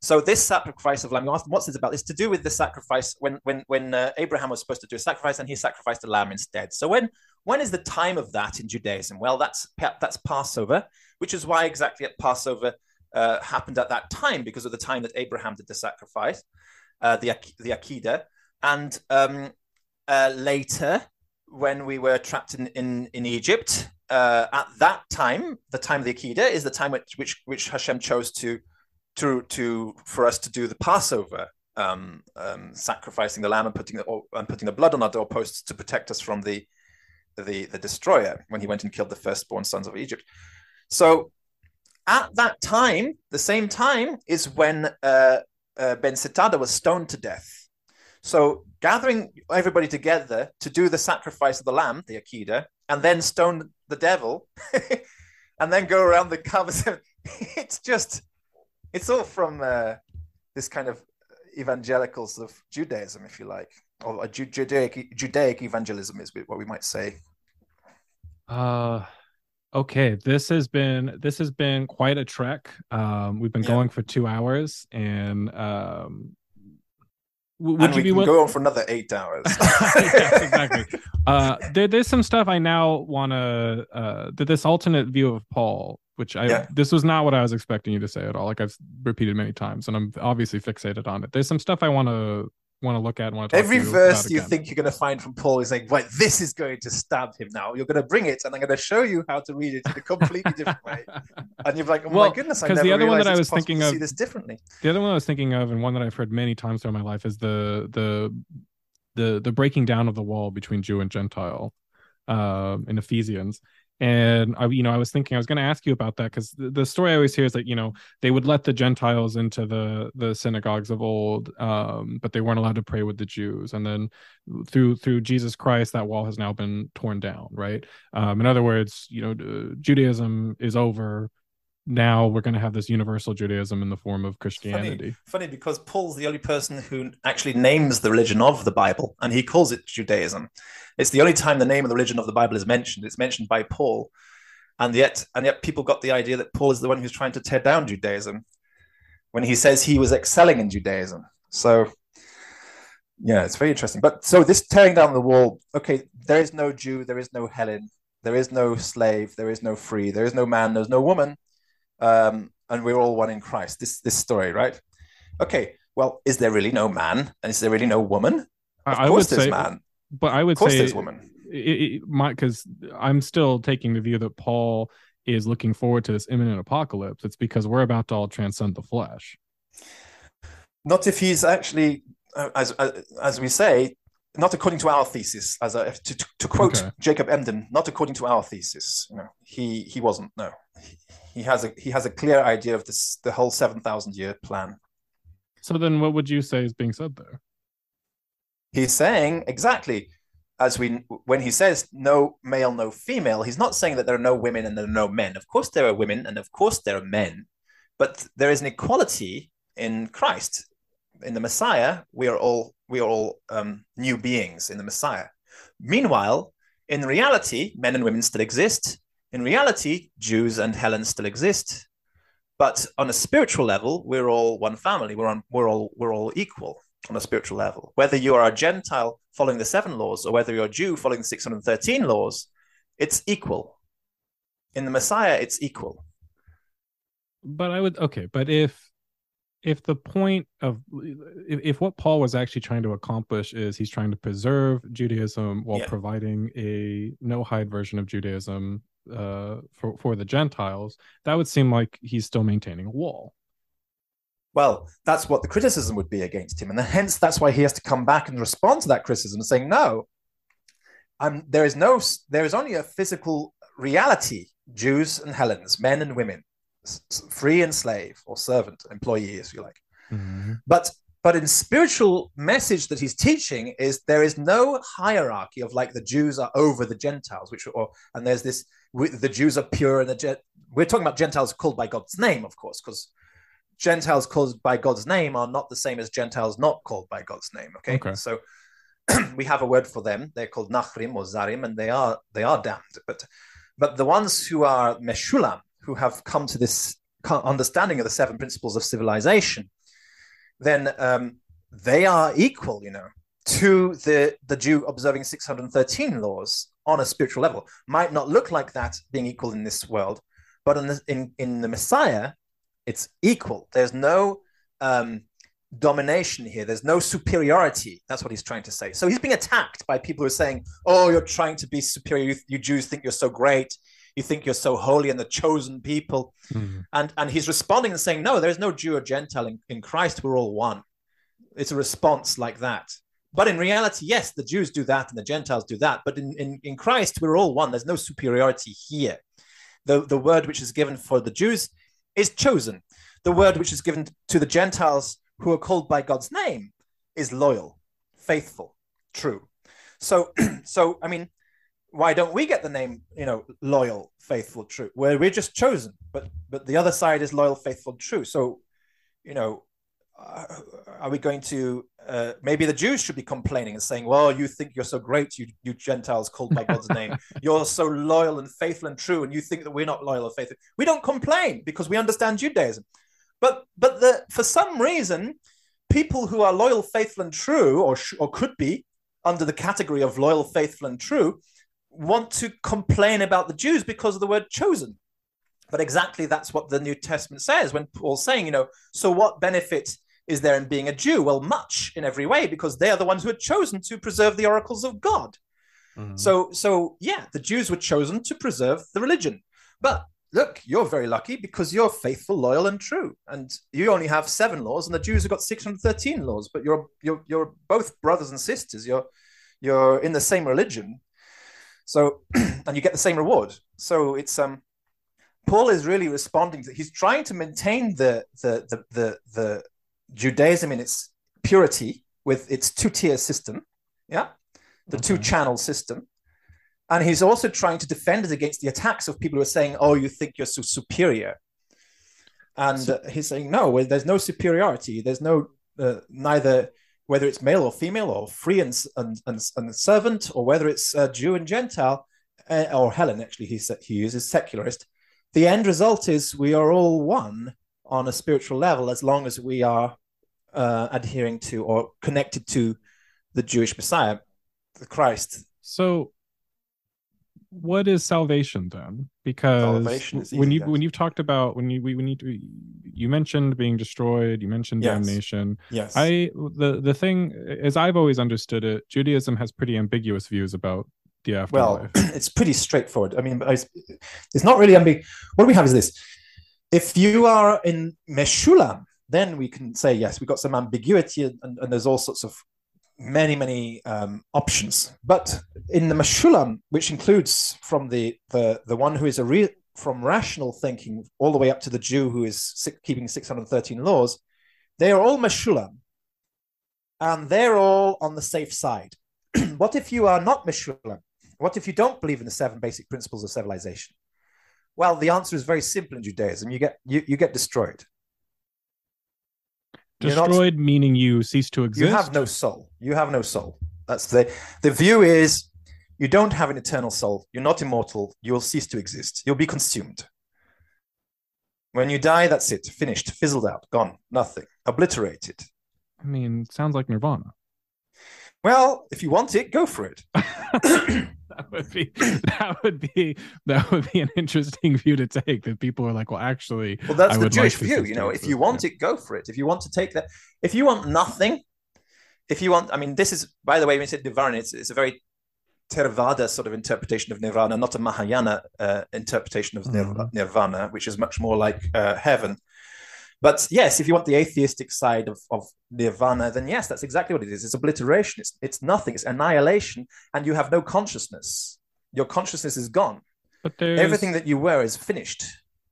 So this sacrifice of lamb, you ask what's this about? It's to do with the sacrifice when when when uh, Abraham was supposed to do a sacrifice and he sacrificed a lamb instead. So when when is the time of that in Judaism? Well, that's that's Passover, which is why exactly at Passover uh, happened at that time because of the time that Abraham did the sacrifice, uh, the the Akedah, and um, uh, later when we were trapped in in, in Egypt. Uh, at that time, the time of the Akedah is the time which which, which Hashem chose to to to for us to do the Passover, um, um, sacrificing the lamb and putting the and putting the blood on our doorposts to protect us from the the the destroyer when he went and killed the firstborn sons of Egypt. So at that time, the same time is when uh, uh, Bensetada was stoned to death. So gathering everybody together to do the sacrifice of the lamb, the Akedah, and then stone the devil, and then go around the conversation. It's just, it's all from uh, this kind of evangelicals of Judaism, if you like, or Judaic Judaic evangelism is what we might say. Uh okay this has been this has been quite a trek um we've been yeah. going for two hours and um would and you be willing... go on for another eight hours yes, exactly uh there, there's some stuff i now want to uh this alternate view of paul which i yeah. this was not what i was expecting you to say at all like i've repeated many times and i'm obviously fixated on it there's some stuff i want to want to look at. Want to every verse you think you're going to find from Paul is like, right, this is going to stab him now. You're going to bring it, and I'm going to show you how to read it in a completely different way. And you're like, oh well, my goodness, I never the other one that I was thinking of see this differently. The other one I was thinking of, and one that I've heard many times throughout my life, is the the the the breaking down of the wall between Jew and Gentile uh, in Ephesians and I, you know, I was thinking I was going to ask you about that because the, the, story I always hear is that you know they would let the Gentiles into the the synagogues of old, um, but they weren't allowed to pray with the Jews. And then through through Jesus Christ, that wall has now been torn down. Right. Um, in other words, you know, Judaism is over. Now we're going to have this universal Judaism in the form of Christianity. Funny, funny because Paul's the only person who actually names the religion of the Bible, and he calls it Judaism. It's the only time the name of the religion of the Bible is mentioned. It's mentioned by Paul, and yet and yet people got the idea that Paul is the one who's trying to tear down Judaism when he says he was excelling in Judaism. So yeah, it's very interesting. But so this tearing down the wall, okay, there is no Jew, there is no Hellene, there is no slave, there is no free, there is no man, there's no woman, um, and we're all one in Christ. This this story, right? Okay, well, is there really no man and is there really no woman? Of I, course, there's say, man but I would say this woman. It, it, because I'm still taking the view that Paul is looking forward to this imminent apocalypse. It's because we're about to all transcend the flesh. Not if he's actually, uh, as uh, as we say, not according to our thesis. As a, to, to, to quote okay. Jacob Emden, not according to our thesis. You know, he he wasn't. No, he, has a he has a clear idea of this the whole seven thousand year plan. So then, what would you say is being said there? he's saying exactly as we when he says no male no female he's not saying that there are no women and there are no men of course there are women and of course there are men but there is an equality in christ in the messiah we are all we are all um, new beings in the messiah meanwhile in reality men and women still exist in reality jews and hellenes still exist but on a spiritual level we're all one family we're on we're all we're all equal on a spiritual level. Whether you are a Gentile following the seven laws or whether you're a Jew following the 613 laws, it's equal. In the Messiah, it's equal. But I would okay, but if if the point of if, if what Paul was actually trying to accomplish is he's trying to preserve Judaism while Yeah. providing a Noahide version of Judaism uh, for for the Gentiles, that would seem like he's still maintaining a wall. Well, that's what the criticism would be against him, and then hence that's why he has to come back and respond to that criticism, saying, "No, um, there is no, there is only a physical reality: Jews and Hellenes, men and women, free and slave, or servant, employee, if you like. Mm-hmm. But but in spiritual message that he's teaching is there is no hierarchy of like the Jews are over the Gentiles, which or and there's this we, the Jews are pure and the Gen- we're talking about Gentiles called by God's name, of course, because Gentiles called by God's name are not the same as Gentiles not called by God's name. Okay, Okay. so we have a word for them. They're called Nachrim or Zarim, and they are they are damned. But but the ones who are Meshulam, who have come to this understanding of the seven principles of civilization, then um, they are equal, you know, to the the Jew observing 613 laws on a spiritual level. Might not look like that being equal in this world, but in the, in, in the Messiah, it's equal. There's no um, domination here. There's no superiority. That's what he's trying to say. So he's being attacked by people who are saying, "Oh, you're trying to be superior. You, you Jews think you're so great. You think you're so holy and the chosen people." Mhm. And and he's responding and saying, "No, there's no Jew or Gentile in, in Christ. We're all one." It's a response like that. But in reality, yes, the Jews do that and the Gentiles do that. But in, in, in Christ, we're all one. There's no superiority here. The, the word which is given for the Jews is chosen. The word which is given to the Gentiles who are called by God's name is loyal, faithful, true. So, so I mean, why don't we get the name, you know, loyal, faithful, true? Where we're just chosen, but but the other side is loyal, faithful, true. So, you know, uh, are we going to uh, maybe the Jews should be complaining and saying, "Well, you think you're so great, you you Gentiles called by God's name. You're so loyal and faithful and true, and you think that we're not loyal or faithful." We don't complain because we understand Judaism. But but the for some reason, people who are loyal, faithful, and true, or sh- or could be under the category of loyal, faithful, and true, want to complain about the Jews because of the word chosen. But exactly that's what the New Testament says when Paul's saying, you know, so what benefit is there in being a Jew? Well, much in every way, because they are the ones who are chosen to preserve the oracles of God. Mhm. So, so yeah, the Jews were chosen to preserve the religion. But look, you're very lucky because you're faithful, loyal, and true, and you only have seven laws, and the Jews have got six hundred thirteen laws. But you're you're you're both brothers and sisters. You're you're in the same religion, so and you get the same reward. So it's um, Paul is really responding to. He's trying to maintain the the the the, the Judaism in its purity with its two tier system, yeah, the two channel system. And he's also trying to defend it against the attacks of people who are saying, "Oh, you think you're so superior," and So- uh, he's saying, "No, well, there's no superiority. There's no uh, neither whether it's male or female, or free and and, and, and servant, or whether it's uh, Jew and Gentile, uh, or Hellene. Actually, he he uses secularist. The end result is we are all one on a spiritual level as long as we are uh, adhering to or connected to the Jewish Messiah, the Christ. So, what is salvation then? Because Salvation is when you when you've talked about when you we, we need to you mentioned being destroyed, you mentioned Yes. damnation. Yes. I the the thing as I've always understood it, Judaism has pretty ambiguous views about the afterlife. well, it's pretty straightforward. I mean, it's, it's not really ambiguous. What we have is this: if you are in Meshulam, then we can say yes, we've got some ambiguity, and, and there's all sorts of many, many um, options. But in the Meshulam, which includes from the the the one who is a real from rational thinking all the way up to the Jew who is keeping 613 laws, they are all Meshulam, and they're all on the safe side. what if you are not Meshulam? What if you don't believe in the seven basic principles of civilization? Well, the answer is very simple in Judaism. You get you, you get destroyed. You're not- Destroyed meaning you cease to exist. you have no soul. You have no soul. That's the the view is you don't have an eternal soul. You're not immortal. You will cease to exist. You'll be consumed. When you die, that's it. Finished. Fizzled out. Gone. Nothing. Obliterated. I mean, sounds like Nirvana. Well, if you want it, go for it. that would be that would be that would be an interesting view to take. That people are like, well, actually, well, that's I the Jewish like view. You know, if you want it, go for it. If you want to take that, if you want nothing, if you want, I mean, this is by the way, when you said nirvana, it's, it's a very Theravada sort of interpretation of nirvana, not a Mahayana uh, interpretation of Mhm. nirvana, which is much more like uh, heaven. But yes, if you want the atheistic side of, of nirvana, then yes, that's exactly what it is. It's obliteration. It's it's nothing. It's annihilation, and you have no consciousness. Your consciousness is gone. But Everything that you were is finished.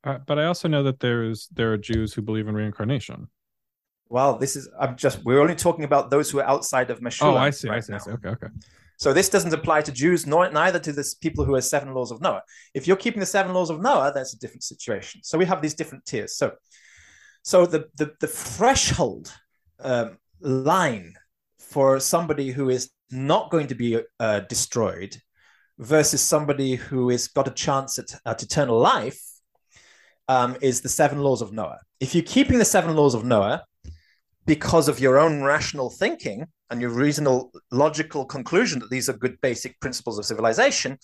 uh, but I also know that there's there are Jews who believe in reincarnation. Well, this is I'm just we're only talking about those who are outside of Meshulam. Oh, I see, I right see, I see. Okay, okay. So this doesn't apply to Jews, nor neither to the people who are seven laws of Noah. If you're keeping the seven laws of Noah, that's a different situation. So we have these different tiers. So, so the the, the threshold um, line for somebody who is not going to be uh, destroyed versus somebody who has got a chance at, at eternal life um, is the seven laws of Noah. If you're keeping the seven laws of Noah because of your own rational thinking and your reasonable logical conclusion that these are good basic principles of civilization,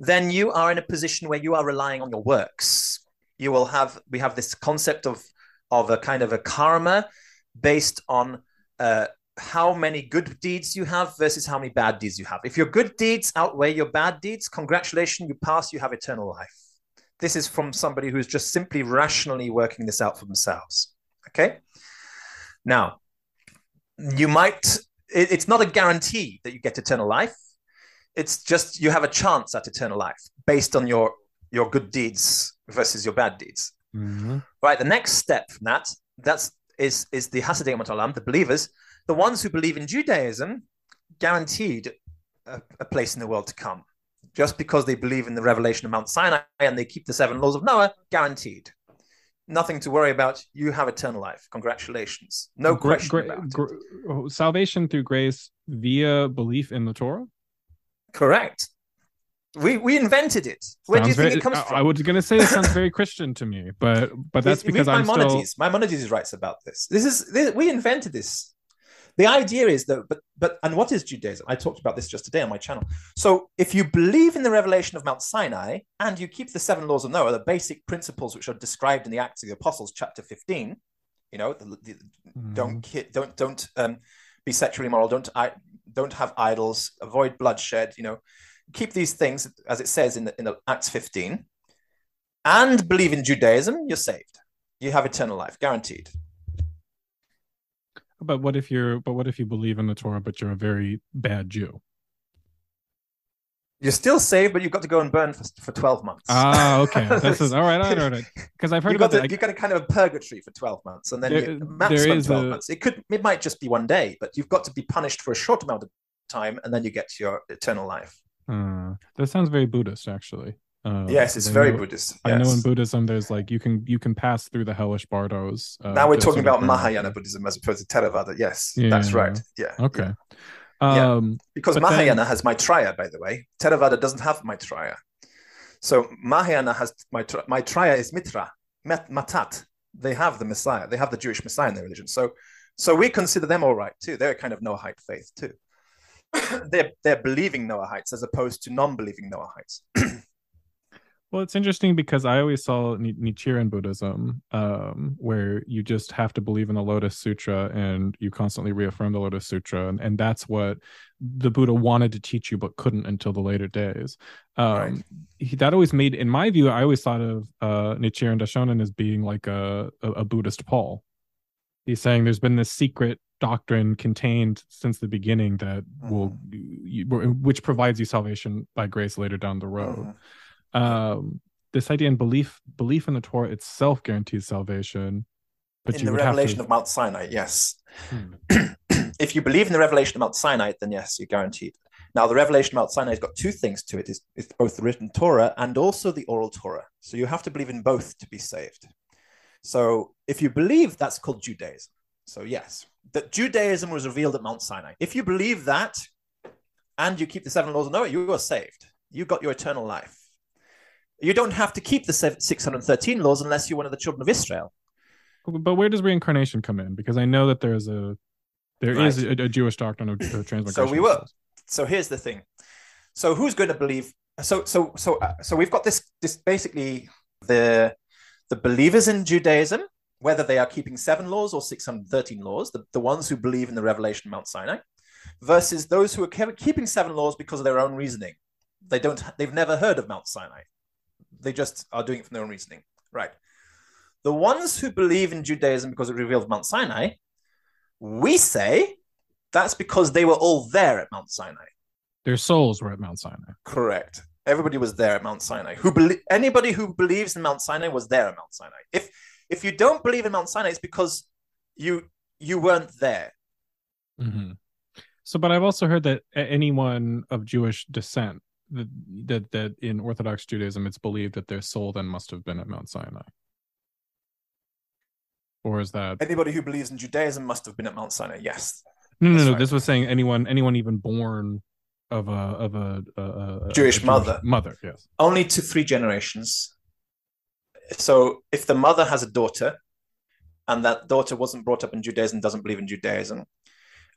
then you are in a position where you are relying on your works. You will have we have this concept of of a kind of a karma based on uh, how many good deeds you have versus how many bad deeds you have. If your good deeds outweigh your bad deeds, congratulations, you pass, you have eternal life. This is from somebody who's just simply rationally working this out for themselves. Okay. Now, you might, it- it's not a guarantee that you get eternal life. It's just you have a chance at eternal life based on your your good deeds versus your bad deeds. Mhm. Right. The next step from that that's is is the Hasidim Olam, the believers, the ones who believe in Judaism, guaranteed a, a place in the world to come. Just because they believe in the revelation of Mount Sinai and they keep the seven laws of Noah, guaranteed. Nothing to worry about. You have eternal life. Congratulations. No Gra- question gra- about gra- oh, salvation through grace via belief in the Torah. Correct. We we invented it. Where do you think very- it comes from? I was gonna say it sounds very Christian to me, but but that's Read- because I'm still. Maimonides. Maimonides writes about this. This is this, we invented this. The idea is that, but but and what is Judaism? I talked about this just today on my channel. So if you believe in the revelation of Mount Sinai and you keep the seven laws of Noah, the basic principles which are described in the Acts of the Apostles, chapter fifteen, you know, the, the, Mhm. don't ki- don't don't um, be sexually immoral, don't I, don't have idols, avoid bloodshed, you know, keep these things as it says in the, in the Acts fifteen, and believe in Judaism, you're saved. You have eternal life, guaranteed. But what if you're? But what if you believe in the Torah, but you're a very bad Jew? You're still saved, but you've got to go and burn for, for twelve months. Ah, okay. This is all right. Right, all right. Because I've heard You've got, about to, that. you've got a kind of a purgatory for 12 months and then There- you, maximum there is 12 a- months. It could, it might just be one day, but you've got to be punished for a short amount of time and then you get your eternal life. Uh, that sounds very Buddhist, actually. Uh, yes, it's very know- Buddhist. I know in. Buddhism, there's like you can you can pass through the hellish bardos. Uh, now we're talking about Mahayana. Buddhism as opposed to Theravada. Yes, Yeah. that's right. Yeah. Okay. Yeah. Um, Because But then- Mahayana has Maitreya, by the way. Theravada doesn't have Maitreya. So Mahayana has Maitreya. Maitreya is Mitra, Met, Matat. They have the Messiah. They have the Jewish Messiah in their religion. So, so we consider them all right too. They're a kind of Noahide faith too. they're they're believing Noahites as opposed to non-believing Noahites. Well, it's interesting because I always saw Ni- Nichiren Buddhism, um, where you just have to believe in the Lotus Sutra and you constantly reaffirm the Lotus Sutra, and, and that's what the Buddha wanted to teach you but couldn't until the later days. Um, Right. he, that always made, in my view, I always thought of uh, Nichiren Daishonin as being like a, a, a Buddhist Paul. He's saying there's been this secret doctrine contained since the beginning that will, you, which provides you salvation by grace later down the road Mhm. um this idea and belief belief in the torah itself guarantees salvation but in the revelation have of Mount Sinai, yes. Hmm. if you believe in the revelation of Mount Sinai, then yes, you're guaranteed. Now, the revelation of Mount Sinai has got two things to it: it's, it's both the written Torah and also the oral Torah. So you have to believe in both to be saved. So if you believe, that's called Judaism. So yes, that Judaism was revealed at Mount Sinai. If you believe that, and you keep the seven laws of Noah, you are saved. You got your eternal life. You don't have to keep the 613 laws unless you're one of the children of Israel. but where does reincarnation come in because i know that there's a There Right. is a, a Jewish doctrine of, of transmigration. So we were. So here's the thing. So who's going to believe? So so so uh, so we've got this this basically the the believers in Judaism, whether they are keeping seven laws or six hundred thirteen laws, the, the ones who believe in the revelation of Mount Sinai, versus those who are ke- keeping seven laws because of their own reasoning. They don't. They've never heard of Mount Sinai. They just are doing it from their own reasoning. Right. The ones who believe in Judaism because it revealed Mount Sinai, we say that's because they were all there at Mount Sinai. Their souls were at Mount Sinai. Correct. Everybody was there at Mount Sinai. Who belie- anybody who believes in Mount Sinai was there at Mount Sinai. If if you don't believe in Mount Sinai, it's because you you weren't there. hmm So, but I've also heard that anyone of Jewish descent that, that that in Orthodox Judaism, it's believed that their soul then must have been at Mount Sinai. Or is that Anybody who believes in Judaism must have been at Mount Sinai. Yes. no, no, That's no? right. This was saying anyone, anyone even born of a of a, a, a Jewish a mother. mother, yes. Only to three generations. So if the mother has a daughter, and that daughter wasn't brought up in Judaism, doesn't believe in Judaism,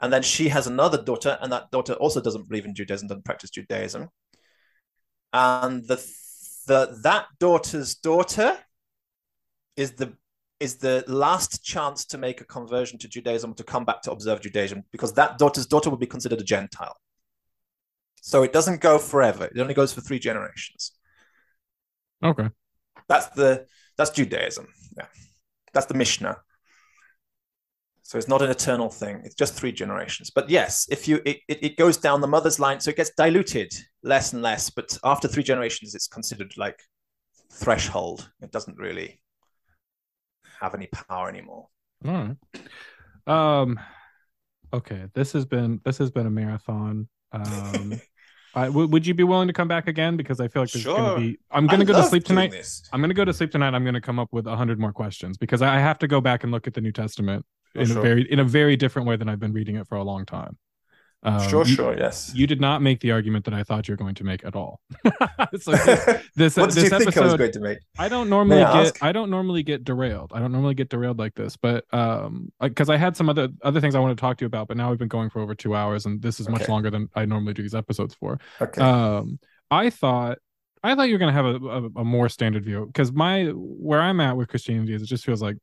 and then she has another daughter, and that daughter also doesn't believe in Judaism, doesn't practice Judaism, and the the that daughter's daughter is the is the last chance to make a conversion to Judaism to come back to observe Judaism because that daughter's daughter would be considered a Gentile. So it doesn't go forever; it only goes for three generations. Okay. That's the that's Judaism. Yeah, that's the Mishnah. So it's not an eternal thing. It's just three generations. But yes, if you it, it, it goes down the mother's line, so it gets diluted less and less. But after three generations, it's considered like threshold. It doesn't really have any power anymore. All right. Um. Okay. This has been this has been a marathon. Um. I, w- would you be willing to come back again? Because I feel like there's Sure. going to be. I'm going to go to sleep tonight. this. I'm going to go to sleep tonight. I'm going to come up with a hundred more questions because I have to go back and look at the New Testament Oh, in sure. a very in a very different way than I've been reading it for a long time. Um, sure, you, sure, yes. You did not make the argument that I thought you were going to make at all. so this, this, what did this you think I was episode, going to make? I don't normally I get ask? I don't normally get derailed. I don't normally get derailed like this, but um because I had some other other things I want to talk to you about, but now we've been going for over 2 hours and this is much longer than I normally do these episodes for. Okay. Um I thought I thought you were going to have a, a, a more standard view cuz my where I'm at with Christianity is it just feels like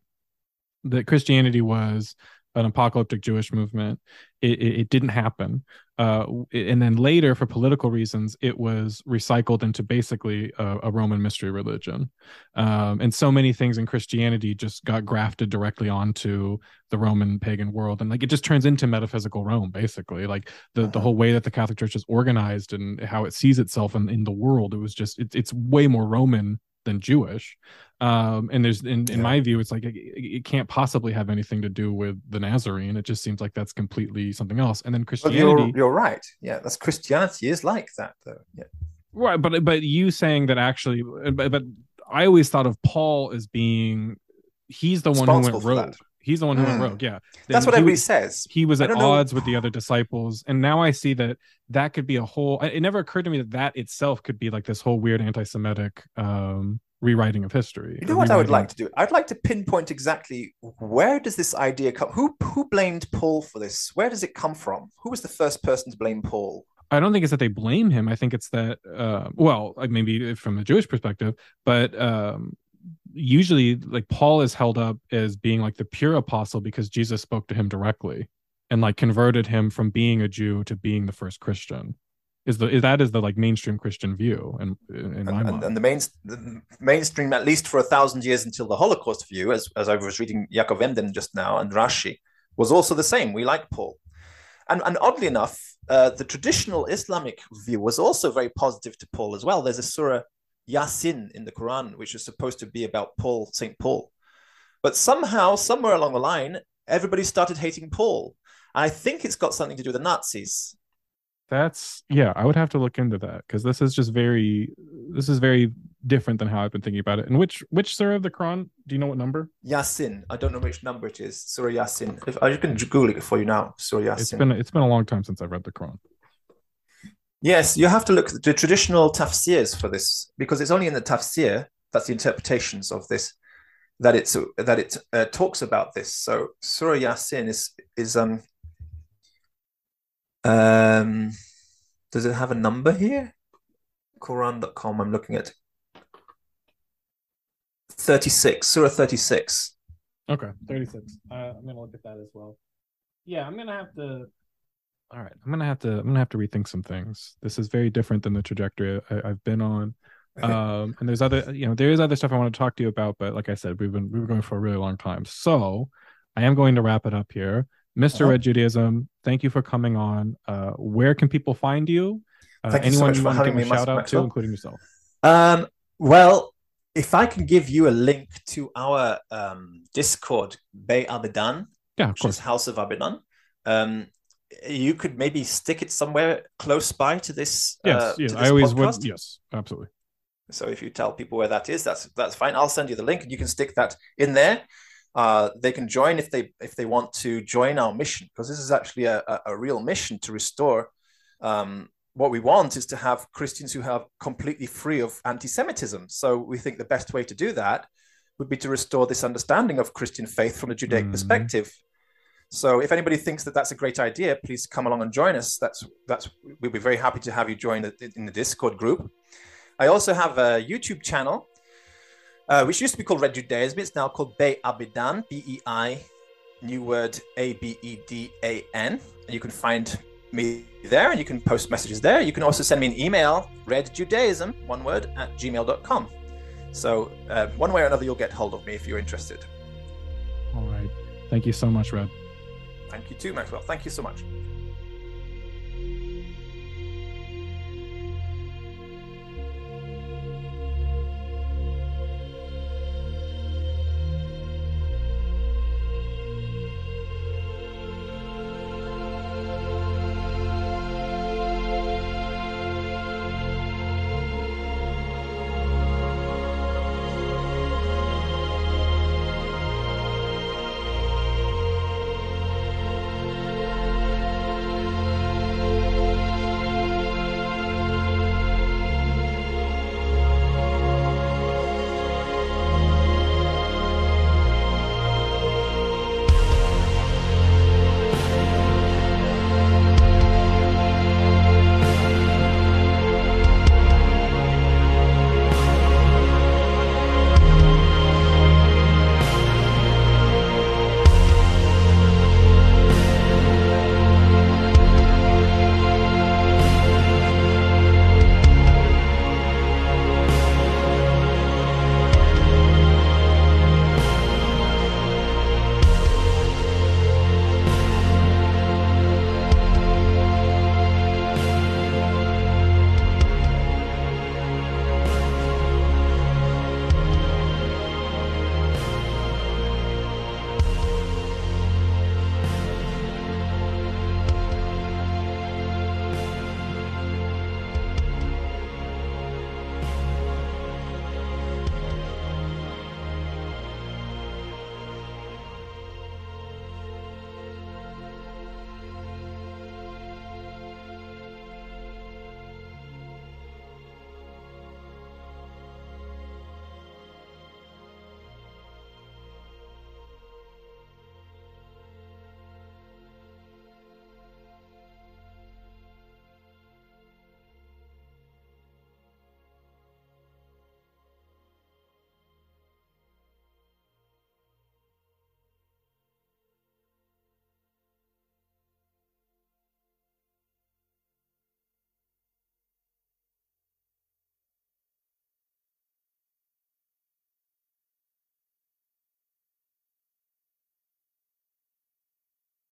that Christianity was an apocalyptic Jewish movement. It, it, it didn't happen. Uh, and then later, for political reasons, it was recycled into basically a, a Roman mystery religion. Um, and so many things in Christianity just got grafted directly onto the Roman pagan world. And like it just turns into metaphysical Rome, basically. Like the, the whole way that the Catholic Church is organized and how it sees itself in, in the world, it was just, it, it's way more Roman than Jewish. Um, and there's, in, in Yeah. my view, it's like it, it can't possibly have anything to do with the Nazarene. It just seems like that's completely something else. And then Christianity, you're, you're right. Yeah, that's Christianity is like that, though. Yeah. right? But but you saying that actually, but, but I always thought of Paul as being he's the one who went rogue. He's the one who went Mm. rogue. Yeah, That's what everybody was- says. he was at know- odds with the other disciples and now i see that that could be a whole it never occurred to me that that itself could be like this whole weird anti-semitic um rewriting of history You know what I would like to do? I'd like to pinpoint exactly where does this idea come? Who who blamed Paul for this? Where does it come from? Who was the first person to blame Paul? i don't think it's that they blame him i think it's that uh, well like maybe from a jewish perspective but um usually like paul is held up as being like the pure apostle because jesus spoke to him directly and like converted him from being a jew to being the first christian is the is that is the like mainstream christian view and in, my And, mind and, and the main the mainstream, at least for a thousand years until the Holocaust view, as as I was reading Yaakov Emden just now and Rashi, was also the same. We like Paul, and and oddly enough, uh, the traditional Islamic view was also very positive to Paul as well. There's a surah Yasin in the Quran, which is supposed to be about Paul, Saint Paul, but somehow, somewhere along the line, everybody started hating Paul. And I think it's got something to do with the Nazis. That's yeah, I would have to look into that because this is just very this is very different than how I've been thinking about it. And which which surah of the Quran? Do you know what number? Yasin. I don't know which number it is. Surah Yasin. If I can Google it for you now. Surah Yasin. It's been it's been a long time since I've read the Quran. Yes, you have to look at the traditional tafsirs for this because it's only in the tafsir that's the interpretations of this that it's that it uh, talks about this. So Surah Yasin is is um um does it have a number here? Quran.com. I'm looking at thirty six. Surah thirty six. Okay, thirty six. Uh, I'm gonna look at that as well. Yeah, I'm gonna have to all right, I'm gonna have to. I'm gonna have to rethink some things. This is very different than the trajectory I, have been on. Um, and there's other, you know, there is other stuff I want to talk to you about, but like I said, we've been we were going for a really long time. So I am going to wrap it up here. mister uh-huh. Red Judaism, thank you for coming on. Uh, where can people find you? Uh, thank anyone you, so much you want to give a shout out to, including yourself? Um, well, if I can give you a link to our um, Discord, Bei Abedan, yeah, which course. is House of Abedan, um, you could maybe stick it somewhere close by to this. Yes, uh, yes, I always podcast. would. Yes, absolutely. So if you tell people where that is, that's that's fine. I'll send you the link, and you can stick that in there. Uh, they can join if they if they want to join our mission because this is actually a, a, a real mission to restore um, what we want is to have Christians who are completely free of anti Semitism. So we think the best way to do that would be to restore this understanding of Christian faith from a Judaic mm-hmm. perspective. So if anybody thinks that that's a great idea, please come along and join us. That's that's we'll be very happy to have you join the, in the Discord group. I also have a YouTube channel, uh, which used to be called Red Judaism. It's now called Bei Abedan, B E I, new word A B E D A N. And you can find me there and you can post messages there. You can also send me an email, redjudaism, one word, at gmail.com. So, uh, one way or another, you'll get hold of me if you're interested. All right. Thank you so much, Red. Thank you too, Maxwell. Thank you so much.